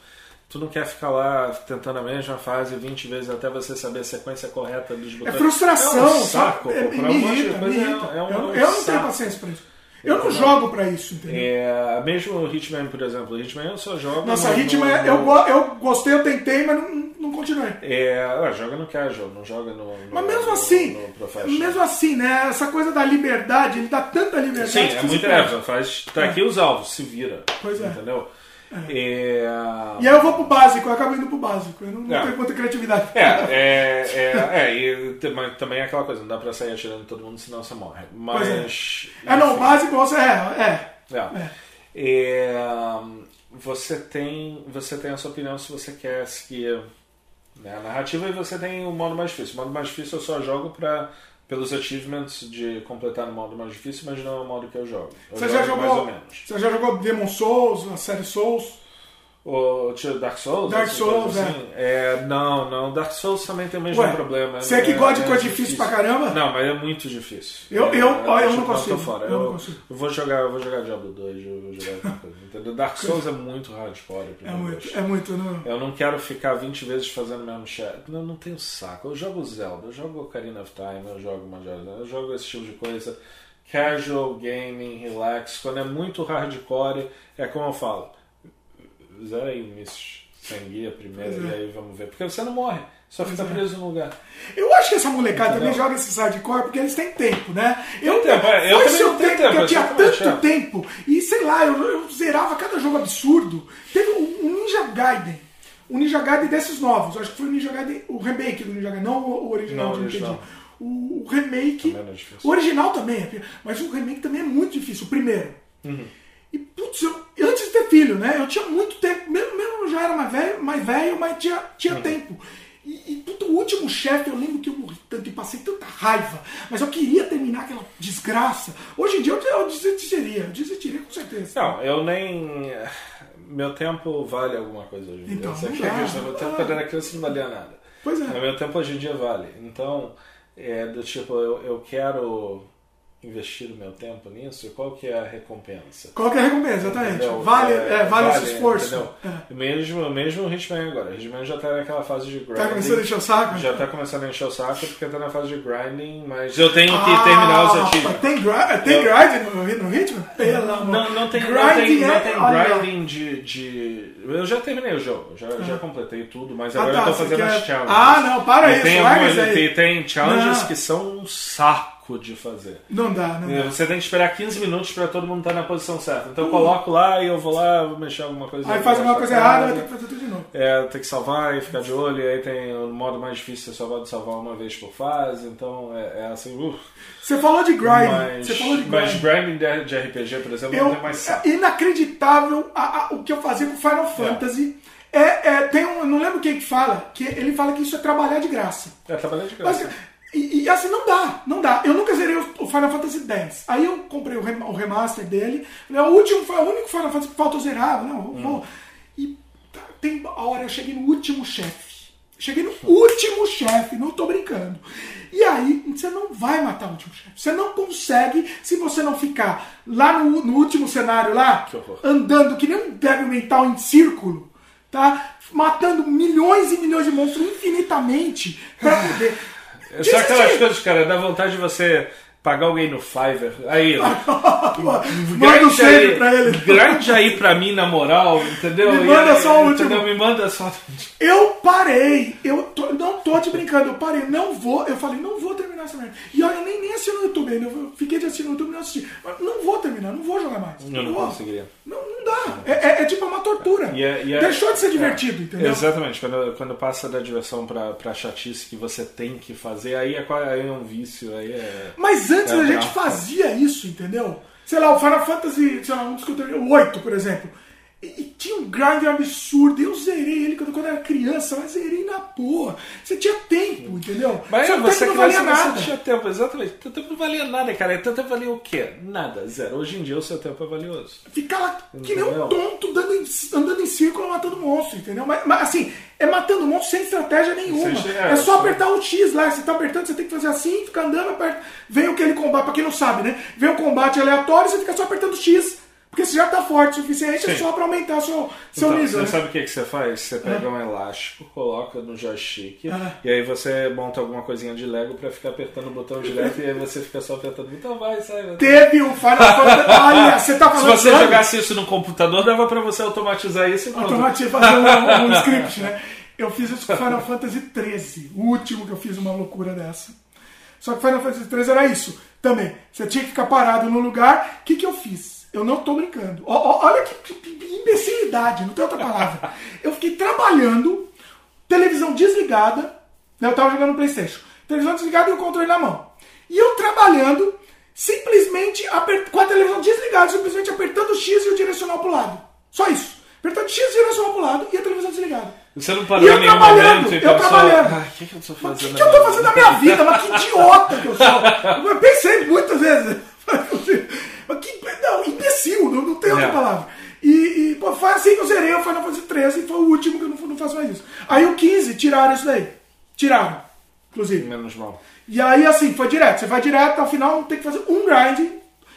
tu não quer ficar lá tentando a mesma fase 20 vezes até você saber a sequência correta dos É botões. frustração. É um saco, É, me irrita, me é- irrita. é um eu, eu não tenho paciência pra isso. Eu não jogo pra isso, entendeu? É, mesmo o Hitman, por exemplo, o Hitman eu só jogo. Nossa, no, Hitman, no, eu, no- go- eu gostei, eu tentei, mas não, não continuei. É, joga no casual, não joga no. no Mas mesmo assim, mesmo assim, né? Essa coisa da liberdade, ele dá tanta liberdade Sim, é muito é, faz. Tá aqui os alvos, se vira. Pois é. Entendeu? É, E aí eu vou pro básico, eu acabo indo pro básico. Eu não, não É. tenho muita criatividade. É, é, é, é, e mas também é aquela coisa, não dá pra sair atirando todo mundo, senão você morre. É. Mas. É, não, básico você é. É. É. É, você tem você tem a sua opinião se você quer seguir né, a narrativa e você tem o modo mais difícil. O modo mais difícil eu só jogo pra, pelos achievements de completar no modo mais difícil, mas não é o modo que eu jogo. Eu Você jogo já jogou. mais ou menos. Você já jogou Demon Souls, a série Souls? O tipo, Dark Souls? Dark essas Souls, coisas assim? é. Não, não. Dark Souls também tem o mesmo Ué, problema. você é que É- gosta de é coisa difícil pra caramba? Não, mas é muito difícil. Eu- É, eu- é, eu tipo, não consigo, fora. eu Eu, não consigo. eu vou jogar, eu vou jogar Diablo 2, eu vou jogar outra coisa. Entendeu? Dark <laughs> Souls é muito hardcore. É muito, eu é muito. Não. eu não quero ficar 20 vezes fazendo o mesmo chat. Não, não tenho saco. Eu jogo Zelda, eu jogo Ocarina of Time, eu jogo Majora's eu jogo esse tipo de coisa. Casual gaming, relax. Quando é muito hardcore, é como eu falo. Zera aí Miss sem guia primeiro Pois é. e aí vamos ver. Porque você não morre, só fica preso no lugar. Eu acho que essa molecada Entendeu? também joga esses hardcore porque eles têm tempo, né? Eu, tempo, é, eu foi seu tempo, tempo, eu tinha tanto é. tempo. E sei lá, eu, eu zerava cada jogo absurdo. Teve um um Ninja Gaiden. O Ninja Gaiden desses novos. Eu acho que foi o Ninja Gaiden, o remake do Ninja Gaiden, não o original Não, de original. O, o remake. É o original também, é, mas o remake também é muito difícil, o primeiro. Uhum. E, putz, eu, antes de ter filho, né? Eu tinha muito tempo, mesmo, mesmo eu já era mais velho, mais velho mas tinha, tinha Uhum. tempo. E, e o último chefe, eu lembro que eu morri tanto e passei tanta raiva, mas eu queria terminar aquela desgraça. Hoje em dia eu, eu desistiria, eu desistiria com certeza. Não, eu nem. Meu tempo vale alguma coisa hoje em dia. Então, Essa não aqui é a questão. Meu tempo quando era criança não valia nada. Pois é. Mas meu tempo hoje em dia vale. Então, é do tipo, eu, eu quero investir o meu tempo nisso, e qual que é a recompensa? Qual que é a recompensa? Exatamente. Entendeu? Vale, é, vale, esse esforço. É. Mesmo, mesmo o Hitman agora. O Hitman já tá naquela fase de grinding. Tá começando a encher o saco? Já tá começando a encher o saco porque tá na fase de grinding, mas eu tenho que terminar os Ah, achievements. Tem, gra tem Eu- grind no, no ritmo? Pelo amor. Não, não tem, não Grinding tem, não é- tem olha, grinding de, de. Eu já terminei o jogo, já, já completei tudo, mas Ah, agora tá, eu tô fazendo quer- as challenges. Ah, não, para E isso, tem, algumas- tem, tem challenges Não. que são um saco de fazer. Não dá, não dá. Você tem que esperar 15 minutos pra todo mundo estar na posição certa. Então eu coloco lá e eu vou lá, vou mexer alguma coisa. Aí faz alguma coisa errada, vai ter que fazer tudo de novo. É, tem que salvar e ficar de olho, e aí tem o modo mais difícil, você só pode salvar uma vez por fase, então é, é assim, uh, Você falou de grind. mas, Você falou de grind. mas grinding de, de RPG, por exemplo, não eu, tem mais saco. é inacreditável a- a- o que eu fazia com Final Fantasy. É, é, tem um, não lembro quem que fala, que ele fala que isso é trabalhar de graça. É, trabalhar de Mas, graça. E, e, assim, não dá, não dá. Eu nunca zerei o, Final Fantasy X. Aí eu comprei o, rem- o remaster dele. Falei, O último foi o único Final Fantasy que falta eu zerar. Não, vou. E tá, tem a hora eu cheguei no último chefe. Cheguei no último chefe, não tô brincando. E aí, você não vai matar o último chefe. Você não consegue se você não ficar lá no, no último cenário lá, Que andando que nem um débil mental em círculo, tá? Matando milhões e milhões de monstros infinitamente pra poder. Só aquelas desistir. coisas, cara, dá vontade de você pagar alguém no Fiverr. Aí, <laughs> Manda um aí, pra ele. grande aí pra mim, na moral, entendeu? Me manda aí, só o entendeu? último. Me manda só. Eu parei, eu tô- não tô te brincando, eu parei, não vou, eu falei, não vou terminar essa merda. E olha, eu nem, nem assisti no YouTube ainda, eu fiquei de assistir no YouTube e não assisti. Mas não vou terminar, não vou jogar mais. Eu não vou. conseguiria. Não, não dá. É, é- é tipo uma tortura. E é- e é- Deixou de ser divertido, é, entendeu? Exatamente, quando, quando passa da diversão pra, pra chatice que você tem que fazer, aí é, aí é um vício, aí é. Mas antes É a gente fazia isso, entendeu? Sei lá, o Final Fantasy, sei lá, um dos que eu terminei, o 8, por exemplo. E, tinha um grind absurdo. Eu zerei ele quando, quando eu era criança, mas zerei na boa. Você tinha tempo, entendeu? Mas Seu você tempo não valia nada. Você tinha tempo, exatamente. Teu tempo não valia nada, cara. Teu tempo valia o quê? Nada, zero. Hoje em dia o seu tempo é valioso. Ficar lá que nem um tonto dando em- andando em círculo matando monstro, entendeu? Mas, mas, assim, é matando monstro sem estratégia nenhuma. Sem- é, é, só apertar o X lá. Você tá apertando, você tem que fazer assim, fica andando, aperta. Vem aquele combate, pra quem não sabe, né? Vem um combate aleatório, você fica só apertando X. Porque você já tá forte o suficiente, é Sim. só pra aumentar seu, seu Então, nível. você né? sabe o que, que você faz? Você pega um elástico, coloca no joystick Ah. e aí você monta alguma coisinha de Lego pra ficar apertando o botão direto e aí você fica só apertando. Então vai, sai. vai. Teve o Final Fantasy. Olha, você tá Se falando. você sério? jogasse isso no computador, dava pra você automatizar isso e fazer um, um script, né? Eu fiz isso com Final Fantasy XIII, o último que eu fiz uma loucura dessa. Só que Final Fantasy XIII era isso também. Você tinha que ficar parado no lugar. O que, que eu fiz? Eu não tô brincando. Olha que, imbecilidade, não tem outra palavra. <laughs> Eu fiquei trabalhando, televisão desligada, né, eu tava jogando Playstation, televisão desligada e o controle na mão. E eu trabalhando, simplesmente aper- com a televisão desligada, simplesmente apertando o X e o direcional pro lado. Só isso. Apertando X e o direcional pro lado e a televisão desligada. Você não E parou eu em nenhum trabalhando, momento e eu pensou, trabalhando. ah, o que, que eu tô fazendo? o que, que eu tô fazendo na minha vida? Mas que idiota que eu sou. <laughs> Eu pensei muitas vezes. Mas que não, imbecil, não, não tem outra É. palavra. E, e, pô, foi assim que eu zerei o Final Fantasy 13 e foi o último que eu não, não faço mais isso. Aí o 15 tiraram isso daí. Tiraram, inclusive. Menos mal. E aí, assim, foi direto. Você vai direto, ao final não tem que fazer um grind.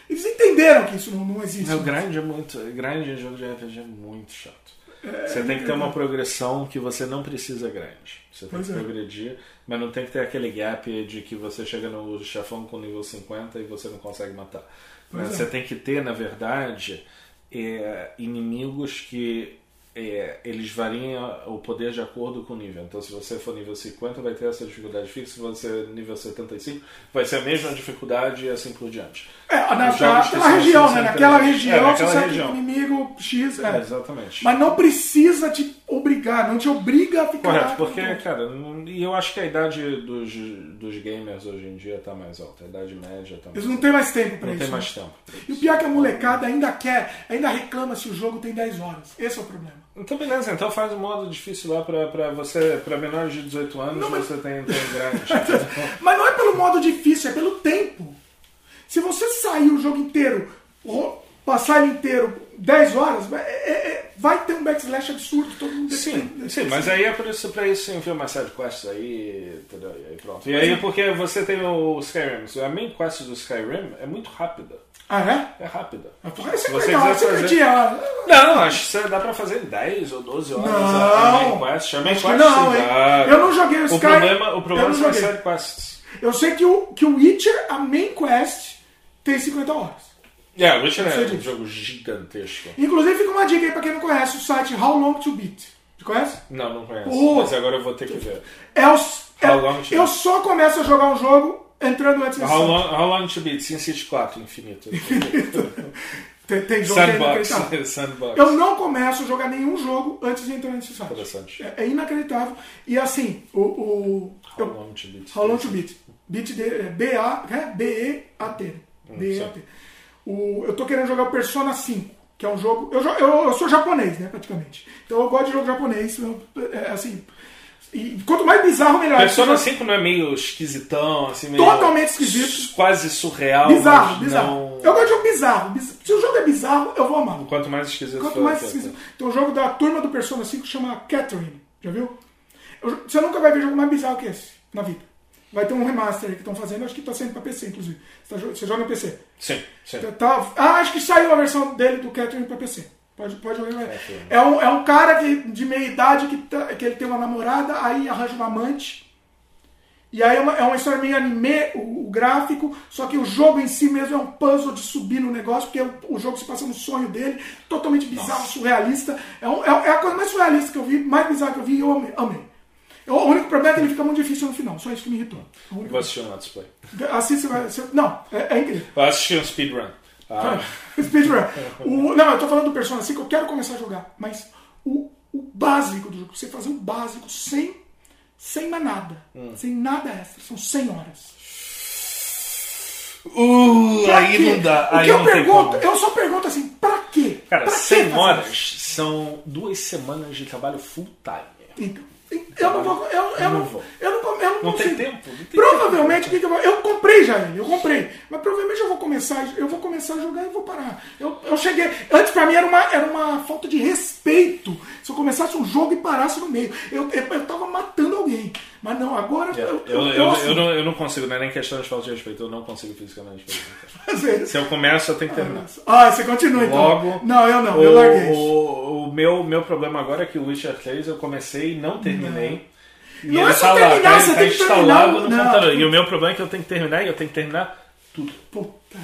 Eles entenderam que isso não, não existe. O grind é muito. Grind em jogo de RPG é muito chato. É, você tem que ter uma progressão que você não precisa grind. Você tem que é. progredir, mas não tem que ter aquele gap de que você chega no chefão com nível 50 e você não consegue matar. Pois é. Você tem que ter, na verdade, é, inimigos que é, eles variam o poder de acordo com o nível. Então, se você for nível 50, vai ter essa dificuldade fixa. Se você é nível 75, vai ser a mesma dificuldade e assim por diante. É, na, naquela região, assim, né? Naquela interessantes. região, É, naquela você sabe região. que inimigo X. É. É, exatamente. Mas não precisa te obrigar, não te obriga a ficar. Correto, porque, cara, não- e eu acho que a idade dos, dos gamers hoje em dia tá mais alta. A idade média tá mais Eles não têm mais tempo pra Não isso. tem né? mais tempo. E o pior é que a molecada ainda quer, ainda reclama se o jogo tem 10 horas. Esse é o problema. Então beleza, então faz um modo difícil lá pra, pra você, pra menores de 18 anos, Não, mas- você tem, tem grande. <laughs> Mas não é pelo modo difícil, é pelo tempo. Se você sair o jogo inteiro, ro- passar ele inteiro 10 horas, vai- é- é- vai ter um backslash absurdo, todo mundo Sim, sim, mas aí é por isso, pra isso você enfia mais sidequests aí, entendeu? E aí pronto. E aí porque você tem o Skyrim, a main quest do Skyrim é muito rápida. Ah, é? É rápida. Porra, Se 50 horas, 50 fazer- dias. Não, acho que dá pra fazer em 10 ou 12 horas Não. a main quest. A main Acho que quest não, hein? Eu não joguei o O Sky- problema, o problema não são as joguei. sidequests. Eu sei que o, que o Witcher, a main quest, tem 50 horas. É, o Witcher é um jogo gigantesco. Inclusive, fica uma dica aí pra quem não conhece o site How Long to Beat. Você conhece? Não, não conheço. Oh. Mas agora eu vou ter que ver. É os, é- How Long to eu só começo a jogar um jogo entrando antes desse How long, how long to beat? SimCity 4, infinito. <laughs> Tem, tem jogo que é Sandbox. <laughs> Sandbox. Eu não começo a jogar nenhum jogo antes de entrar nesse site. Interessante. É, é inacreditável. E assim, o. o How eu- long to beat? How long to beat? Beat de, é B-A, é? B-E-A-T. B-E-A-T. O, eu tô querendo jogar o Persona 5, que é um jogo. Eu, eu, eu sou japonês, né, praticamente. Então eu gosto de jogo japonês. eu- é, assim. E quanto mais bizarro, melhor. Persona Esse jogo- 5 não é meio esquisitão, assim, meio. Totalmente esquisito. Quase surreal. Bizarro, bizarro. não- Eu gosto de jogo bizarro. Biz- Se o jogo é bizarro, eu vou amar. Quanto mais esquisito Quanto mais esquisito. Tem um jogo da turma do Persona 5 que chama Catherine. Já viu? Você nunca vai ver jogo mais bizarro que esse na vida. Vai ter um remaster que estão fazendo, acho que está saindo para PC, inclusive. Você, tá você joga no PC. Sim, sim. Tá- tá- ah, acho que saiu a versão dele do Catherine para PC. Pode, pode. Catherine. É um, é um cara que, de meia idade que, tá- que ele tem uma namorada, aí arranja uma amante. E aí é uma, é uma história meio anime, o, o gráfico, só que o jogo em si mesmo é um puzzle de subir no negócio, porque o, o jogo se passa no sonho dele, totalmente bizarro, surrealista. É, um- é, é a coisa mais surrealista que eu vi, mais bizarra que eu vi e eu amei. amei. O único problema é que ele fica muito difícil no final, só isso que me irritou. Vou assistir um Let's Play. Assim você vai. não, é, é incrível. Vou assistir um speedrun. Ah, <laughs> Speedrun. O, não, eu tô falando do Persona 5, eu quero começar a jogar, mas o, o básico do jogo, você fazer o básico sem, sem mais nada, Hum. sem nada extra, são 100 horas. Uh, Pra aí quê? não dá. O Aí que eu pergunto, como. eu só pergunto assim, pra quê? Cara, pra quê 100 fazer horas são duas semanas de trabalho full time. Então, eu não vou. Eu, eu, Não não, vou. eu não, eu não, Não tem consigo. tempo, não tem provavelmente, o que que eu, vou, eu comprei já ele, eu comprei. Mas provavelmente eu vou começar, eu vou começar a jogar e vou parar. Eu, eu cheguei. Antes pra mim era uma, era uma falta de respeito se eu começasse um jogo e parasse no meio. Eu, eu, eu tava matando alguém. Mas não, agora Eu, eu, eu, assim, eu não, eu não consigo, não é nem questão de falta de respeito, eu não consigo fisicamente fazer. Se eu começo, eu tenho que terminar. Ah, você continua então. Logo, Não, eu não, o, eu larguei. isso. o, o meu, meu problema agora é que o Witcher 3 eu comecei e não terminei. E Não é só tá lá, terminar, tá, você tá tem que terminar, no não. computador. E o meu problema é que eu tenho que terminar e eu tenho que terminar tudo. Puta,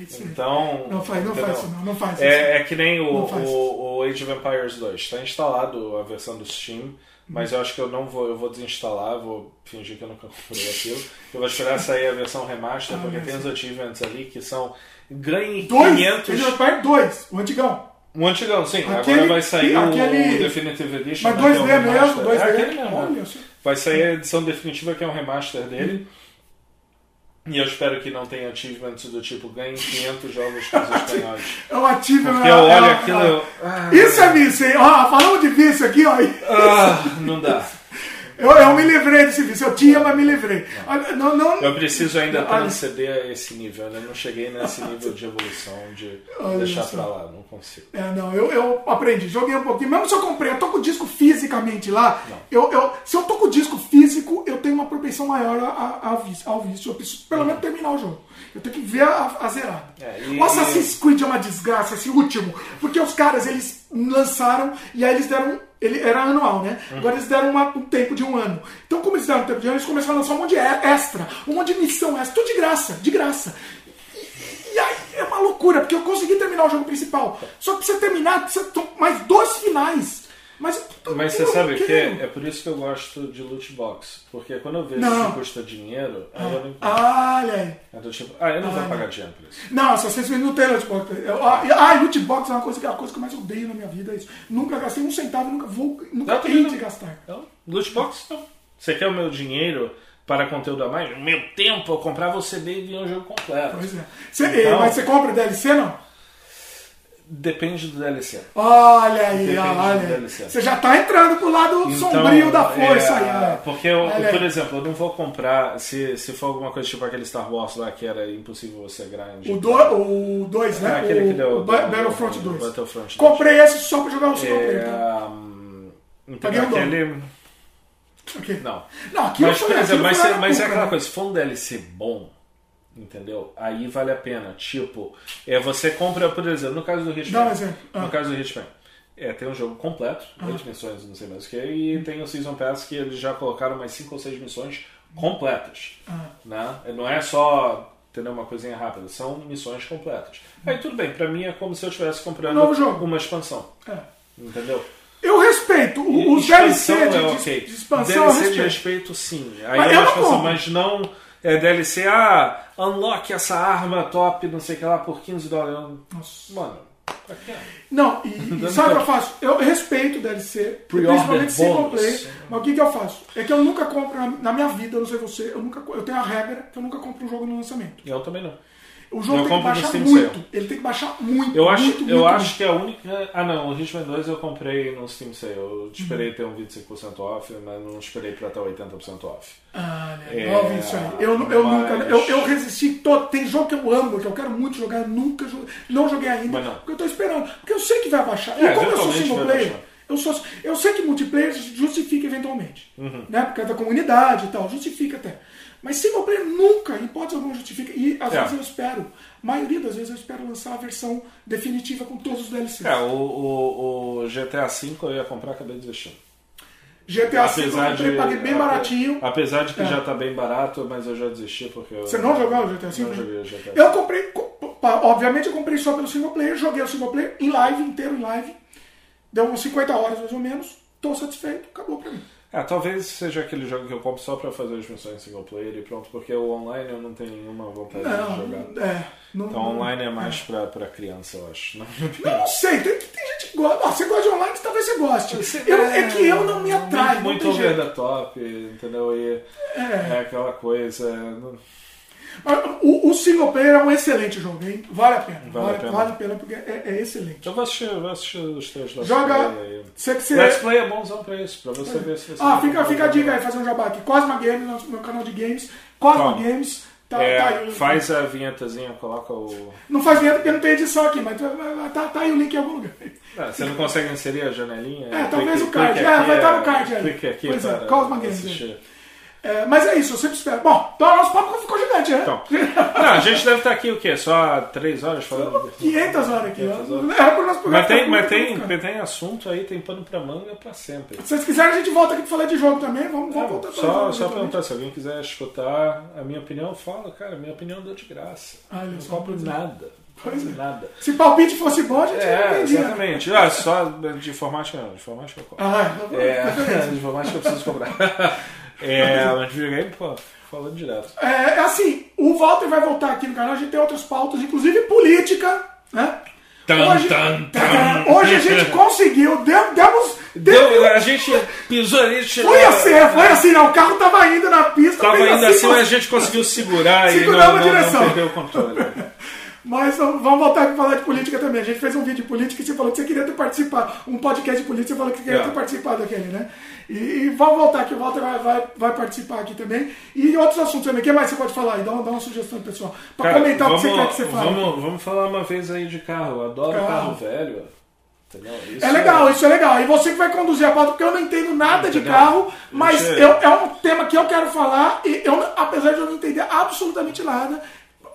Isso- Então. Não faz, não faz isso, não. Não faz isso. É, é que nem o, Não o, o Age of Empires 2. Está instalado a versão do Steam, mas eu acho que eu não vou, eu vou desinstalar, vou fingir que eu nunca comprei aquilo. Eu vou esperar sair a versão remaster, Ah, porque tem os achievements ali que são ganhe Dois? 500. Age of Empires 2, o antigão. Um antigão, sim. Aquele- Agora vai sair aquele- o Definitive Edition. Mas né, que é o 2D mesmo, remaster. 2D. É aquele mesmo. Olha. Vai sair a edição definitiva que é um remaster dele. E eu espero que não tenha achievements do tipo ganhe 500 jogos com os espanhóis. <laughs> É um ativo. Porque eu é- olho aquilo. eu- ah, Isso é vício, hein? Ó, falamos de vício aqui, ó. ah, não dá. Eu, eu me livrei desse vício. Eu tinha, mas me livrei. Não, não, Eu preciso ainda transcender a esse nível. Eu ainda não cheguei nesse nível de evolução de Olha deixar pra lá. Não consigo. É, não, eu, eu aprendi, joguei um pouquinho. Mesmo se eu comprei, eu tô com o disco fisicamente lá. Eu, eu, se eu tô com o disco físico, eu tenho uma propensão maior a, a, a vício, ao vício. Eu preciso pelo menos terminar o jogo. Eu tenho que ver a, a zerada. É, e- o Assassin's Creed é uma desgraça, esse último. Porque os caras, eles lançaram e aí eles deram. Ele era anual, né? Agora eles deram uma- um tempo de um ano. Então, como eles deram um tempo de um ano, eles começaram a lançar um monte de e- extra, um monte de missão extra, tudo de graça, de graça. E aí é uma loucura, porque eu consegui terminar o jogo principal. Só que pra você terminar, precisa mais dois finais. Mas, Mas você sabe o que? quero. É por isso que eu gosto de loot box. Porque quando eu vejo Não. que custa dinheiro, aí eu não. Ah, olha aí. Eu tô tipo, ah, eu não vou Ah, pagar não. dinheiro por isso. Não, Assassin's Creed não tem loot box. Eu- Ah, ah, loot box é uma coisa, que- a coisa que eu mais odeio na minha vida. É isso. Nunca gastei um centavo, nunca vou, nunca não. de gastar. Então, loot box, não. Você quer o meu dinheiro para conteúdo a mais? Meu tempo, eu comprava o CD e vinha o jogo completo. Pois é. Você- Então- Mas você compra DLC, não? Depende do DLC. Olha aí, Depende do olha. Você já tá entrando pro lado Então, sombrio da força é, aí. é. Porque, eu, Olha aí. por exemplo, eu não vou comprar, se, se for alguma coisa tipo aquele Star Wars lá que era impossível você grande. O 2, o dois, né? É, aquele que deu- o Battlefront deu- 2. Battlefront 2. Comprei esse só pra jogar o single player. Tá? É, Paguei um dólar. Aquele. Ok. Não. Não, aquilo Mas, foi por exemplo, mas, é- mas é aquela né? coisa, se for um DLC bom, entendeu? Aí vale a pena. Tipo, é, você compra, por exemplo, no caso do Hitman. Dá um exemplo. Ah. No caso do Hitman. É, tem um jogo completo, oito missões, não sei mais o que, e tem o Season Pass que eles já colocaram mais cinco ou seis missões completas. Ah. Né? Não é só entendeu, uma coisinha rápida, são missões completas. Aí tudo bem, pra mim é como se eu estivesse comprando jogo. uma expansão. É. Entendeu? Eu respeito. O- Expansão DLC de, é de- ok. de expansão eu DLC de respeito. respeito, sim. Aí Mas é uma expansão, mas não é DLC, ah, unlock essa arma top, não sei o que lá, por 15 dólares. Nossa. Mano? Não, e, <laughs> e sabe o que eu faço? Eu respeito DLC, principalmente single bônus. play, mas o que, que eu faço? É que eu nunca compro, na, na minha vida, eu não sei você, eu, nunca, eu tenho a regra que eu nunca compro um jogo no lançamento. Eu também não. O jogo Eu tem que baixar muito, Sale. ele tem que baixar muito, Eu acho, muito, eu muito, acho muito. que a única. Ah, não, o Hitman 2 eu comprei no Steam Sale. Eu Uhum. esperei ter um 25% off, mas não esperei pra estar 80% off. Ah, É, legal isso aí. Eu, eu mas- nunca. Eu, eu resisti. todo- tem jogo que eu amo, que eu quero muito jogar, eu nunca joguei. Não joguei ainda. Não. Porque eu tô esperando. Porque eu sei que vai baixar. É, e como eu sou single player, eu, sou, eu sei que multiplayer justifica eventualmente. Uhum. Né? Por causa da comunidade e tal, justifica até. Mas single player nunca, em hipótese alguma, justifica. E às É. vezes eu espero. A maioria das vezes eu espero lançar a versão definitiva com todos os DLCs. É, o, o, o GTA V eu ia comprar, acabei desistindo. GTA V eu paguei bem ape- baratinho. Apesar de que É. já tá bem barato, mas eu já desisti porque eu. Você não jogou o GTA V? Não joguei o GTA Eu comprei, obviamente eu comprei só pelo single player, joguei o single player em live, inteiro em live. Deu uns 50 horas mais ou menos, tô satisfeito, acabou pra mim. É, talvez seja aquele jogo que eu compro só pra fazer as missões single player e pronto, porque o online eu não tenho nenhuma vontade de jogar. Não, é. Não, Então não- online é mais pra, pra criança, eu acho. <laughs> Não sei, tem, tem gente que gosta. Ah, você gosta de online, talvez você goste. Eu, é que eu não me atrai, Muito, não muito over the top, entendeu? E é, aquela coisa. não- O, o single player é um excelente jogo, hein? Vale a pena. Vale Vale, a pena. vale a pena porque é, é excelente. Eu vou assistir, eu vou assistir os três Let's Joga. Play. Você que você. Let's Play é bonzão pra isso, pra você ver se você. Ah, fica, fica a dica aí, fazer um jabá aqui. Cosma Games, nosso meu canal de games. Cosma Calma. Games. Tá, É, tá aí. faz a vinhetazinha, coloca o. Não faz vinheta porque não tem edição aqui, mas tá, tá aí o link em algum lugar. Ah, você não consegue inserir a janelinha? É, talvez o card. É, aqui, vai estar no card ali. Clique aqui Pois é, para Cosma Games, assistir. É, mas é isso, eu sempre espero. Bom, então o nosso papo ficou gigante, né? Então, <laughs> não, a gente deve estar aqui o quê? Só três horas falando? 500 horas aqui. 500 ó. horas. É, Mas tem, mas, tem, mas tem assunto aí, tem pano pra manga pra sempre. Se vocês quiserem, a gente volta aqui pra falar de jogo também. Vamos, vamos voltar pra Só, perguntar, se alguém quiser escutar a minha opinião, fala, cara, minha opinião deu de graça. Olha não cobro é. nada. Pois é. Nada. Se palpite fosse bom, a gente É, entendia. exatamente. Ah, só de informática não, de informática eu cobro. Ah, É, <laughs> de informática eu preciso cobrar. É, mas de videogame, pô, falando direto. É, é assim, o Walter vai voltar aqui no canal, a gente tem outras pautas, inclusive política, né? Tan, hoje, tan, tan. É, <laughs> hoje a gente conseguiu, deu- demos. Deu, a gente pisou ali, chegou. Foi assim, foi assim, não. O carro tava indo na pista. Tava indo assim, mas- mas a gente conseguiu segurar e não, não, não direção. perdeu o controle. <laughs> Mas vamos voltar a falar de política também. A gente fez um vídeo de política e você falou que você queria ter participado. Um podcast de política, você falou que queria É. ter participado daquele, né? E, e vamos voltar aqui, o Walter vai, vai, vai participar aqui também. E outros assuntos também. O que mais você pode falar aí? Dá, uma- dá uma sugestão pessoal. Pra Cara, comentar o que você vamos- quer que você fale. Vamos, vamos falar uma vez aí de carro. Eu adoro Carro. carro, velho. É legal, isso é legal. E você que vai conduzir a pauta, porque eu não entendo nada de Entendeu? carro, mas é- eu- é um tema que eu quero falar e eu, apesar de eu não entender absolutamente nada,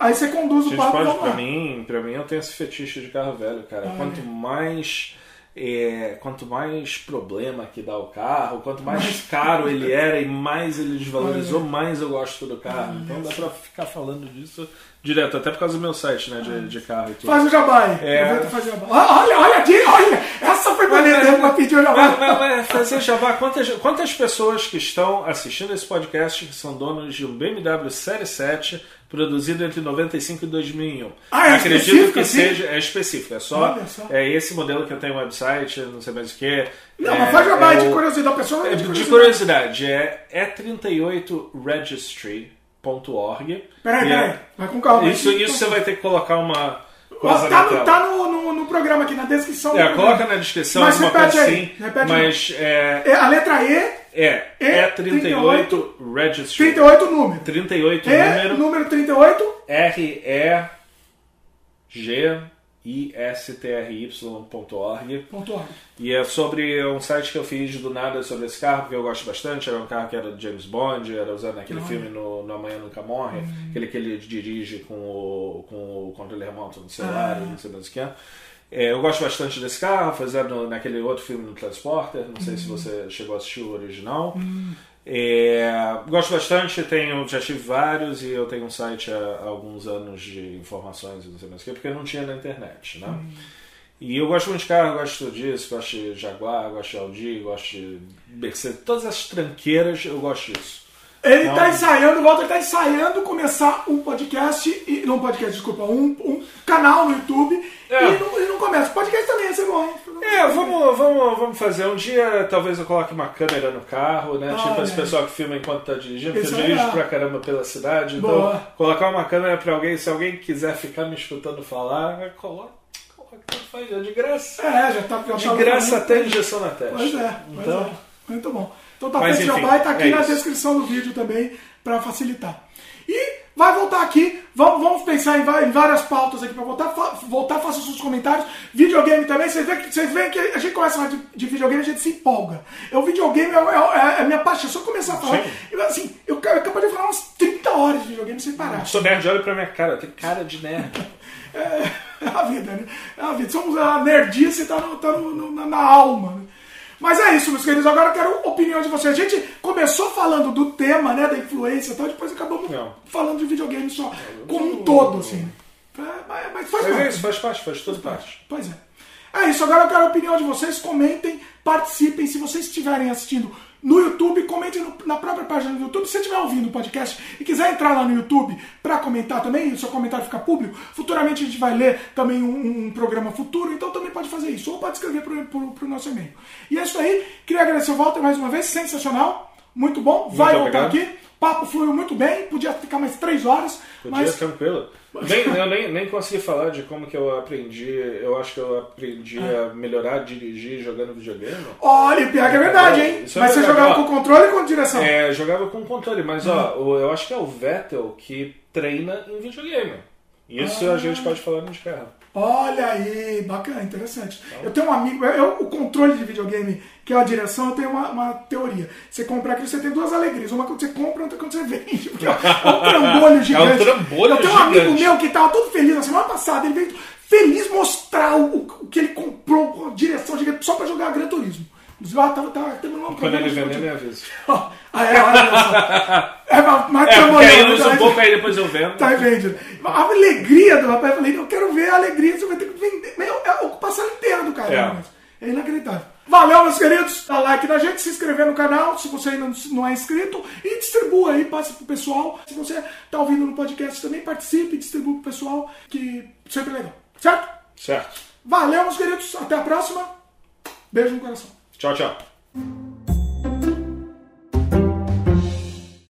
aí você conduz o papo pode, pra mim, pra mim, eu tenho esse fetiche de carro velho, cara. Ah, quanto mais. é, quanto mais problema que dá o carro, quanto mais caro ele era e mais ele desvalorizou, mais eu gosto do carro. então dá pra ficar falando disso direto, até por causa do meu site, né, de, de carro e tudo. Faz o jabá aí. É. Aproveita e faz o. Olha, olha, aqui, olha, essa foi hein, pra pedir o jabá. mas, mas fazer jabá, quantas, quantas pessoas que estão assistindo esse podcast que são donos de um BMW Série 7 produzido entre 95 e 2001? Ah, é Acredito que assim? seja é específico, é só, só. é esse modelo que eu tenho website, não sei mais o que. Não, é, mas faz aí é de curiosidade. A pessoa é de de curiosidade, é e38registry.org. Peraí, é- peraí. Vai com calma. Isso, isso você vai ter que colocar uma coisa Tá, no, tá no, no, no programa aqui, na descrição. É, coloca na descrição Mas alguma repete coisa aí, assim. repete mas é, É, a letra E, é, é 38 Registry. 38 número. 38 E, número número 38. R E. E é sobre um site que eu fiz do nada sobre esse carro, porque eu gosto bastante. Era um carro que era de James Bond, era usando aquele Olha. filme no, no Amanhã Nunca Morre, Hum. aquele que ele dirige com o, com o controle remoto no celular, Ah. não sei mais o que é. É, eu gosto bastante desse carro, fazendo naquele outro filme no Transporter, não sei se Hum. você chegou a assistir o original. É, gosto bastante, tenho, já tive vários e eu tenho um site há, há alguns anos de informações e não sei mais o que, porque não tinha na internet, né? E eu gosto muito de carro, gosto disso, gosto de Jaguar, gosto de Audi, gosto de Mercedes, todas as tranqueiras eu gosto disso. Ele Não. tá ensaiando, o Walter tá ensaiando começar um podcast, e, não um podcast, desculpa, um, um canal no YouTube É. e, não, e não começa. Podcast também ser bom, hein? É, vamos, vamos, vamos fazer. Um dia talvez eu coloque uma câmera no carro, né? tipo Olha. esse pessoal que filma enquanto tá dirigindo, porque Isso eu é dirijo legal. pra caramba pela cidade. Então, Boa. colocar uma câmera pra alguém, se alguém quiser ficar me escutando falar, coloca, coloca, é de graça. É, já tá De tá- graça até injeção na testa. Pois é, pois Então, é. Muito bom. Então tá feito jabá e tá aqui é na isso. descrição do vídeo também pra facilitar. E vai voltar aqui, vamos, vamos pensar em, várias pautas aqui pra voltar. Fa- voltar, faça seus comentários. Videogame também, vocês veem que, vocês veem que a gente começa a falar de, de videogame a gente se empolga. O videogame é, é- é a minha paixão. Eu começar a falar, Sim. eu, assim, eu, eu capaz de falar umas 30 horas de videogame sem parar. sou nerd, olha pra minha cara, eu tenho cara de nerd. <laughs> É, é a vida, né? É a vida. Somos a nerdice, tá, no, tá no- no- na, na alma. Né? Mas é isso, meus queridos. Agora eu quero a opinião de vocês. A gente começou falando do tema, né, da influência e tal, depois acabamos Não. falando de videogame só, como um todo, assim. É, mas, faz é parte. isso, faz parte, faz tudo parte. Pois é. É isso, agora eu quero a opinião de vocês. Comentem, participem. Se vocês estiverem assistindo no YouTube, comentem no- na própria página do YouTube. Se você estiver ouvindo o podcast e quiser entrar lá no YouTube para comentar também, o seu comentário ficar público, futuramente a gente vai ler também um, um programa futuro, então também pode fazer isso. Ou pode escrever para o nosso e-mail. E é isso aí. Queria agradecer o Walter mais uma vez, sensacional. Muito bom. Vai voltar aqui. Papo fluiu muito bem, podia ficar mais três horas. Podia, mas tranquilo. Nem, <laughs> eu nem, nem consegui falar de como que eu aprendi. Eu acho que eu aprendi Ah. a melhorar dirigir jogando videogame. Olha, pior que é verdade, hein? Isso é Mas você jogava ó. com controle ou com direção? É, jogava com controle, mas Uhum. ó, o- eu acho que é o Vettel que treina em videogame. Isso a gente pode falar no de ferro. Olha aí, bacana, interessante. Eu tenho um amigo, eu, o controle de videogame, que é a direção, eu tenho uma, uma teoria. Você compra aquilo, você tem duas alegrias. Uma quando você compra, outra quando você vende. Porque <laughs> é um trambolho gigante. trambolho eu tenho um amigo gigante. meu que tava todo feliz na semana passada, ele veio feliz mostrar o, o que ele comprou com a direção gigante só pra jogar Gran Turismo. Inclusive, ah, tava, tava tendo um Quando ele problema vender, de- me <laughs> é, olha só. É, mas, É, porque aí eu uso um pouco, aí depois eu vendo. Tá vendido. A alegria do rapaz, eu falei, eu quero ver a alegria, você vai ter que vender. Meu, é a ocupação inteira do cara. É. né? É inacreditável. Valeu, meus queridos. Dá like na gente, se inscrever no canal, se você ainda não é inscrito, e distribua aí, passe pro pessoal. Se você tá ouvindo no podcast também, participe, distribua pro pessoal, que sempre é legal. Certo? Certo. Valeu, meus queridos. Até a próxima. Beijo no coração. Tchau, tchau.